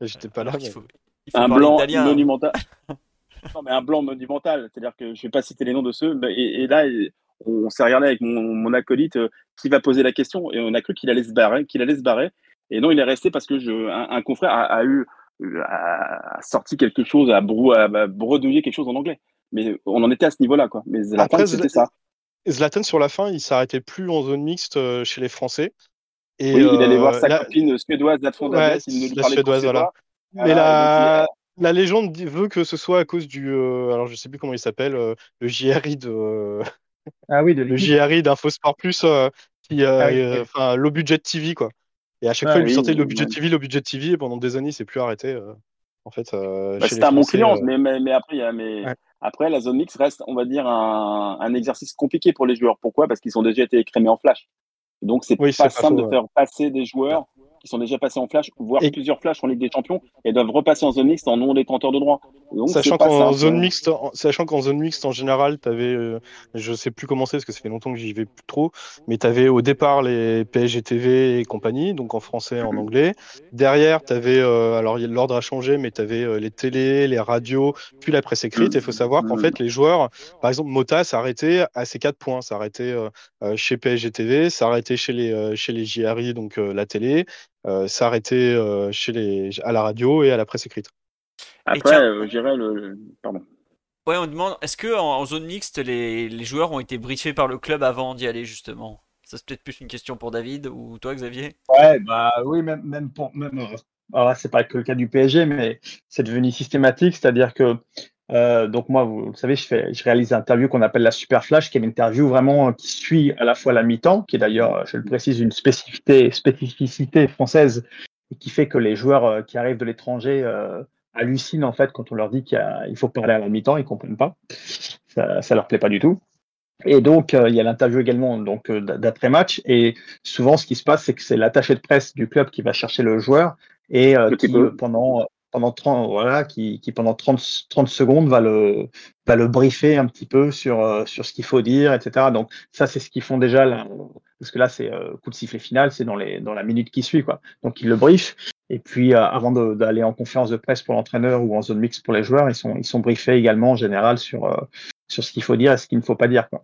J'étais pas là. Mais un blanc monumental. non, mais un blanc monumental. C'est-à-dire que je ne vais pas citer les noms de ceux. Et, là, on s'est regardé avec mon, acolyte euh, qui va poser la question et on a cru qu'il allait se barrer, qu'il allait se barrer. Et non, il est resté parce que je, un, confrère a, eu a sorti quelque chose, a, brou, a, bredouillé quelque chose en anglais. Mais on en était à ce niveau-là, quoi. Mais Zlatan, c'était ça. Zlatan sur la fin, il s'arrêtait plus en zone mixte euh, chez les Français. Et oui, il allait voir euh, sa copine suédoise, la ouais, il ne lui parlait suédoise, voilà. Mais la, la légende veut que ce soit à cause du. Euh, alors, je sais plus comment il s'appelle, euh, le JRI de. ah oui, de le JRI d'InfoSport Plus, euh, qui, ah enfin, low budget TV, quoi. Et à chaque fois, il lui sortait le budget TV, le budget TV, et pendant des années, il s'est plus arrêté. en fait, bah, c'était un bon client, mais, mais, mais, après, y a, mais... après, la zone mix reste, on va dire, un, un exercice compliqué pour les joueurs. Pourquoi? Parce qu'ils ont déjà été écrémés en flash. Donc, c'est pas simple de faire passer des joueurs qui sont déjà passés en flash, voire plusieurs flashs en Ligue des Champions, et doivent repasser en zone mixte en non détenteur de droit. sachant qu'en zone mixte, sachant qu'en zone mixte en général, tu avais, euh, je sais plus comment c'est parce que ça fait longtemps que j'y vais plus trop, mais tu avais au départ les PSG TV et compagnie, donc en français et en anglais. Derrière, tu avais, euh, alors l'ordre a changé, mais tu avais euh, les télés, les radios, puis la presse écrite. Il faut savoir qu'en fait, les joueurs, par exemple, Mota s'arrêtait à ces quatre points. S'arrêtait chez PSG TV, s'arrêtait chez les, chez les JRI, donc la télé, euh, s'arrêter euh, chez les, à la radio et à la presse écrite. Après, euh, j'irai le. Pardon. Ouais, on demande est-ce que en, zone mixte, les, les, joueurs ont été briefés par le club avant d'y aller justement? Ça, c'est peut-être plus une question pour David ou toi, Xavier? Ouais, bah oui, même, même pour. Même, alors là, c'est pas que le cas du PSG, mais c'est devenu systématique, c'est-à-dire que euh, donc moi, vous, savez, je, fais, je réalise une interview qu'on appelle la Super Flash, qui est une interview vraiment euh, qui suit à la fois la mi-temps, qui est d'ailleurs, euh, je le précise, une spécificité, spécificité française, et qui fait que les joueurs qui arrivent de l'étranger hallucinent en fait quand on leur dit qu'il faut parler à la mi-temps, ils comprennent pas. Ça, ça leur plaît pas du tout. Et donc, il y a l'interview également donc d'après-match. Et souvent, ce qui se passe, c'est que c'est l'attaché de presse du club qui va chercher le joueur et qui, pendant pendant 30, voilà, qui, qui pendant 30, 30 secondes va le, va le briefer un petit peu sur, euh, sur ce qu'il faut dire, etc. Donc ça, c'est ce qu'ils font déjà, parce que là, c'est euh, coup de sifflet final, c'est dans, dans la minute qui suit. Quoi. Donc ils le briefent, et puis euh, avant d'aller en conférence de presse pour l'entraîneur ou en zone mixte pour les joueurs, ils sont, ils sont briefés également en général sur, euh, sur ce qu'il faut dire et ce qu'il ne faut pas dire. Quoi.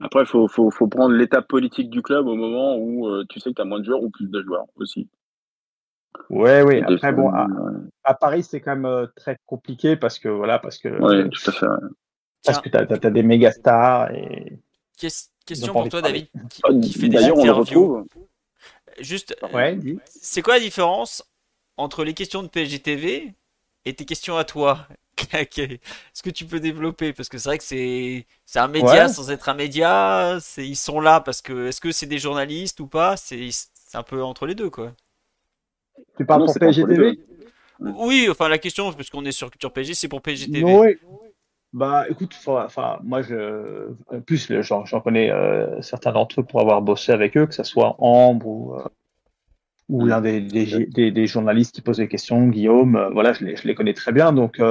Après, il faut, faut, faut, prendre l'état politique du club au moment où tu sais que tu as moins de joueurs ou plus de joueurs aussi. Ouais, oui. Après, bon, à, Paris, c'est quand même euh, très compliqué parce que voilà, parce que. Oui, tout à fait. Parce que tu as, des méga stars et. question pour toi, David, qui, ah, fait des on le retrouve. Juste, ouais, c'est quoi la différence entre les questions de PGTV et tes questions à toi? Est-ce que tu peux développer? Parce que c'est vrai que c'est c'est un média sans être un média. Ils sont là parce que est-ce que c'est des journalistes ou pas? C'est un peu entre les deux, quoi. Tu parles pour PGTV Oui, enfin la question, parce qu'on est sur Culture PG, c'est pour PGTV. Oui. Bah écoute, enfin moi je, en plus j'en connais euh, certains d'entre eux pour avoir bossé avec eux, que ce soit Ambre ou, euh, ou l'un des, des, journalistes qui pose des questions, Guillaume, voilà, je les, je les, connais très bien. Donc,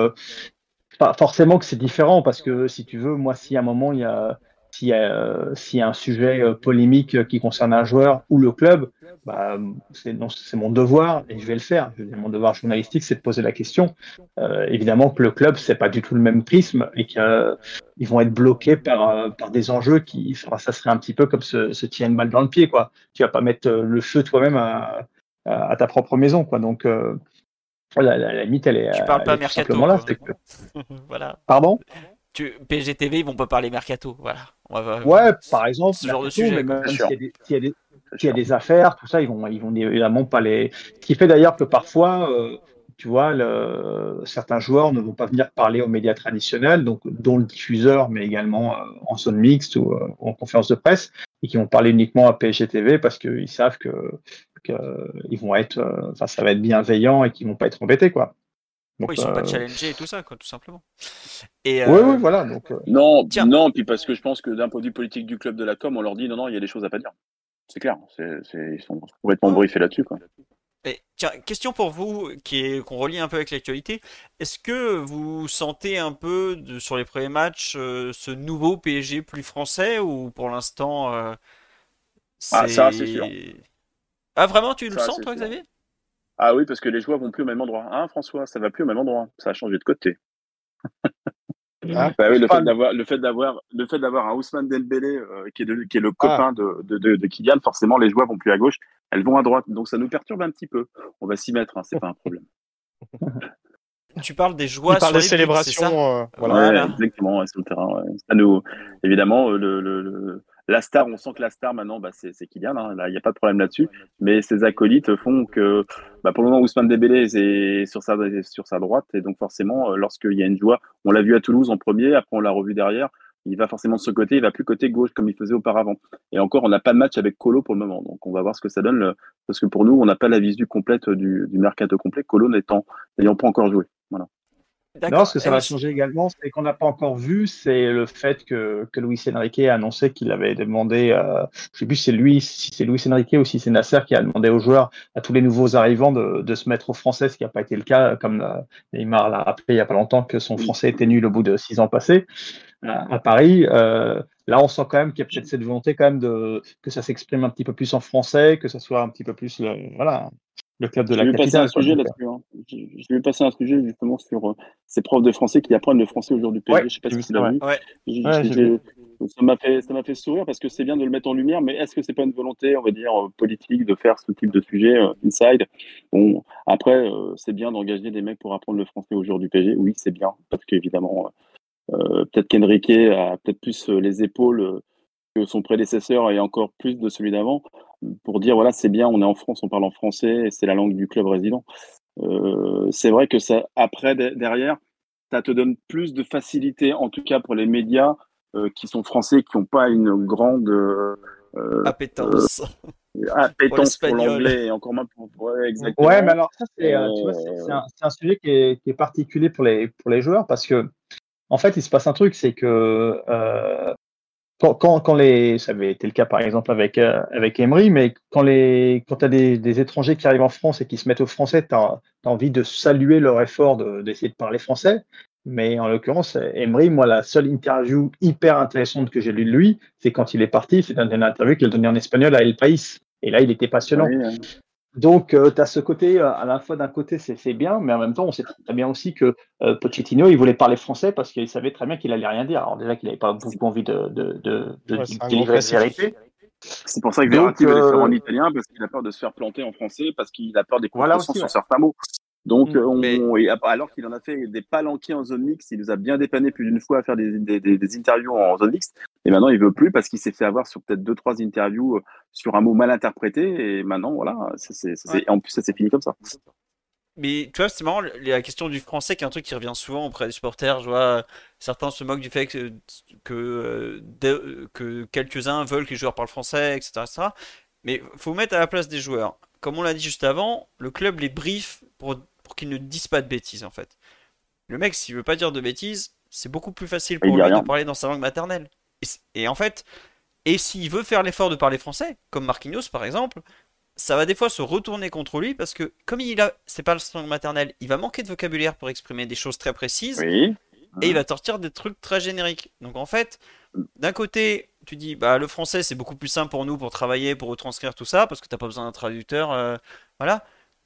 pas forcément que c'est différent parce que si tu veux, moi, si à un moment il y a s'il y, a, y a un sujet euh, polémique qui concerne un joueur ou le club, bah, c'est mon devoir et je vais le faire. Mon devoir journalistique, c'est de poser la question. Euh, évidemment que le club, c'est pas du tout le même prisme et qu'ils euh, vont être bloqués par, par des enjeux qui, ça serait un petit peu comme se, se tirer une balle dans le pied, quoi. Tu vas pas mettre le feu toi-même à, à, ta propre maison, quoi. Donc, la, la, limite, elle est. Tu parles pas mercato. Là, voilà. Pardon? Tu, PGTV, ils vont pas parler mercato. Voilà. ouais, par exemple, ce genre de sujet. même s'il y, a des affaires, tout ça, ils vont, ils vont évidemment pas les. Ce qui fait d'ailleurs que parfois, euh, tu vois, le, certains joueurs ne vont pas venir parler aux médias traditionnels, donc dont le diffuseur, mais également euh, en zone mixte ou, euh, en conférence de presse, et qui vont parler uniquement à PGTV parce qu'ils savent que, ils vont être, enfin, ça va être bienveillant et qu'ils vont pas être embêtés, quoi. Donc, ils sont pas challengés et tout ça, quoi, tout simplement. Et, oui, oui, voilà. Donc, Non, non, puis parce que je pense que d'un point de vue politique du club de la com, on leur dit non, non, il y a des choses à pas dire. C'est clair, ils sont complètement briefés là-dessus. Quoi. Et, tiens, question pour vous qui est qu'on relie un peu avec l'actualité. Est-ce que vous sentez un peu de, sur les premiers matchs ce nouveau PSG plus français ou pour l'instant euh, Ah ça c'est sûr. Ah vraiment tu le sens toi Xavier? Ah oui, parce que les joueurs vont plus au même endroit. Hein, François, ça va plus au même endroit. Ça a changé de côté. Ah, bah oui, le fait d'avoir le fait d'avoir le fait d'avoir un Ousmane Dembélé euh, qui est qui est le ah. copain de, de, de, Kylian, forcément les joueurs vont plus à gauche, elles vont à droite. Donc ça nous perturbe un petit peu. On va s'y mettre, hein, c'est pas un problème. tu parles des joueurs sur des célébrations, euh, voilà. exactement, sur le terrain. Ça nous, évidemment, le, le la star, on sent que la star maintenant, bah, c'est Kylian. Hein, il n'y a pas de problème là-dessus. Mais ses acolytes font que, bah, pour le moment, Ousmane Dembélé est sur sa, sur sa droite. Et donc, forcément, euh, lorsqu'il y a une joie, on l'a vu à Toulouse en premier, après on l'a revu derrière. Il va forcément de ce côté, il va plus côté gauche comme il faisait auparavant. Et encore, on n'a pas de match avec Colo pour le moment. Donc, on va voir ce que ça donne. Parce que pour nous, on n'a pas la visu complète du, du mercato complet. Colo n'étant, n'ayant pas encore joué. Voilà. Non, ce que ça va changer également, c'est qu'on n'a pas encore vu, c'est le fait que, que Luis Enrique a annoncé qu'il avait demandé, euh, je sais plus si c'est lui, si c'est Luis Enrique ou si c'est Nasser qui a demandé aux joueurs, à tous les nouveaux arrivants de, de se mettre au français, ce qui n'a pas été le cas, comme euh, Neymar l'a rappelé il n'y a pas longtemps que son français était nul au bout de six ans passés à, Paris. Euh, là, on sent quand même qu'il y a peut-être cette volonté quand même de que ça s'exprime un petit peu plus en français, que ça soit un petit peu plus, voilà, le club de la capitale. Un sujet là-dessus, hein. Je vais passer un sujet justement sur euh, ces profs de français qui apprennent le français aujourd'hui du PSG. je sais pas si tu l'as vu. Ça m'a fait, ça m'a fait sourire parce que c'est bien de le mettre en lumière, mais est-ce que c'est pas une volonté, on va dire, euh, politique de faire ce type de sujet euh, inside? Bon, après, c'est bien d'engager des mecs pour apprendre le français au jour du PSG. Oui, c'est bien parce qu'évidemment, peut-être qu'Enrique a peut-être plus les épaules que son prédécesseur et encore plus de celui d'avant pour dire voilà c'est bien on est en France on parle en français et c'est la langue du club résident. Euh, c'est vrai que ça après derrière ça te donne plus de facilité en tout cas pour les médias euh, qui sont français qui n'ont pas une grande euh, appétence. appétence pour l'anglais et encore moins pour, ouais, exactement. ouais mais alors ça c'est un, un, sujet qui est, qui est, particulier pour les pour les joueurs parce que en fait il se passe un truc c'est que quand, les, ça avait été le cas par exemple avec, euh, avec Emery, mais quand, quand tu as des, étrangers qui arrivent en France et qui se mettent au français, tu as, envie de saluer leur effort d'essayer de, parler français. Mais en l'occurrence, Emery, moi, la seule interview hyper intéressante que j'ai lue de lui, c'est quand il est parti, c'est une interview qu'il a donnée en espagnol à El País. Et là, il était passionnant. Donc, euh, tu as ce côté, euh, à la fois d'un côté, c'est bien, mais en même temps, on sait très bien aussi que euh, Pochettino, il voulait parler français parce qu'il savait très bien qu'il allait rien dire. Alors, déjà qu'il n'avait pas beaucoup envie de, de, de, de délivrer la vérité. C'est pour ça que Verratti veut le faire en italien parce qu'il a peur de se faire planter en français, parce qu'il a peur des contrefaçons sur certains mots. Donc, mm. on, alors qu'il en a fait des palanqués en zone mixte, il nous a bien dépanné plus d'une fois à faire des, des, des, interviews en zone mixte. Et maintenant, il veut plus parce qu'il s'est fait avoir sur peut-être deux, trois interviews euh, sur un mot mal interprété. Et maintenant, voilà, c'est, en plus, ça s'est fini comme ça. Mais tu vois, c'est marrant, la question du français, qui est un truc qui revient souvent auprès des supporters. Je vois certains se moquent du fait que, que, euh, que quelques-uns veulent que les joueurs parlent français, etc. etc. Mais faut mettre à la place des joueurs. Comme on l'a dit juste avant, le club les brief pour pour qu'ils ne disent pas de bêtises en fait. Le mec, s'il veut pas dire de bêtises, c'est beaucoup plus facile pour lui de parler dans sa langue maternelle. Et, en fait, et s'il veut faire l'effort de parler français, comme Marquinhos par exemple, ça va des fois se retourner contre lui parce que comme il a, c'est pas le langue maternelle, il va manquer de vocabulaire pour exprimer des choses très précises. Oui. Et il va sortir des trucs très génériques. Donc en fait, d'un côté, tu dis, bah le français c'est beaucoup plus simple pour nous pour travailler, pour retranscrire tout ça, parce que t'as pas besoin d'un traducteur, euh, voilà.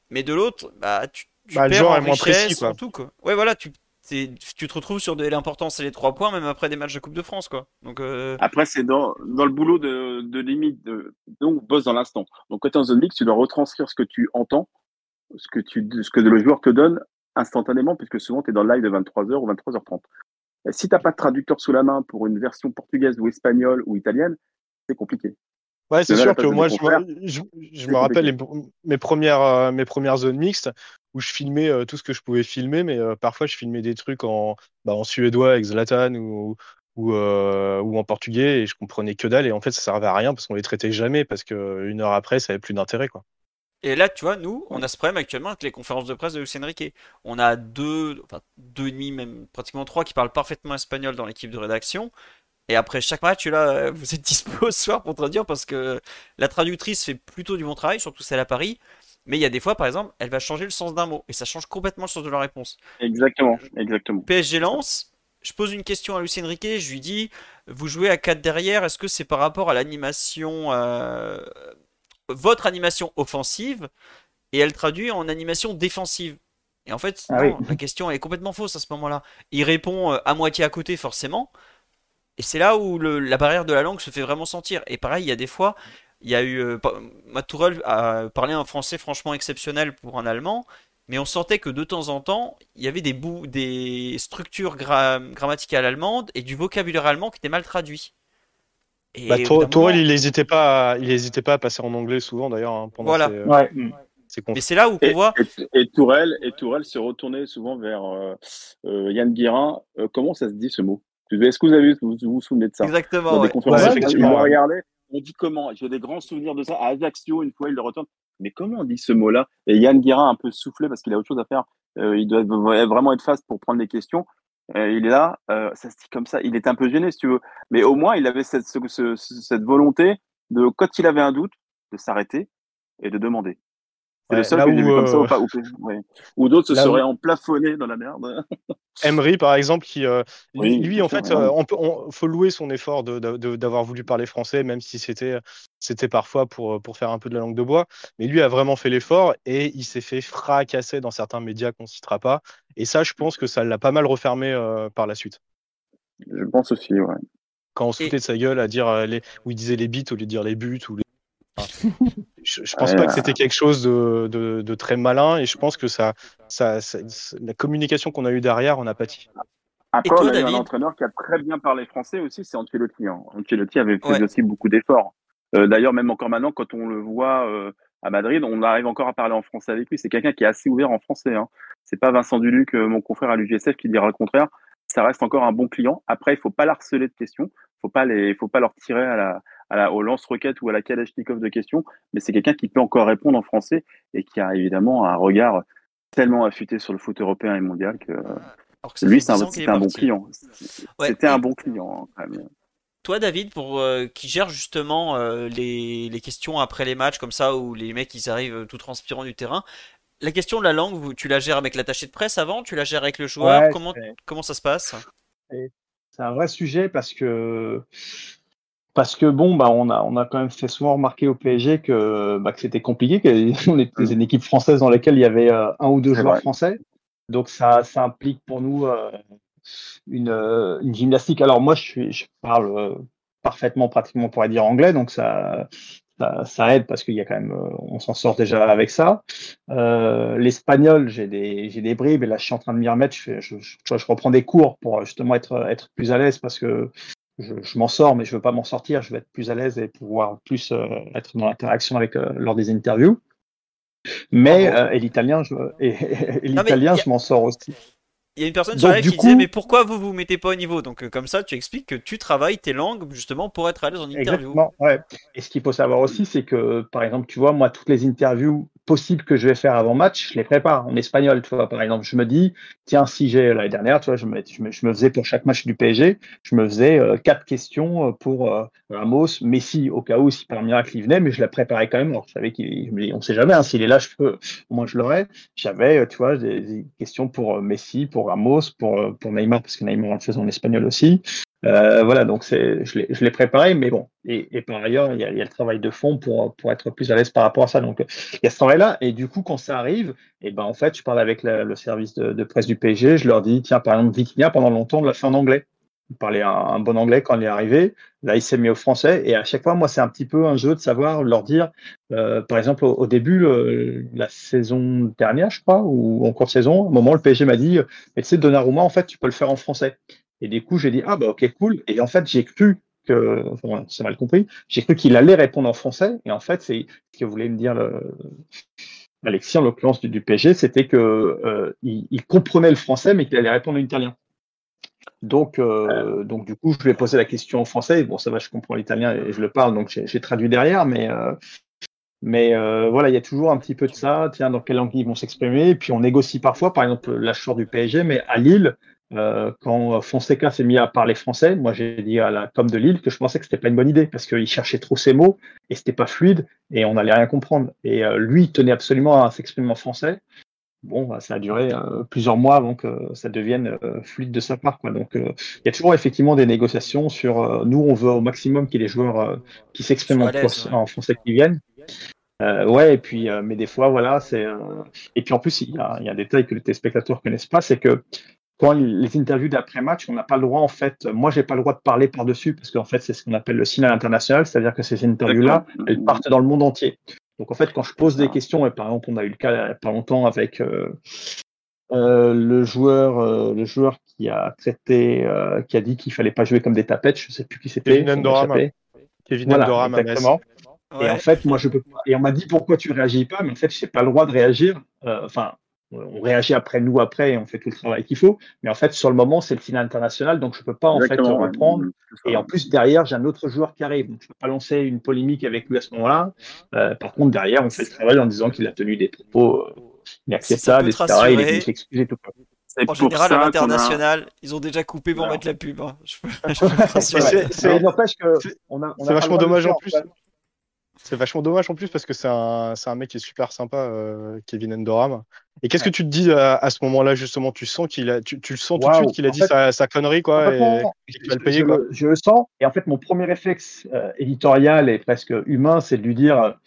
Mais de l'autre, bah tu, tu Bah, le genre en est moins richesse, précis, quoi. en tout quoi. Ouais, voilà, tu, tu te retrouves sur de l'importance et les trois points, même après des matchs de Coupe de France, quoi. Donc euh, Après, c'est dans, dans le boulot de, de limite. De, donc, on bosse dans l'instant. Donc, quand tu es en zone mix, tu dois retranscrire ce que tu entends, ce que, tu, ce que le joueur te donne instantanément, puisque souvent, tu es dans le live de 23h ou 23h30. Et si tu n'as pas de traducteur sous la main pour une version portugaise ou espagnole ou italienne, c'est compliqué. Ouais, c'est sûr que de moi, je, je, me rappelle les- mes premières, euh, mes premières zones mixtes où je filmais euh, tout ce que je pouvais filmer, mais euh, parfois je filmais des trucs en, bah, en suédois avec Zlatan ou, ou, euh, ou en portugais et je comprenais que dalle et en fait ça servait à rien parce qu'on les traitait jamais parce que une heure après ça avait plus d'intérêt quoi. Et là, tu vois, nous, on a ce problème actuellement avec les conférences de presse de Luis Enrique. On a deux, enfin deux et demi, même pratiquement trois qui parlent parfaitement espagnol dans l'équipe de rédaction. Et après chaque match, là, vous êtes dispo ce soir pour traduire parce que la traductrice fait plutôt du bon travail, surtout celle à Paris. Mais il y a des fois, par exemple, elle va changer le sens d'un mot et ça change complètement le sens de la réponse. Exactement, exactement. PSG lance, je pose une question à Luis Enrique, je lui dis, vous jouez à 4 derrière, est-ce que c'est par rapport à l'animation, euh, votre animation offensive, et elle traduit en animation défensive? Et en fait, Ah non, oui. la question elle est complètement fausse à ce moment-là. Il répond euh, à moitié à côté forcément, et c'est là où le- la barrière de la langue se fait vraiment sentir. Et pareil, il y a des fois, il y a eu, euh, Matt Tourelle a parlé un français franchement exceptionnel pour un allemand, mais on sentait que de temps en temps, il y avait des bouts, des structures gra- grammaticales allemandes et du vocabulaire allemand qui était mal traduit. Et Bah, Tourelle moment- il n'hésitait pas, à- il hésitait pas à passer en anglais souvent d'ailleurs hein, pendant Voilà. ses, euh, Ouais. ses mais c'est là où on voit. et, et Tourelle, et Tourelle se retournait souvent vers euh, euh, Yann Guérin. Euh, comment ça se dit ce mot? Est-ce que vous avez vous, vous vous souvenez de ça? Exactement. dans des ouais. conférences Ouais, effectivement, regardé, on dit comment? J'ai des grands souvenirs de ça. À Ajaccio, une fois, il le retourne. Mais comment on dit ce mot-là? Et Yann Guérin, un peu soufflé parce qu'il a autre chose à faire. Euh, il doit vraiment être face pour prendre des questions. Euh, il est là, euh, ça se dit comme ça. Il est un peu gêné, si tu veux. Mais au moins, il avait cette, ce- ce- cette volonté de, quand il avait un doute, de s'arrêter et de demander. C'est Ouais, le seul là que j'ai où, vu comme ça euh, ou pas. Ou, ouais. Ou d'autres se là où- seraient emplafonnés dans la merde. Emery, par exemple, qui euh, lui, Oui, lui, bien en fait, euh, on peut, on- faut louer son effort de- de- de- d'avoir voulu parler français, même si c'était, c'était parfois pour, pour faire un peu de la langue de bois. Mais lui a vraiment fait l'effort et il s'est fait fracasser dans certains médias qu'on citera pas. Et ça, je pense que ça l'a pas mal refermé euh, par la suite. Je pense aussi, ouais. Quand on se Et- foutait de sa gueule à dire euh, les, où il disait les bits au lieu de dire les buts ou les... Je, je pense Ouais, pas que c'était quelque chose de, de- de très malin et je pense que ça, ça, ça- la communication qu'on a eue derrière, on a pâti. Après, toi, on a eu un entraîneur qui a très bien parlé français aussi, c'est Ancelotti. Hein. Ancelotti avait fait Ouais. aussi beaucoup d'efforts. Euh, D'ailleurs, même encore maintenant, quand on le voit euh, à Madrid, on arrive encore à parler en français avec lui. C'est quelqu'un qui est assez ouvert en français. Hein. C'est pas Vincent Duluc, euh, mon confrère à l'UGSF, qui dira le contraire. Ça reste encore un bon client. Après, il faut pas l'harceler de questions. Faut pas les, faut pas leur tirer à la, à la, au lance-roquette ou à la Kalachnikov de questions. Mais c'est quelqu'un qui peut encore répondre en français et qui a évidemment un regard tellement affûté sur le foot européen et mondial que Alors que ça lui, fait c'est un- 10 ans qu'il est c'était un bon client. Ouais, C'était et- un bon client. quand même. Toi, David, pour euh, qui gère justement euh, les, les questions après les matchs comme ça où les mecs ils arrivent tout transpirants du terrain. La question de la langue, vous- tu la gères avec l'attaché de presse avant, tu la gères avec le joueur? Ouais, comment c'est- comment ça se passe? C'est un vrai sujet parce que parce que bon bah on a on a quand même fait souvent remarquer au PSG que bah, que c'était compliqué qu'on était une équipe française dans laquelle il y avait euh, un ou deux joueurs vrai. français. Donc ça ça implique pour nous euh, une euh, une gymnastique. Alors moi je suis je parle euh, parfaitement pratiquement on pourrait dire anglais donc ça ça, ça aide parce qu'il y a quand même on s'en sort déjà avec ça. L'espagnol j'ai des j'ai des bribes et là je suis en train de m'y remettre. Je reprends des cours pour justement être être plus à l'aise parce que je, je m'en sors mais je veux pas m'en sortir je veux être plus à l'aise et pouvoir plus euh, être dans l'interaction avec euh, lors des interviews mais Bravo. euh, et l'italien je et, et mais l'italien y a- je m'en sors aussi Il y a une personne sur du qui disait coup- mais pourquoi vous vous mettez pas au niveau? Donc comme ça, tu expliques que tu travailles tes langues justement pour être à l'aise en interview. Exactement, ouais. Et ce qu'il faut savoir aussi, c'est que, par exemple, tu vois, moi, toutes les interviews possibles que je vais faire avant match, je les prépare en espagnol. Tu vois, par exemple, je me dis, tiens, si j'ai l'année dernière, tu vois, je me, je, me, faisais pour chaque match du PSG, je me faisais euh, quatre questions pour euh, Ramos, Messi, au cas où si par miracle venait, mais je la préparais quand même. Alors, je savais qu'il, on sait jamais, hein, s'il est là, je peux, au moins je l'aurais. J'avais, tu vois, des, questions pour Messi, pour Ramos, pour, pour Neymar, parce que Neymar le faisait en espagnol aussi. Euh, voilà, donc je l'ai préparé, mais bon. Et, par ailleurs, il y, a, le travail de fond pour, pour être plus à l'aise par rapport à ça. Donc, il y a ce travail-là. Et du coup, quand ça arrive, et eh ben en fait, je parle avec le service de, presse du PSG. Je leur dis, tiens, par exemple, Vitinha, pendant longtemps, on l'a fait en anglais. Il parlait un, bon anglais quand il est arrivé. Là, il s'est mis au français. Et à chaque fois, moi, c'est un petit peu un jeu de savoir leur dire, euh, par exemple, au, début, euh, la saison dernière, je crois, ou en cours de saison, au moment où le PSG m'a dit, mais tu sais, Donnarumma, en fait, tu peux le faire en français. Et du coup, j'ai dit, ah bah ok, cool. Et en fait, j'ai cru que, c'est mal compris, j'ai cru qu'il allait répondre en français. Et en fait, c'est ce que voulait me dire le, Alexis, en l'occurrence du, du, PSG, c'était que euh, il, comprenait le français, mais qu'il allait répondre en italien. Donc, euh, donc du coup, je lui ai posé la question en français. Bon, ça va, je comprends l'italien et je le parle, donc j'ai traduit derrière, mais euh, mais euh, voilà, il y a toujours un petit peu de ça. Tiens, dans quelle langue ils vont s'exprimer? Et puis on négocie parfois, par exemple, l'achat du PSG, mais à Lille, euh, quand Fonseca s'est mis à parler français, moi j'ai dit à la com de Lille que je pensais que c'était pas une bonne idée parce qu'il cherchait trop ses mots et c'était pas fluide et on n'allait rien comprendre. Et euh, lui il tenait absolument à s'exprimer en français. Bon, bah, ça a duré euh, plusieurs mois avant que ça devienne fluide de sa part. Quoi. Donc il y a toujours effectivement des négociations sur nous on veut au maximum qu'il y ait des joueurs qui s'expriment en, français qui viennent. ouais, et puis, mais des fois, voilà, c'est. et puis en plus, il y, a, il y a un détail que les téléspectateurs connaissent pas, c'est que quand les interviews d'après-match, on n'a pas le droit, en fait, moi, j'ai pas le droit de parler par-dessus, parce qu'en fait, c'est ce qu'on appelle le signal international, c'est-à-dire que ces interviews-là, elles partent dans le monde entier. Donc, en fait, quand je pose des questions, et par exemple, on a eu le cas il n'y a pas longtemps avec euh, euh, le joueur, euh, le joueur qui a traité, qui a dit qu'il fallait pas jouer comme des tapettes, je sais plus qui c'était. Kevin Endoram. Kevin voilà, exactement. Et en fait, moi, je peux pas. Et on m'a dit pourquoi tu réagis pas, mais en fait, je n'ai pas le droit de réagir. Enfin, on réagit après nous après et on fait tout le travail qu'il faut. Mais en fait, sur le moment, c'est le final international, donc je peux pas en fait reprendre. Et en plus derrière, j'ai un autre joueur qui arrive, donc je peux pas lancer une polémique avec lui à ce moment-là. Euh, par contre, derrière, on fait le travail en disant qu'il a tenu des propos euh, inacceptables, etc. Il est excusé tout. En général, à l'international, ils ont déjà coupé pour mettre la pub. Hein. c'est vachement dommage en plus. C'est vachement dommage en plus parce que c'est un, un, mec qui est super sympa, euh, Kevin Endoram. Et qu'est-ce que tu te dis à, à ce moment-là justement? Tu sens qu'il a, tu, tu, le sens tout de suite qu'il a dit sa, sa, connerie quoi, et, va le payer je, quoi. Je, le sens. Et en fait, mon premier réflexe euh, éditorial et presque humain, c'est de lui dire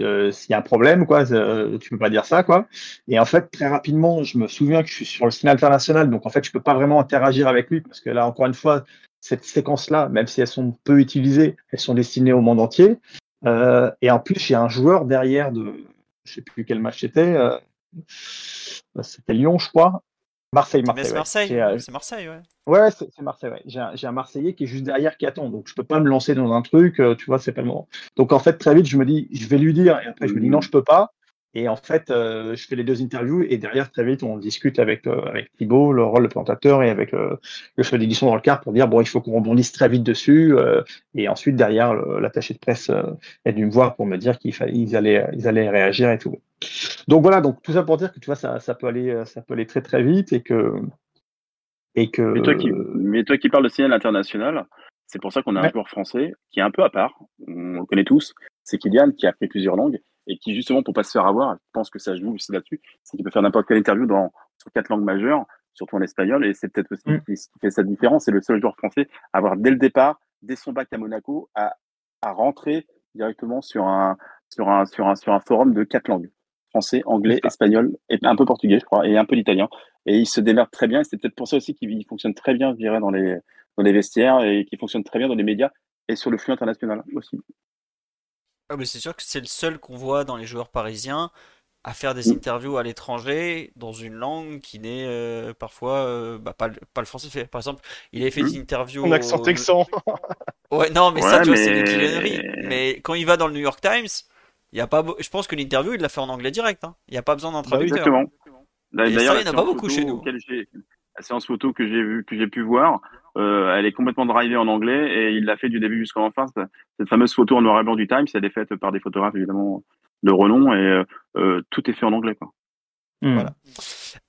euh, s'il y a un problème, quoi, euh, tu peux pas dire ça, quoi. Et en fait, très rapidement, je me souviens que je suis sur le signal international, donc en fait, je peux pas vraiment interagir avec lui parce que là, encore une fois, cette séquence-là, même si elles sont peu utilisées, elles sont destinées au monde entier. Euh, et en plus, il y a un joueur derrière de, je sais plus quel match c'était, euh, c'était Lyon, je crois. Marseille, Marseille. C'est Marseille, euh, c'est Marseille, ouais. Ouais, c'est Marseille, ouais. J'ai un, un, Marseillais qui est juste derrière qui attend, donc je peux pas me lancer dans un truc, tu vois, c'est pas le moment. Donc en fait, très vite, je me dis, je vais lui dire, et après je me dis non, je peux pas. Et en fait, euh, je fais les deux interviews et derrière, très vite, on discute avec, euh, avec Thibaut, le rôle de présentateur, et avec euh, le chef d'édition dans le car pour dire, bon, il faut qu'on rebondisse très vite dessus. et ensuite, derrière, l'attaché de presse est venu me voir pour me dire qu'ils allaient, ils allaient réagir et tout. Donc voilà, donc tout ça pour dire que tu vois, ça, ça, peut, aller, ça peut aller très très vite et que. Et que... Mais, toi qui, mais toi qui parles de signal international, c'est pour ça qu'on a un joueur français qui est un peu à part, on le connaît tous, c'est Kylian qui a appris plusieurs langues et qui justement pour pas se faire avoir, je pense que ça joue aussi là-dessus, c'est qu'il peut faire n'importe quelle interview dans sur quatre langues majeures, surtout en espagnol, et c'est peut-être aussi mm. ce qui fait sa différence. C'est le seul joueur français à avoir dès le départ, dès son bac à Monaco, à, à rentrer directement sur un sur un sur un sur un forum de quatre langues français, anglais, espagnol et un peu portugais, je crois, et un peu l'italien. Et il se démerde très bien. Et c'est peut-être pour ça aussi qu'il fonctionne très bien, je dirais, dans les dans les vestiaires et qu'il fonctionne très bien dans les médias et sur le flux international aussi. Ah, mais c'est sûr que c'est le seul qu'on voit dans les joueurs parisiens à faire des mm. interviews à l'étranger dans une langue qui n'est euh, parfois euh, bah, pas, pas, le français. Par exemple, il avait fait mm. des interviews. En accent texan. ouais, non, mais ça, tu vois, c'est des pilonneries. Mais quand il va dans le New York Times, il y a pas. Je pense que l'interview, il l'a fait en anglais direct. Hein. Il n'y a pas besoin d'un bah traducteur. Exactement. D'ailleurs, il n'y en a pas beaucoup chez nous. La séance photo que j'ai vu, que j'ai pu voir, euh, elle est complètement drivée en anglais et il l'a fait du début jusqu'à la fin. Cette fameuse photo en noir et blanc du Times, elle est faite par des photographes évidemment de renom et tout est fait en anglais. Quoi. Hmm. Voilà.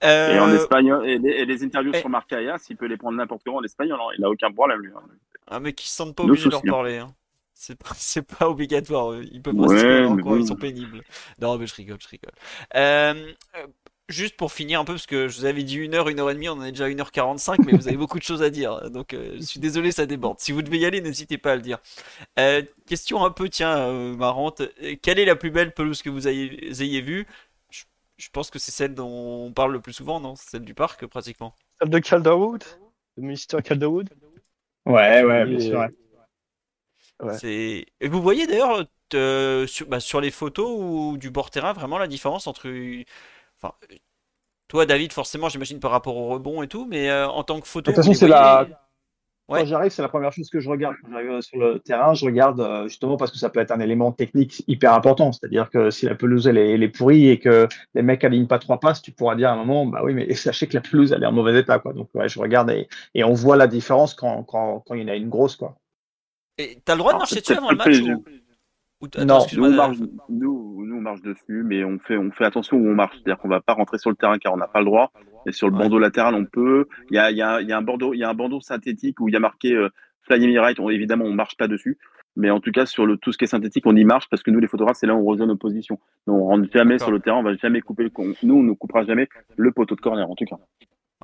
Et en Espagne, et les, interviews sur Marcaia, s'il peut les prendre n'importe où en espagnol, il n'a aucun problème lui. Hein. Ah mais qui se sentent pas obligés de leur parler. Hein. C'est pas, pas, obligatoire. Ils peuvent rester encore, ils sont pénibles. Non, mais je rigole, je rigole. Euh, juste pour finir un peu, parce que je vous avais dit une heure, une heure et demie, on en est déjà à 1h45, mais vous avez beaucoup de choses à dire. Donc euh, je suis désolé, ça déborde. Si vous devez y aller, n'hésitez pas à le dire. Euh, question un peu, tiens, marrante. Quelle est la plus belle pelouse que vous ayez, ayez vue? Je, pense que c'est celle dont on parle le plus souvent, non? Celle du parc, pratiquement. Celle de Calderwood? De Mr. Calderwood? Ouais, ouais, bien sûr. C'est... Et vous voyez d'ailleurs euh, sur, bah, sur, les photos ou du bord terrain vraiment la différence entre. Enfin, toi, David, forcément, j'imagine par rapport au rebond et tout, mais euh, en tant que photo. De toute façon, c'est la. Quand j'arrive, c'est la première chose que je regarde. Quand j'arrive sur le terrain, je regarde euh, justement parce que ça peut être un élément technique hyper important. C'est-à-dire que si la pelouse elle est, pourrie et que les mecs alignent pas trois passes, tu pourras dire à un moment, bah oui, mais sachez que la pelouse elle est en mauvais état, quoi. Donc ouais, je regarde et, et on voit la différence quand, quand, quand il y en a une grosse, quoi. Et t'as le droit de marcher dessus avant le match non, nous on, marche, nous, nous, on marche dessus, mais on fait, on fait attention où on marche. C'est-à-dire qu'on va pas rentrer sur le terrain car on n'a pas le droit. Et sur le bandeau latéral, on peut. Il y a, y, a, y a, un bandeau, il y a un bandeau synthétique où il y a marqué euh, Fly Emirate. On, évidemment, on marche pas dessus. Mais en tout cas, sur le, tout ce qui est synthétique, on y marche parce que nous, les photographes, c'est là où on rejoint nos positions. Donc, on rentre jamais sur le terrain, on va jamais couper le, nous, on ne coupera jamais le poteau de corner, en tout cas.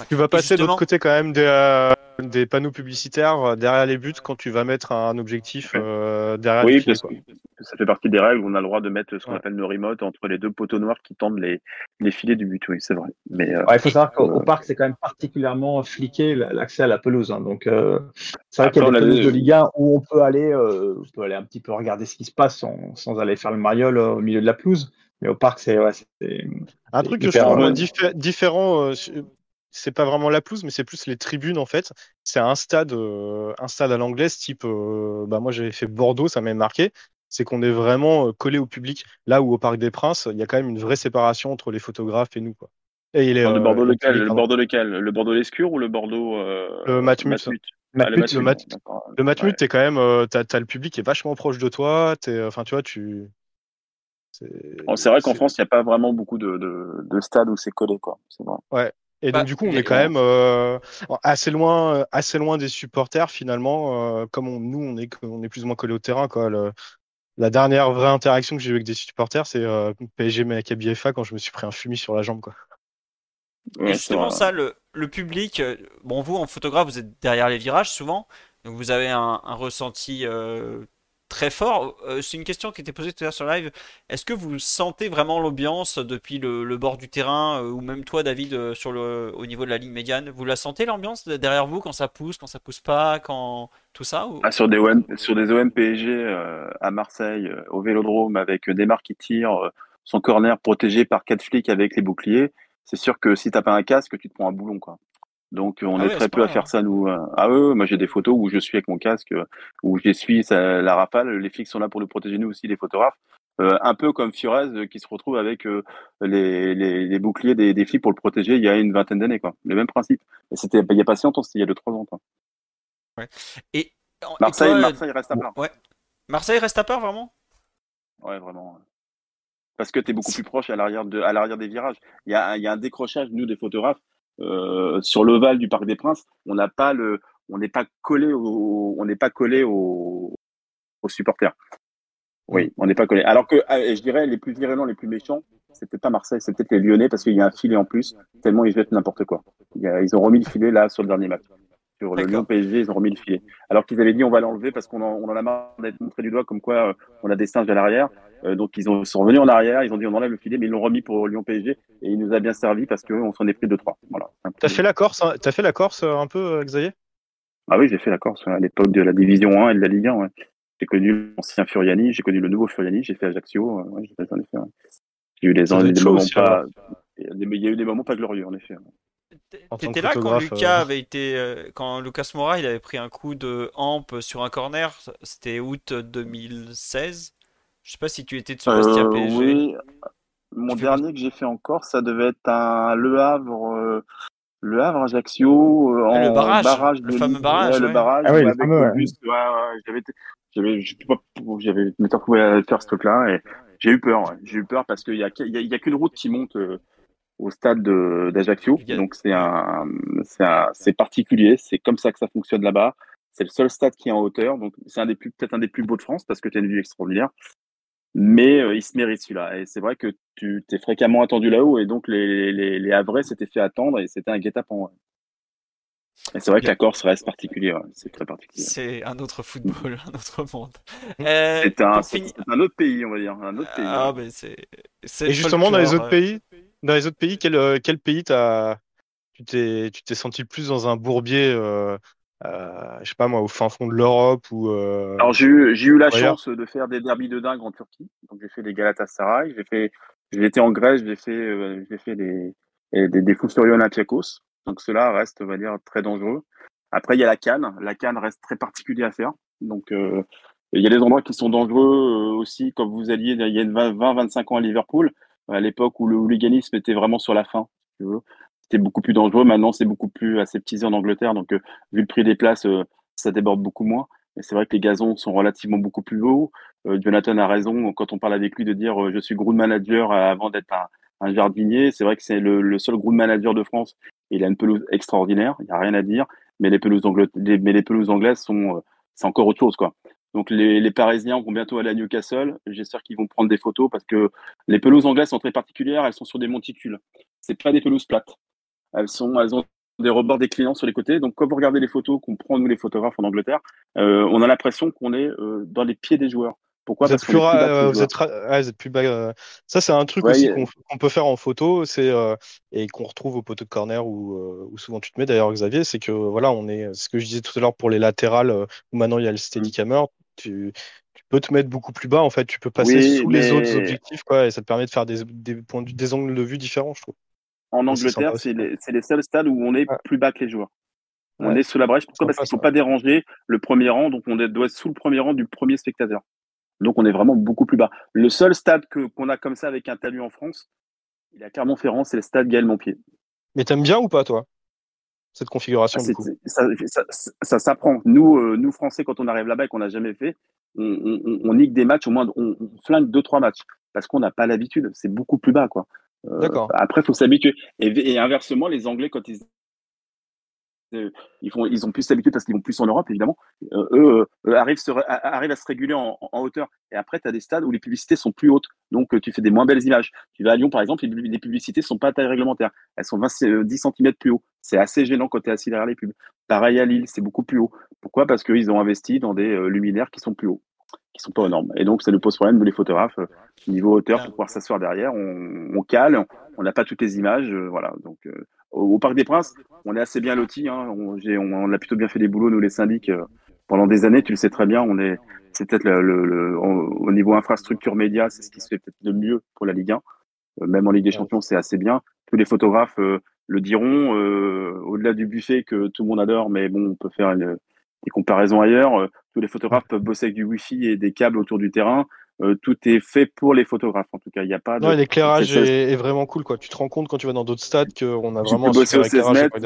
Tu vas passer de l'autre côté quand même des, euh, des, panneaux publicitaires euh, derrière les buts quand tu vas mettre un objectif euh, derrière oui, les parce que ça fait partie des règles. On a le droit de mettre ce qu'on appelle le remote entre les deux poteaux noirs qui tendent les, les filets du but. Oui, c'est vrai. Mais il faut savoir qu'au parc, c'est quand même particulièrement fliqué l'accès à la pelouse. Hein. Donc, c'est vrai qu'il y a des pelouses de Ligue 1 où on peut aller, on peut aller un petit peu regarder ce qui se passe sans, sans aller faire le mariole au milieu de la pelouse. Mais au parc, c'est ouais, un truc que je trouve différent c'est pas vraiment la pelouse, mais c'est plus les tribunes en fait. C'est un stade, euh, un stade à l'anglaise, type. Euh, bah moi j'avais fait Bordeaux, ça m'a marqué. C'est qu'on est vraiment euh, collé au public. Là où au Parc des Princes, il y a quand même une vraie séparation entre les photographes et nous. Quoi. Et il est, le Bordeaux lequel Le Bordeaux lequel Le Bordeaux lescure ou le Bordeaux Le Matmut. Ah, le Matmut, le Matmut, t'es quand même, t'as as le public qui est vachement proche de toi. Enfin, tu vois, tu. C'est vrai qu'en France, il n'y a pas vraiment beaucoup de, de, de stades où c'est collé, quoi. Vrai. Ouais. Et donc, bah, du coup, on est quand même euh, assez, loin, euh, assez loin des supporters, finalement. Euh, comme nous, on est, on est plus ou moins collé au terrain. Quoi. la dernière vraie interaction que j'ai eue avec des supporters, c'est PSG Maccabi FA quand je me suis pris un fumier sur la jambe. Quoi. et justement, ça, le, le, public, bon, vous, en photographe, vous êtes derrière les virages souvent. Donc, vous avez un, un ressenti très fort. Euh, c'est une question qui était posée tout à l'heure sur live. Est-ce que vous sentez vraiment l'ambiance depuis le, bord du terrain, euh, ou même toi, David, euh, sur le, au niveau de la ligne médiane? Vous la sentez l'ambiance derrière vous quand ça pousse, quand ça pousse pas, quand tout ça ah, sur, des OM, sur des à Marseille, au Vélodrome, avec Desmar qui tire son corner protégé par quatre flics avec les boucliers, c'est sûr que si t'as pas un casque, tu te prends un boulon, quoi. Donc on ah est très peu à faire ça nous. Euh. Ah ouais, moi j'ai des photos où je suis avec mon casque, euh, où j'essuie la rafale. Les flics sont là pour nous protéger nous aussi, les photographes. Euh, un peu comme Furez qui se retrouve avec les, les, boucliers des, des flics pour le protéger il y a une vingtaine d'années quoi. Le même principe. C'était il y a pas si longtemps, c'était il y a deux trois ans. Quoi. Ouais. Et Marseille, Marseille reste à part. Ouais. Marseille reste à part vraiment? Ouais vraiment. Parce que tu es beaucoup plus proche à l'arrière de à l'arrière des virages. Il y a, il y a un décrochage nous des photographes euh, sur l'ovale du Parc des Princes, on n'a pas le, on n'est pas collé au, on n'est pas collé aux, aux supporters. Oui, on n'est pas collé. Alors que, euh, je dirais, les plus virulents, les plus méchants, c'est peut-être pas Marseille, c'est peut-être les Lyonnais parce qu'il y a un filet en plus, tellement ils jettent n'importe quoi. ils ont remis le filet là sur le dernier match. Sur le Lyon PSG, ils ont remis le filet. Alors qu'ils avaient dit on va l'enlever parce qu'on en, on en a marre d'être montré du doigt comme quoi euh, on a des singes à l'arrière. Euh, donc ils ont, sont revenus en arrière, ils ont dit on enlève le filet, mais ils l'ont remis pour Lyon PSG et il nous a bien servi parce qu'on s'en est pris de trois. Voilà. T'as fait la Corse, hein, as fait la Corse un peu, euh, Xavier? Ah oui, j'ai fait la Corse à l'époque de la Division 1 et de la Ligue 1. J'ai connu l'ancien Furiani, j'ai connu le nouveau Furiani, j'ai fait Ajaccio. Ouais, j'ai eu des, des moments pas. Il y a eu des moments pas glorieux en effet. T'étais là quand Lucas avait été, quand Lucas Mora il avait pris un coup de hampe sur un corner, c'était août 2016. Je sais pas si tu étais de ce euh, PSG. Oui, mon dernier que j'ai fait encore, ça devait être un Le Havre, euh, Le Havre Ajaccio euh, ah, en le barrage, le fameux barrage, le barrage. Ah oui, le. Ouais, ouais, j'avais, j'avais, m'étais retrouvé à faire ce truc-là et J'ai eu peur, j'ai eu peur parce qu'il y a, y a, qu'une route qui monte au stade d'Ajaccio. Donc c'est un, c'est particulier, c'est comme ça que ça fonctionne là-bas. C'est le seul stade qui est en hauteur, donc c'est un des plus, peut-être un des plus beaux de France parce que tu as une vue extraordinaire. Mais euh, il se mérite celui-là. Et c'est vrai que tu t'es fréquemment attendu là-haut et donc les, les, les Havrais s'étaient fait attendre et c'était un guet-apens. Et c'est vrai que la Corse reste particulière, c'est très particulier. C'est un autre football, un autre monde. Euh, c'est un, un, autre pays, on va dire, un autre pays. Ah, mais c'est. Et justement, dans les autres pays, dans les autres pays, quel, euh, quel pays as, tu t'es, tu t'es senti plus dans un bourbier, euh, euh, je sais pas moi, au fin fond de l'Europe ou. Euh, Alors j'ai eu, j'ai eu la chance de faire des derbies de dingue en Turquie. Donc j'ai fait des Galatasaray, j'ai fait, j'ai été en Grèce, j'ai fait, euh, j'ai fait des, des, des fous Olympiakos. Donc cela reste, on va dire, très dangereux. Après il y a la Cannes. La Cannes reste très particulier à faire. Donc il y a des endroits qui sont dangereux aussi, comme vous alliez il y a 20-25 ans à Liverpool à l'époque où le hooliganisme était vraiment sur la fin. C'était beaucoup plus dangereux. Maintenant, c'est beaucoup plus aseptisé en Angleterre. Donc, euh, vu le prix des places, euh, ça déborde beaucoup moins. Et c'est vrai que les gazons sont relativement beaucoup plus hauts. Euh, Jonathan a raison quand on parle avec lui de dire je suis ground manager avant d'être un, jardinier. C'est vrai que c'est le, seul ground manager de France. Il a une pelouse extraordinaire, il n'y a rien à dire. Mais les pelouses, mais les pelouses anglaises sont, c'est encore autre chose, quoi. Donc les, Parisiens vont bientôt aller à Newcastle. J'espère qu'ils vont prendre des photos parce que les pelouses anglaises sont très particulières. Elles sont sur des monticules. C'est pas des pelouses plates. Elles sont, elles ont des rebords déclinants sur les côtés. Donc quand vous regardez les photos qu'on prend nous les photographes en Angleterre, euh, on a l'impression qu'on est euh, dans les pieds des joueurs. Pourquoi vous êtes, plus, euh, vous, êtes plus bas. Euh. Ça, c'est un truc aussi qu'on peut faire en photo, c'est euh, et qu'on retrouve au poteau de corner où, où souvent tu te mets d'ailleurs, Xavier, c'est que voilà, on est. Ce que je disais tout à l'heure pour les latérales, où maintenant il y a le Steadicammer, tu, tu peux te mettre beaucoup plus bas en fait, tu peux passer sous les autres objectifs quoi, et ça te permet de faire des, des, points, des angles de vue différents, je trouve. En Angleterre, c'est les, les, seuls stades où on est plus bas que les joueurs. On est sous la brèche. Pourquoi? Parce qu'il ne faut pas déranger le premier rang, donc on doit être sous le premier rang du premier spectateur. Donc on est vraiment beaucoup plus bas. Le seul stade que qu'on a comme ça avec un talus en France, il est à Clermont-Ferrand, c'est le stade Gaël Montpied. Mais t'aimes bien ou pas toi cette configuration ah, ça, s'apprend. Nous, euh, nous Français, quand on arrive là-bas et qu'on n'a jamais fait, on, on, on, nique des matchs, au moins on, flingue deux trois matchs parce qu'on n'a pas l'habitude. C'est beaucoup plus bas, quoi. Euh, D'accord. Après, faut s'habituer. Et, et, inversement, les Anglais, quand ils ils, ont plus d'habitude parce qu'ils vont plus en Europe, évidemment. Euh, eux, euh, arrivent, à se réguler en, hauteur. Et après, tu as des stades où les publicités sont plus hautes. Donc, tu fais des moins belles images. Tu vas à Lyon, par exemple, les, publicités ne sont pas à taille réglementaire. Elles sont 20, 10 cm plus haut. C'est assez gênant quand tu es assis derrière les pubs. Pareil à Lille, c'est beaucoup plus haut. Pourquoi? Parce qu'ils ont investi dans des luminaires qui sont plus hauts qui sont pas aux normes. Et donc, ça nous pose problème, nous les photographes, niveau hauteur, pour pouvoir s'asseoir derrière, on, on cale, on n'a pas toutes les images, voilà. Donc, au, Parc des Princes, on est assez bien lotis. Hein. On, on, a plutôt bien fait des boulots, nous les syndics, euh, pendant des années. Tu le sais très bien. On est, c'est peut-être le, au niveau infrastructure média, c'est ce qui se fait peut-être de mieux pour la Ligue 1. Euh, même en Ligue des Champions, c'est assez bien. Tous les photographes euh, le diront. au-delà du buffet que tout le monde adore, mais bon, on peut faire des comparaisons ailleurs. Tous les photographes peuvent bosser avec du Wi-Fi et des câbles autour du terrain. Euh, tout est fait pour les photographes. En tout cas, il n'y a pas. De... l'éclairage est, vraiment cool. Quoi. Tu te rends compte quand tu vas dans d'autres stades qu'on a tu vraiment. Peux bosser au 16 mètres,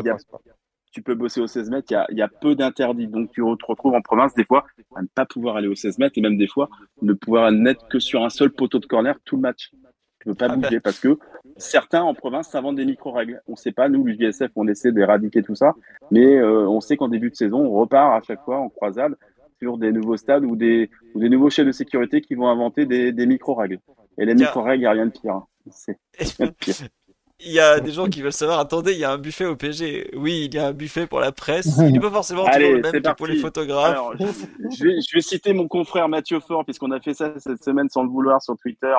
tu peux bosser au 16 mètres. Il y a, peu d'interdits. Donc, tu te retrouves en province des fois à ne pas pouvoir aller au 16 mètres et même des fois ne pouvoir n'être que sur un seul poteau de corner tout le match. Tu ne peux pas ah bouger parce que certains en province s'inventent des micro-règles. On ne sait pas, nous, l'UGSF, on essaie d'éradiquer tout ça, mais euh, on sait qu'en début de saison, on repart à chaque fois en croisade sur des nouveaux stades ou des, ou des nouveaux chefs de sécurité qui vont inventer des, des micro-règles. Et les micro-règles, il n'y a rien de pire. C'est pire. Il y a des gens qui veulent savoir, attendez, il y a un buffet au PG. Oui, il y a un buffet pour la presse. Il n'est pas forcément toujours le même que pour les photographes. Alors, je, vais, je, vais, citer mon confrère Mathieu Fort, puisqu'on a fait ça cette semaine sans le vouloir sur Twitter.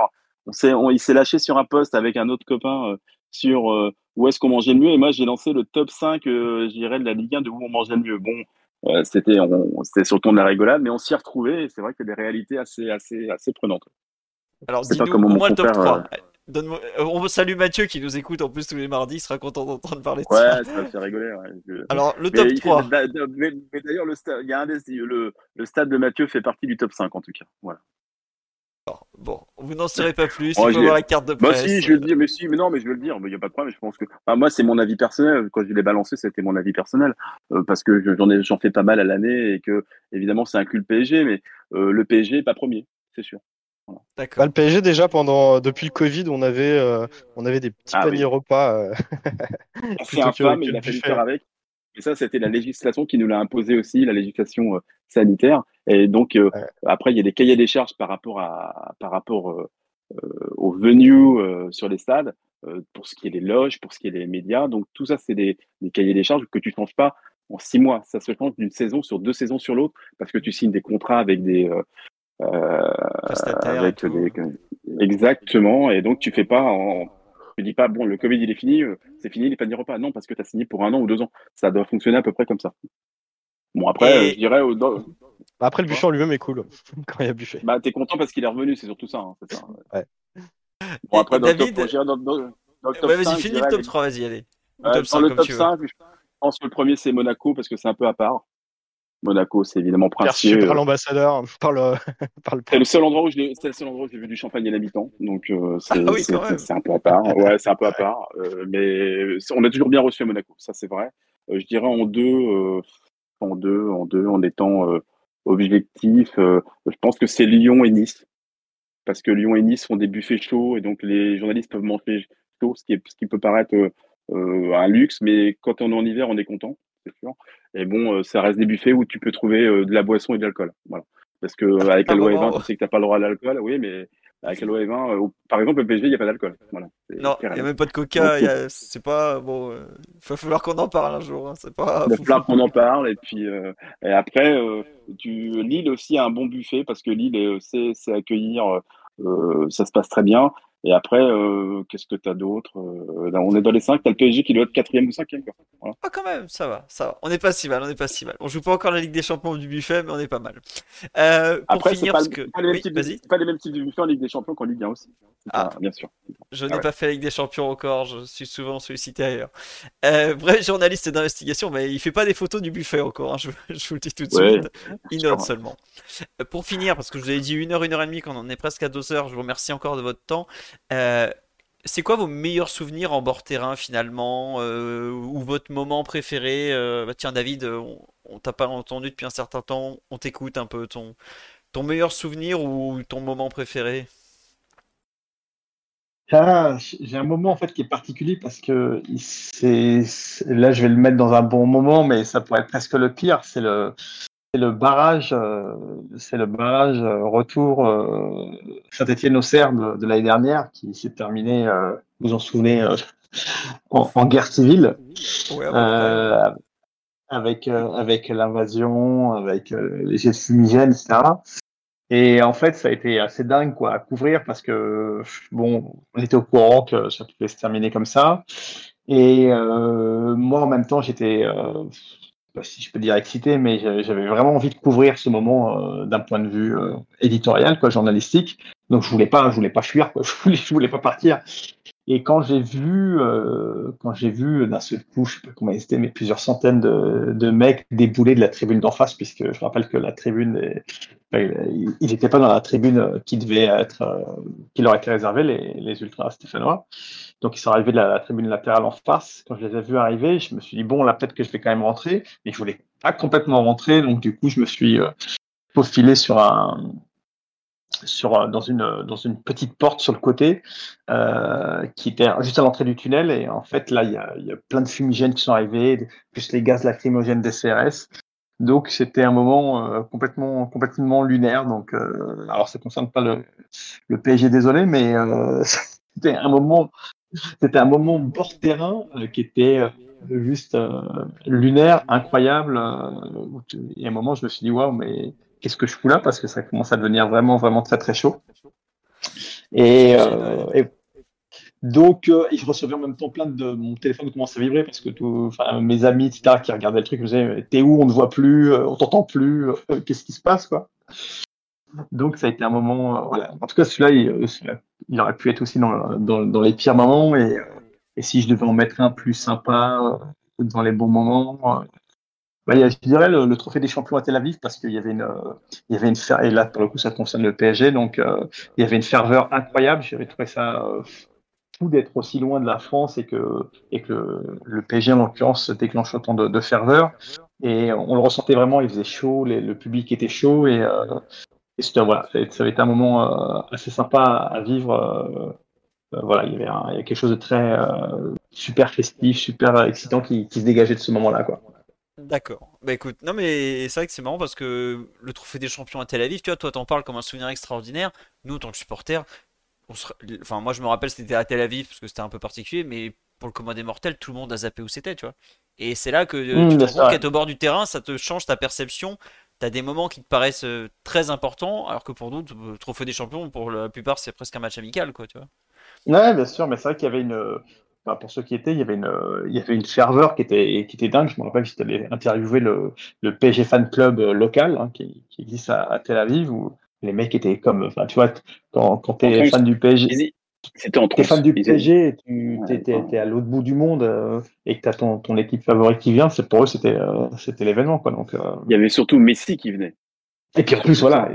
On s'est, on, il s'est lâché sur un post avec un autre copain euh, sur euh, où est-ce qu'on mangeait le mieux. Et moi, j'ai lancé le top 5, euh, je dirais, de la Ligue 1 de où on mangeait le mieux. Bon, c'était c'était sur le ton de la rigolade, mais on s'y retrouvait et c'est vrai qu'il y a des réalités assez, assez, assez prenantes. Alors, dis-nous au moins le top 3. Euh, on salue Mathieu qui nous écoute en plus tous les mardis, il sera content d'entendre parler de ça. Ouais, ça fait rigoler. Alors, le top 3. Mais, d'ailleurs, le, stade, il y a un le, le stade de Mathieu fait partie du top 5 en tout cas. Voilà. Bon, vous n'en saurez pas plus. il faut voir la carte de presse. Moi, si, je vais le dire, mais si, mais non, mais je vais le dire. Il n'y a pas de problème. Je pense que, moi, c'est mon avis personnel. Quand je l'ai balancé, c'était mon avis personnel, euh, parce que j'en ai, j'en fais pas mal à l'année et que, évidemment, c'est un cul le PSG, mais euh, le PSG est pas premier, c'est sûr. Bah, le PSG déjà pendant depuis le Covid, on avait on avait des petits ah paniers repas. C'est infâme, il a fallu faire avec. Et ça, c'était la législation qui nous l'a imposé aussi, la législation sanitaire. Et donc après, il y a des cahiers des charges par rapport à par rapport aux venues sur les stades. Euh, pour ce qui est des loges, pour ce qui est des médias. Donc tout ça, c'est des, cahiers des charges que tu ne changes pas en six mois. Ça se change d'une saison sur deux saisons sur l'autre parce que tu signes des contrats avec des euh, euh des exactement et donc tu fais pas en tu dis pas bon le Covid il est fini euh, c'est fini les paniers repas. Non parce que tu as signé pour un an ou deux ans. Ça doit fonctionner à peu près comme ça. Bon après je dirais bah, après le buffet lui-même est cool quand il y a buffet bah t'es content parce qu'il est revenu c'est surtout ça, hein, ça ouais. Bon, après, dans David... le top, dans, dans, ouais, vas-y, finis le top 3, vas-y, allez. Le top 5, le top 5, je pense que le premier, c'est Monaco, parce que c'est un peu à part. Monaco, c'est évidemment princier. par l'ambassadeur, par le, par le. C'est le seul endroit où j'ai, le seul endroit où j'ai vu du champagne à l'habitant, donc euh, c'est, ah oui, c'est, un peu à part. Ouais, c'est un peu à part, euh, mais on a toujours bien reçu à Monaco, ça c'est vrai. Euh, je dirais en deux, euh, en deux, en deux, en étant euh, objectif. je pense que c'est Lyon et Nice parce que Lyon et Nice font des buffets chauds et donc les journalistes peuvent manger chaud, ce qui, est, ce qui peut paraître euh, un luxe, mais quand on est en hiver, on est content, c'est sûr. Et bon, euh, ça reste des buffets où tu peux trouver euh, de la boisson et de l'alcool. Voilà. Parce que avec la loi E20, tu sais que tu n'as pas le droit à l'alcool, oui, mais avec la loi E20, par exemple, le PSG, il n'y a pas d'alcool. Voilà. Non, il n'y a même pas de coca. C'est pas bon. Il va falloir qu'on en parle un jour. Hein. C'est pas. Il va falloir qu'on en parle. Et puis et après, tu... Lille aussi a un bon buffet parce que Lille c'est accueillir euh, ça se passe très bien. Et après, euh, qu'est-ce que tu as d'autre euh, On est dans les 5, tu as le PSG qui doit être quatrième ou cinquième. Voilà. Ah, quand même, ça va, ça va. On n'est pas si mal, on n'est pas si mal. On joue pas encore la Ligue des Champions du buffet, mais on est pas mal. Euh, pour après, finir, pas, parce que. Pas les, oui, pas les mêmes types de buffet en Ligue des Champions qu'en Ligue 1 aussi. Ah, bien sûr. Je n'ai ah pas fait la Ligue des Champions encore, je suis souvent sollicité ailleurs. Bref, journaliste d'investigation, mais il fait pas des photos du buffet encore, hein, je, je, vous le dis tout de suite. Il note seulement. pour finir, parce que je vous avais dit une heure, une heure et demie, quand on en est presque à deux heures, je vous remercie encore de votre temps. Euh, c'est quoi vos meilleurs souvenirs en bord terrain finalement euh, Ou votre moment préféré euh, bah, Tiens David, on, t'a pas entendu depuis un certain temps, on t'écoute un peu. Ton, ton meilleur souvenir ou ton moment préféré? Ah, j'ai un moment en fait qui est particulier parce que c'est là je vais le mettre dans un bon moment, mais ça pourrait être presque le pire. C'est le c'est le barrage, euh, c'est le barrage euh, retour euh, Saint-Étienne-Auxerre de, de l'année dernière qui s'est terminé, vous vous en souvenez, en, guerre civile, avec avec l'invasion, avec les jets fumigènes, etc. Et en fait, ça a été assez dingue quoi à couvrir parce que bon, on était au courant que ça pouvait se terminer comme ça. Et moi, en même temps, j'étais si je peux dire excité, mais j'avais vraiment envie de couvrir ce moment euh, d'un point de vue euh, éditorial, quoi, journalistique. Donc je voulais pas, je voulais pas fuir. Je voulais, je voulais pas partir. Et quand j'ai vu, euh, quand j'ai vu d'un seul coup, je sais pas combien c'était, mais plusieurs centaines de, mecs débouler de la tribune d'en face, puisque je rappelle que la tribune, est, il n'était pas dans la tribune qui devait être, qui leur était réservée, les, les ultras stéphanois. Donc ils sont arrivés de la, tribune latérale en face. Quand je les ai vus arriver, je me suis dit bon là peut-être que je vais quand même rentrer, mais je voulais pas complètement rentrer, donc du coup je me suis euh, faufilé sur un sur dans une dans une petite porte sur le côté euh, qui était juste à l'entrée du tunnel et en fait là il y a, y a, plein de fumigènes qui sont arrivés plus les gaz lacrymogènes des CRS donc c'était un moment euh, complètement complètement lunaire donc euh, alors ça concerne pas le, le PSG désolé mais euh, c'était un moment c'était un moment bord terrain euh, qui était euh, juste euh, lunaire, incroyable. et à un moment, je me suis dit, waouh, mais qu'est-ce que je fous là Parce que ça commence à devenir vraiment, vraiment très, très chaud. Et, donc, je recevais en même temps plein de. Mon téléphone commence à vibrer parce que tout, mes amis, etc., qui regardaient le truc, me disaient T'es où? On ne voit plus, on t'entend plus, qu'est-ce qui se passe quoi? Donc ça a été un moment, euh, voilà. En tout cas, celui-là, il, il, aurait pu être aussi dans, dans, dans les pires moments. Et, euh, et, si je devais en mettre un plus sympa euh, dans les bons moments, bah, je dirais le, trophée des champions à Tel Aviv parce qu'il y avait une, il y avait une et là pour le coup ça concerne le PSG, donc il y avait une ferveur incroyable. J'avais trouvé ça fou d'être aussi loin de la France et que et que le, le PSG en l'occurrence déclenche autant de, ferveur. Et on le ressentait vraiment, il faisait chaud, le public était chaud et c'était voilà, ça avait été un moment assez sympa à vivre. voilà, il y avait quelque chose de très super festif, super excitant qui, qui se dégageait de ce moment-là, quoi. D'accord. Bah écoute, non mais c'est vrai que c'est marrant parce que le trophée des champions à Tel Aviv, tu vois, toi t'en parles comme un souvenir extraordinaire. Nous, en tant que supporters, enfin moi je me rappelle c'était à Tel Aviv parce que c'était un peu particulier, mais pour le commun des mortels, tout le monde a zappé où c'était, tu vois. Et c'est là que mmh, tu te rends compte au bord du terrain, ça te change ta perception. T'as des moments qui te paraissent euh, très importants, alors que pour d'autres, le trophée des champions, pour la plupart, c'est presque un match amical, quoi, tu vois. Ouais, bien sûr, mais c'est vrai qu'il y avait une pour ceux qui étaient, il y avait une, il y avait une ferveur qui était, qui était dingue. Je me rappelle que j'étais interviewé le, le PSG fan club euh, local hein, qui, qui, existe à, Tel Aviv où les mecs étaient comme, enfin, tu vois, quand, quand tu es fan du PSG, c'était en fan du PSG, tu étais à l'autre bout du monde euh, et que tu as ton, ton, équipe favorite qui vient, c'est pour eux c'était euh, c'était l'événement quoi. Donc il y avait surtout Messi qui venait. Et puis en plus voilà,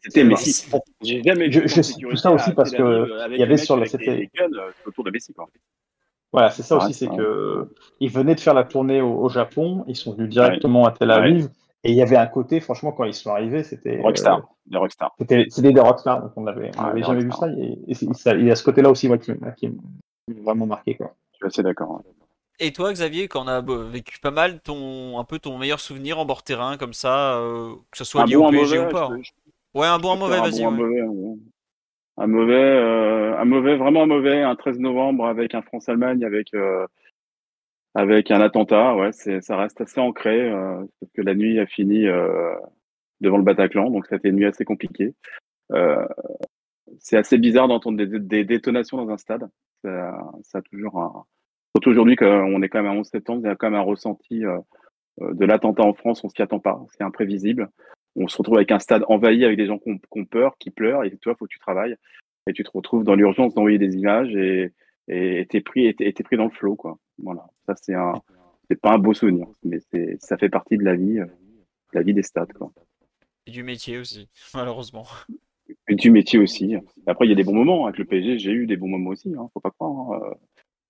c'était Messi. J'ai jamais je, je, tout ça aussi parce que il y avait sur le c'était autour de Messi quoi. Voilà, c'est ça aussi, c'est que ils venaient de faire la tournée au, Japon, ils sont venus directement à Tel Aviv, et il y avait un côté, franchement, quand ils sont arrivés, c'était rockstar, euh, des rockstars. C'était, des rockstars, donc on n'avait jamais vu ça, et, il y a ce côté-là aussi moi, qui, m'a vraiment marqué, quoi. Je suis assez d'accord. Et toi, Xavier, quand on a vécu pas mal, ton un peu ton meilleur souvenir en bord terrain comme ça, euh, que ce soit lié au PSG ou pas. Ouais, un bon, un mauvais, vas-y. Un mauvais, euh, un mauvais, vraiment un mauvais, un 13 novembre avec un France-Allemagne, avec euh, avec un attentat. Ouais, ça reste assez ancré euh, parce que la nuit a fini euh, devant le Bataclan, donc ça a été une nuit assez compliquée. Euh, c'est assez bizarre d'entendre des, détonations dans un stade. Ça, ça a toujours un. Surtout aujourd'hui, qu'on est quand même à 11 septembre, il y a quand même un ressenti de l'attentat en France, on s'y attend pas, c'est imprévisible on se retrouve avec un stade envahi avec des gens qui ont, peur, qui pleurent, et toi, faut que tu travailles. Et tu te retrouves dans l'urgence d'envoyer des images et t'es pris et t'es pris dans le flot quoi. Voilà, ça c'est un c'est pas un beau souvenir, mais c'est ça fait partie de la vie, euh, la vie des stades quoi. Et du métier aussi, malheureusement. Et du métier aussi. Après il y a des bons moments avec le PSG, j'ai eu des bons moments aussi, hein, faut pas croire.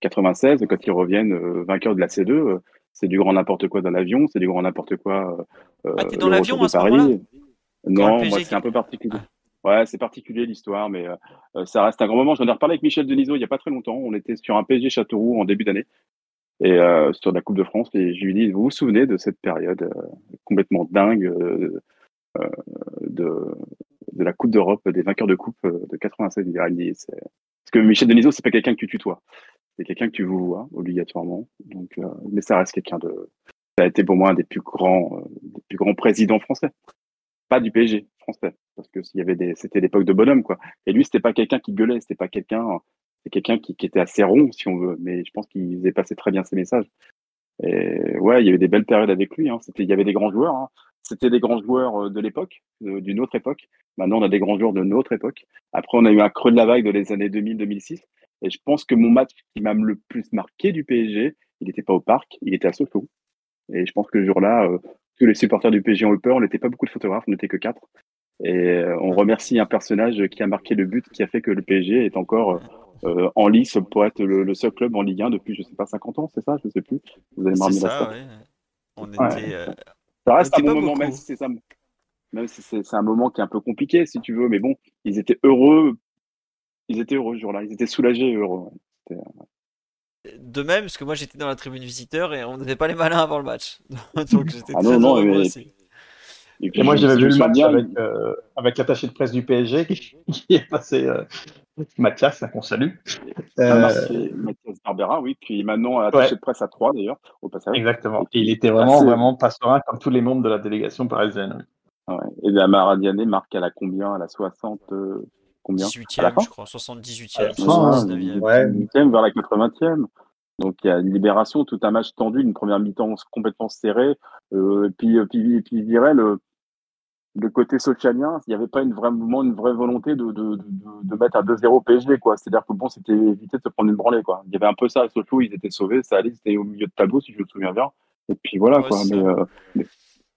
96 hein. quand ils reviennent euh, vainqueurs de la C2, c'est du grand n'importe quoi dans l'avion, c'est du grand n'importe quoi. Euh, ah, t'es dans l'avion à ce Paris. Non, moi c'est un peu particulier. Ouais, c'est particulier l'histoire, mais euh, euh, ça reste un grand moment. J'en ai reparlé avec Michel Denisot il n'y a pas très longtemps. On était sur un PSG Châteauroux en début d'année et euh, sur la Coupe de France. Et je lui dis, vous vous souvenez de cette période euh, complètement dingue euh, de, de la Coupe d'Europe, des vainqueurs de Coupe de 96 il dit, Parce que Michel Denisot, c'est pas quelqu'un que tu tutoies c'est quelqu'un que tu vous vois obligatoirement. Donc, euh, mais ça reste quelqu'un de. Ça a été pour moi un des plus grands, euh, des plus grands présidents français. Pas du PSG français, parce que s'il y avait des, c'était l'époque de bonhomme quoi. Et lui, c'était pas quelqu'un qui gueulait, c'était pas quelqu'un, c'est quelqu'un qui, était assez rond si on veut. Mais je pense qu'il faisait passer très bien ses messages. Et ouais, il y avait des belles périodes avec lui. Hein. Il y avait des grands joueurs. Hein. C'était des grands joueurs euh, de l'époque, d'une autre époque. Maintenant, on a des grands joueurs de notre époque. Après, on a eu un creux de la vague de les années 2000-2006. Et je pense que mon match qui m'a le plus marqué du PSG, il n'était pas au parc, il était à Sochaux. Et je pense que ce jour-là, euh, tous les supporters du PSG ont eu peur. On n'était pas beaucoup de photographes, on n'était que quatre. Et euh, on remercie un personnage qui a marqué le but, qui a fait que le PSG est encore euh, en lice pour être le, seul club en Ligue 1 depuis, je sais pas, 50 ans, c'est ça Je sais plus. Vous allez m'armer ça, ouais. On était, ça reste un bon moment, même si c'est ça. Même si c'est un moment qui est un peu compliqué, si tu veux, mais bon, ils étaient heureux ils étaient heureux ce jour-là. Ils étaient soulagés et heureux. Euh, de même, parce que moi j'étais dans la tribune visiteur et on n'était pas les malins avant le match. Donc j'étais ah très non, heureux aussi. Et, moi j'avais vu le match avec, euh, avec l'attaché de presse du PSG qui, est passé euh, Mathias, qu'on salue. Ah, Mathias Barbera, oui, qui maintenant attaché de presse à 3 d'ailleurs, au passage. Exactement. Et il était vraiment, vraiment pas serein comme tous les membres de la délégation parisienne. Ouais. Et la Maradiane marque à la combien À la 60 combien? 18e, je crois, 78e, 79e. Ouais, vers la 80e. Donc il y a une libération, tout un match tendu, une première mi-temps complètement serrée. Euh, et puis, euh, puis, puis, je dirais le, le côté socialien, il n'y avait pas une vraie, une vraie volonté de, de, de, de mettre à 2-0 PSG. quoi. C'est-à-dire que bon, c'était éviter de se prendre une branlée. quoi. Il y avait un peu ça à Sochaux, ils étaient sauvés, ça allait, c'était au milieu de tableau, si je me souviens bien. Et puis voilà, quoi. Mais, euh, mais,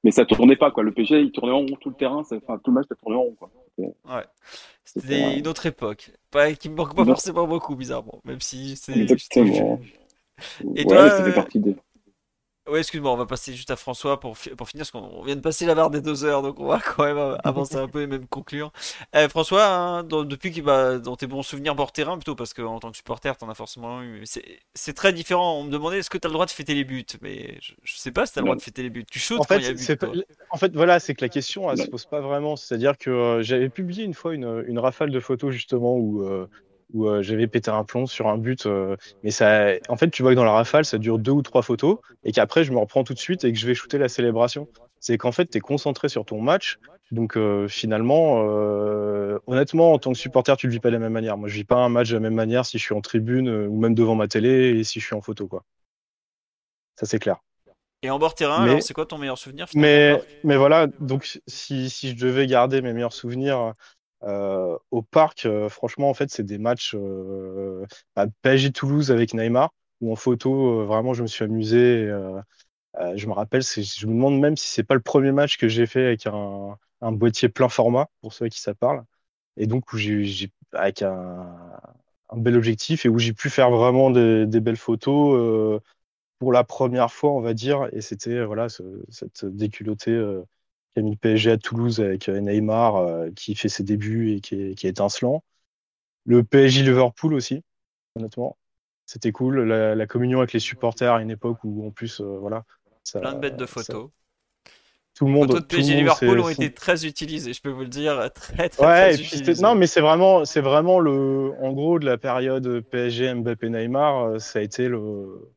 mais, ça tournait pas. quoi. Le PSG, il tournait en rond tout le terrain, enfin, tout le match, ça tournait en rond. Quoi. Ouais. C'était une autre époque. Pas, qui me manque pas forcément beaucoup, bizarrement. Même si c'est. Exactement. Et toi, partie de... Ouais, excuse-moi, on va passer juste à François pour, pour finir, parce qu'on vient de passer la barre des deux heures, donc on va quand même avancer un peu et même conclure. Euh, François, hein, depuis qu'il va dans tes bons souvenirs bord terrain, plutôt, parce qu'en tant que supporter, t'en as forcément eu. C'est très différent. On me demandait est-ce que t'as le droit de fêter les buts, mais je, sais pas si t'as le droit de fêter les buts. Tu shootes en fait, quand il y a but. en fait, voilà, c'est que la question, elle se pose pas vraiment. C'est-à-dire que euh, j'avais publié une fois une, une, rafale de photos, justement, où. Euh, où euh, j'avais pété un plomb sur un but. Euh, mais ça, en fait, tu vois que dans la rafale, ça dure deux ou trois photos et qu'après, je me reprends tout de suite et que je vais shooter la célébration. C'est qu'en fait, tu es concentré sur ton match. Donc euh, finalement, honnêtement, en tant que supporter, tu le vis pas de la même manière. Moi, je vis pas un match de la même manière si je suis en tribune ou même devant ma télé et si je suis en photo, quoi. Ça, c'est clair. Et en bord terrain, alors c'est quoi ton meilleur souvenir Mais, mais voilà, donc si, si, je devais garder mes meilleurs souvenirs, euh, au parc, euh, franchement, en fait, c'est des matchs euh, à PSG Toulouse avec Neymar, où en photo, vraiment, je me suis amusé. je me rappelle, je me demande même si c'est pas le premier match que j'ai fait avec un, boîtier plein format, pour ceux qui ça parle, et donc où j'ai avec un, bel objectif et où j'ai pu faire vraiment des, belles photos pour la première fois, on va dire, et c'était voilà cette déculottée qui a mis le PSG à Toulouse avec euh, Neymar euh, qui fait ses débuts et qui est, qui est étincelant. Le PSG Liverpool aussi, honnêtement. C'était cool. La, communion avec les supporters à une époque où, en plus, euh, voilà. Ça, Plein de bêtes de photos. tout le monde. Les photos de PSG Liverpool ont été très utilisées, je peux vous le dire. Très, très, ouais. Non, mais c'est vraiment, c'est vraiment le. En gros, de la période PSG, Mbappé, Neymar, ça a été le.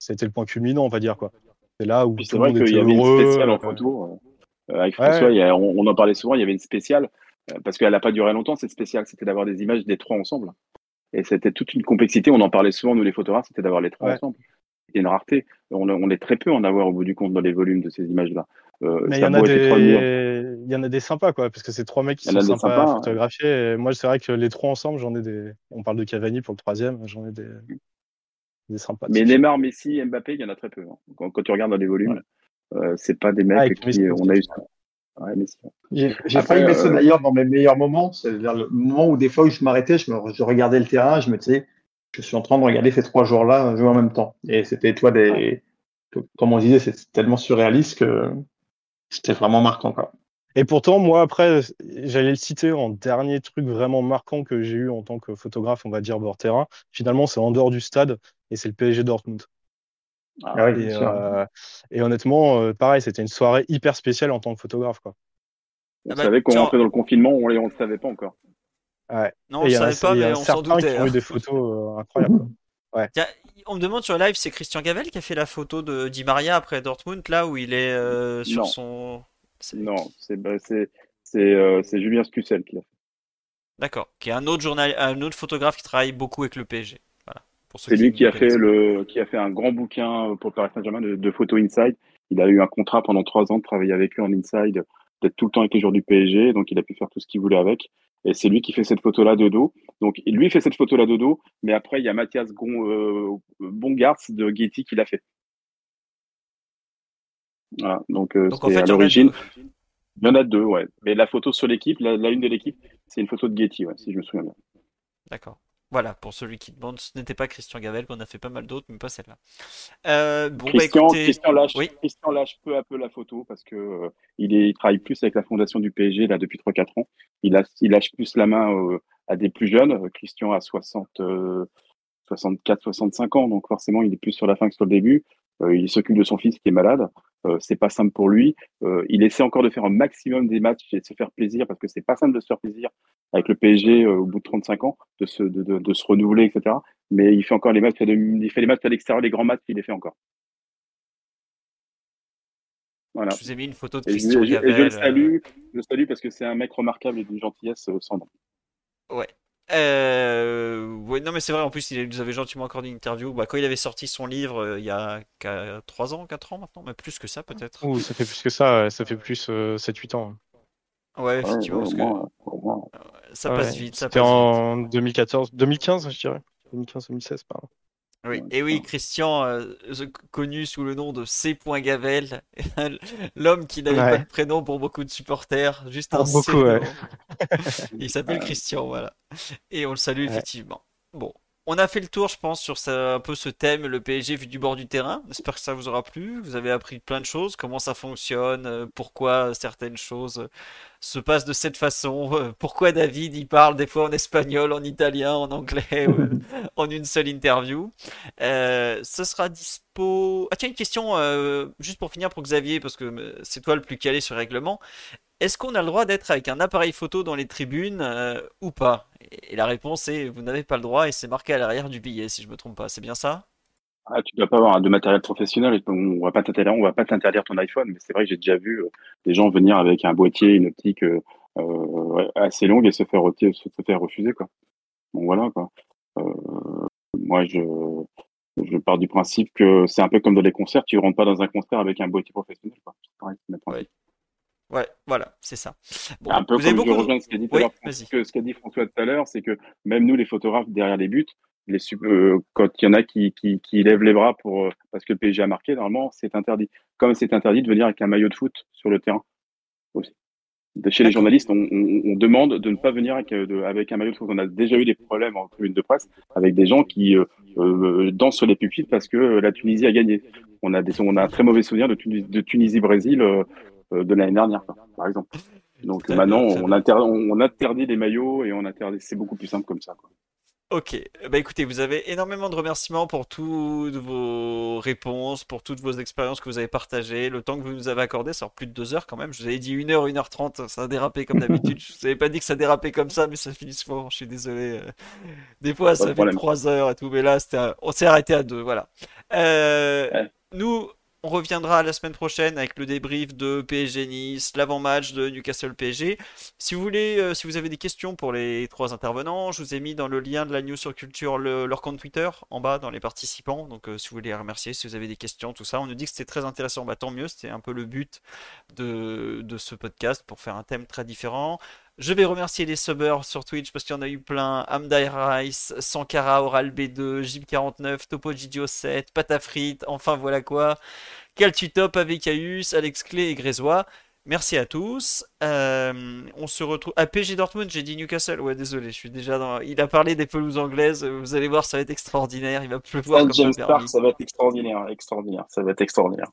Ça a été le point culminant, on va dire, quoi. C'est là où. C'est vrai qu'il y avait une spéciale en photo. Euh, avec François, on, en parlait souvent, il y avait une spéciale, euh, parce qu'elle n'a pas duré longtemps, cette spéciale, c'était d'avoir des images des trois ensemble. Et c'était toute une complexité, on en parlait souvent, nous les photographes, c'était d'avoir les trois ensemble. C'était une rareté. On, est très peu en avoir au bout du compte dans les volumes de ces images-là. Euh, Mais il y, en a des... il y en a des sympas, quoi, parce que c'est trois mecs qui sont sympas, à hein. photographier. Et moi, c'est vrai que les trois ensemble, j'en ai des. On parle de Cavani pour le troisième, j'en ai des, des sympas. Mais Neymar, Messi, Mbappé, il y en a très peu. Hein. Quand, tu regardes dans les volumes, euh, c'est pas des mecs ah, qui on a eu ça. J'ai failli mettre ça euh, d'ailleurs dans mes meilleurs moments, c'est-à-dire le moment où des fois où je m'arrêtais, je, je, regardais le terrain, je me disais, je suis en train de regarder ces trois joueurs-là jouer en même temps. Et c'était, toi, des, comme on disait, c'est tellement surréaliste que c'était vraiment marquant. Quoi. Et pourtant, moi, après, j'allais le citer en dernier truc vraiment marquant que j'ai eu en tant que photographe, on va dire, bord terrain. Finalement, c'est en dehors du stade et c'est le PSG Dortmund. Ah euh, et, honnêtement, euh, pareil, c'était une soirée hyper spéciale en tant que photographe. Quoi. On ah bah, savait qu'on rentrait dans le confinement, on ne le savait pas encore. Ouais. Non, on ne savait pas, mais on s'en doutait. Qui ont eu hein. des photos euh, incroyables. Ouais. on me demande sur live, c'est Christian Gavel qui a fait la photo de Di Maria après Dortmund, là où il est sur son. Non, bah, c'est Julien Scussel qui l'a fait. D'accord, qui est un autre, journal... un autre photographe qui travaille beaucoup avec le PSG. C'est lui qui a fait le, qui a fait un grand bouquin pour Paris Saint-Germain de, de photo inside. Il a eu un contrat pendant trois ans de travailler avec eux en inside, d'être tout le temps avec les joueurs du PSG, donc il a pu faire tout ce qu'il voulait avec. Et c'est lui qui fait cette photo-là de dos. Donc lui fait cette photo-là de dos, mais après il y a Mathias Gon, euh, Bongartz de Getty qui l'a fait. Voilà, donc euh, c'est à l'origine. Il y en a deux, ouais. Mais la photo sur l'équipe, la, une de l'équipe, c'est une photo de Getty, ouais, si je me souviens bien. D'accord. Voilà, pour celui qui demande, ce n'était pas Christian Gavel, qu'on a fait pas mal d'autres, mais pas celle-là. Euh, bon, bah, Christian, Christian, lâche, Christian, lâche, peu à peu la photo parce que euh, il, est, il, travaille plus avec la fondation du PSG là depuis 3-4 ans. Il, a, il, lâche plus la main euh, à des plus jeunes. Christian a 60, 64, 65 ans, donc forcément il est plus sur la fin que sur le début. il s'occupe de son fils qui est malade. Euh, c'est pas simple pour lui. Euh, il essaie encore de faire un maximum des matchs et de se faire plaisir parce que c'est pas simple de se faire plaisir avec le PSG euh, au bout de 35 ans, de se, de, de, de se renouveler, etc. Mais il fait encore les matchs, il fait les matchs à l'extérieur, les grands matchs, il les fait encore. Voilà. Je vous ai mis une photo de Christian et je, je, le salue, je le salue parce que c'est un mec remarquable et d'une gentillesse sans nom. Ouais, euh, non, mais c'est vrai, en plus, il nous avait gentiment accordé une interview. Bah, quand il avait sorti son livre euh, il y a 3 ans, 4 ans maintenant, mais plus que ça peut-être. ça fait plus que ça, ça fait plus 7-8 euh, ans. Ouais, effectivement, ça passe vite. C'était en 2014, 2015, je dirais. 2015-2016, pardon. Oui, et oui, Christian, euh, connu sous le nom de C. Gavel, l'homme qui n'avait pas de prénom pour beaucoup de supporters, juste un beaucoup, Il s'appelle Christian, voilà. Et on le salue effectivement. Bon, on a fait le tour, je pense, sur un peu ce thème, le PSG vu du bord du terrain. J'espère que ça vous aura plu. Vous avez appris plein de choses, comment ça fonctionne, euh, pourquoi certaines choses se passent de cette façon, euh, pourquoi David il parle des fois en espagnol, en italien, en anglais, en une seule interview. Euh, ce sera dispo. Ah tiens, une question juste pour finir pour Xavier, parce que c'est toi le plus calé sur le règlement. Est-ce qu'on a le droit d'être avec un appareil photo dans les tribunes euh, ou pas? Et la réponse est vous n'avez pas le droit et c'est marqué à l'arrière du billet si je me trompe pas. C'est bien ça? Ah, tu dois pas avoir de matériel professionnel. On va pas t'interdire, on va pas t'interdire ton iPhone, mais c'est vrai que j'ai déjà vu euh, des gens venir avec un boîtier, une optique euh, assez longue et se faire, se faire refuser quoi. Donc voilà quoi. moi je je pars du principe que c'est un peu comme dans les concerts, tu rentres pas dans un concert avec un boîtier professionnel quoi. Pareil, Ouais, voilà, c'est ça. un peu comme je rejoins ce qu'a dit, ce qu'a dit François tout à l'heure, c'est que même nous, les photographes derrière les buts, les, euh, quand il y en a qui, qui, qui, lèvent les bras pour euh, parce que le PSG a marqué, normalement, c'est interdit. Comme c'est interdit de venir avec un maillot de foot sur le terrain aussi. Chez les journalistes, on, on, demande de ne pas venir avec, euh, avec, un maillot de foot. On a déjà eu des problèmes en tribune de presse avec des gens qui dansent sur les pupitres parce que la Tunisie a gagné. On a, des, on a un très mauvais souvenir de, de Tunisie-Brésil euh, de l'année dernière, par exemple. Donc maintenant, on, on, interdit les maillots et on interdit. C'est beaucoup plus simple comme ça. Quoi. Ok, bah écoutez, vous avez énormément de remerciements pour toutes vos réponses, pour toutes vos expériences que vous avez partagées, le temps que vous nous avez accordé, c'est plus de deux heures quand même. Je vous avais dit une heure, une heure trente, ça a dérapé comme d'habitude. je vous avais pas dit que ça dérapait comme ça, mais ça finit souvent. Je suis désolé. Euh. Des fois, ça fait trois heures et tout, mais là, on s'est arrêté à deux, voilà. Euh, nous, on reviendra la semaine prochaine avec le débrief de PSG Nice, l'avant-match de Newcastle PSG. Si vous voulez, euh, si vous avez des questions pour les trois intervenants, je vous ai mis dans le lien de la news sur culture leur compte Twitter en bas dans les participants. Donc euh, si vous voulez les remercier, si vous avez des questions, tout ça, on nous dit que c'était très intéressant. Bah tant mieux, c'était un peu le but de ce podcast pour faire un thème très différent. Je vais remercier les subbers sur Twitch parce qu'il y en a eu plein. Amdai Rice, Sankara, Oral B2, Jib49, Topo 7, Patafrit, enfin voilà quoi. Caltutop, Avicaius, Alex Clé et Grésois. Merci à tous. Euh, on se retrouve à PG Dortmund. J'ai dit Newcastle. Ouais, désolé, je suis déjà dans. Il a parlé des pelouses anglaises. Vous allez voir, ça va être extraordinaire. Il va pleuvoir comme James Park, ça va être extraordinaire, extraordinaire. Ça va être extraordinaire.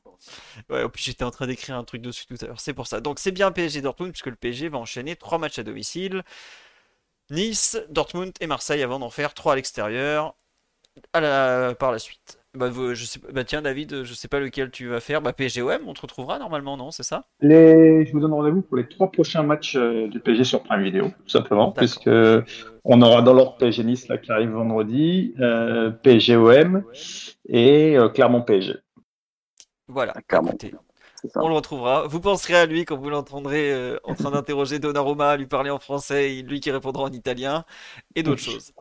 Ouais, puis j'étais en train d'écrire un truc dessus tout à l'heure. C'est pour ça. Donc c'est bien PSG Dortmund puisque le PSG va enchaîner trois matchs à domicile. Nice, Dortmund et Marseille avant d'en faire trois à l'extérieur. La... par la suite. Bah, je sais... bah tiens David, je sais pas lequel tu vas faire. Bah PSGOM, on te retrouvera normalement, non C'est ça? Les... Je vous donne rendez-vous pour les trois prochains matchs euh, du PSG sur Prime Vidéo, tout simplement, puisque on aura dans l'ordre PSG Nice là, qui arrive vendredi, euh, PSGOM et euh, Clermont PSG. Voilà, Clermont. On le retrouvera. Vous penserez à lui quand vous l'entendrez euh, en train d'interroger Donnarumma, lui parler en français, et lui qui répondra en italien, et d'autres choses.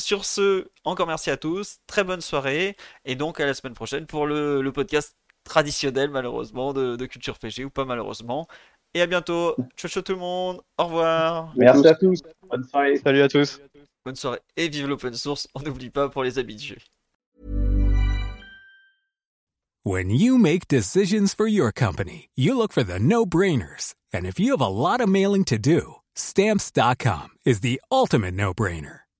Sur ce, encore merci à tous, très bonne soirée, et donc à la semaine prochaine pour le, podcast traditionnel malheureusement de, Culture PG, ou pas malheureusement. Et à bientôt. Ciao ciao tout le monde. Au revoir. Merci à tous. Bonne soirée. Salut à tous. Bonne soirée. Et vive l'open source. On n'oublie pas pour les habitués. When you make decisions for your company, you look for the no-brainers. And if you have a lot of mailing to do, stamps.com is the ultimate no-brainer.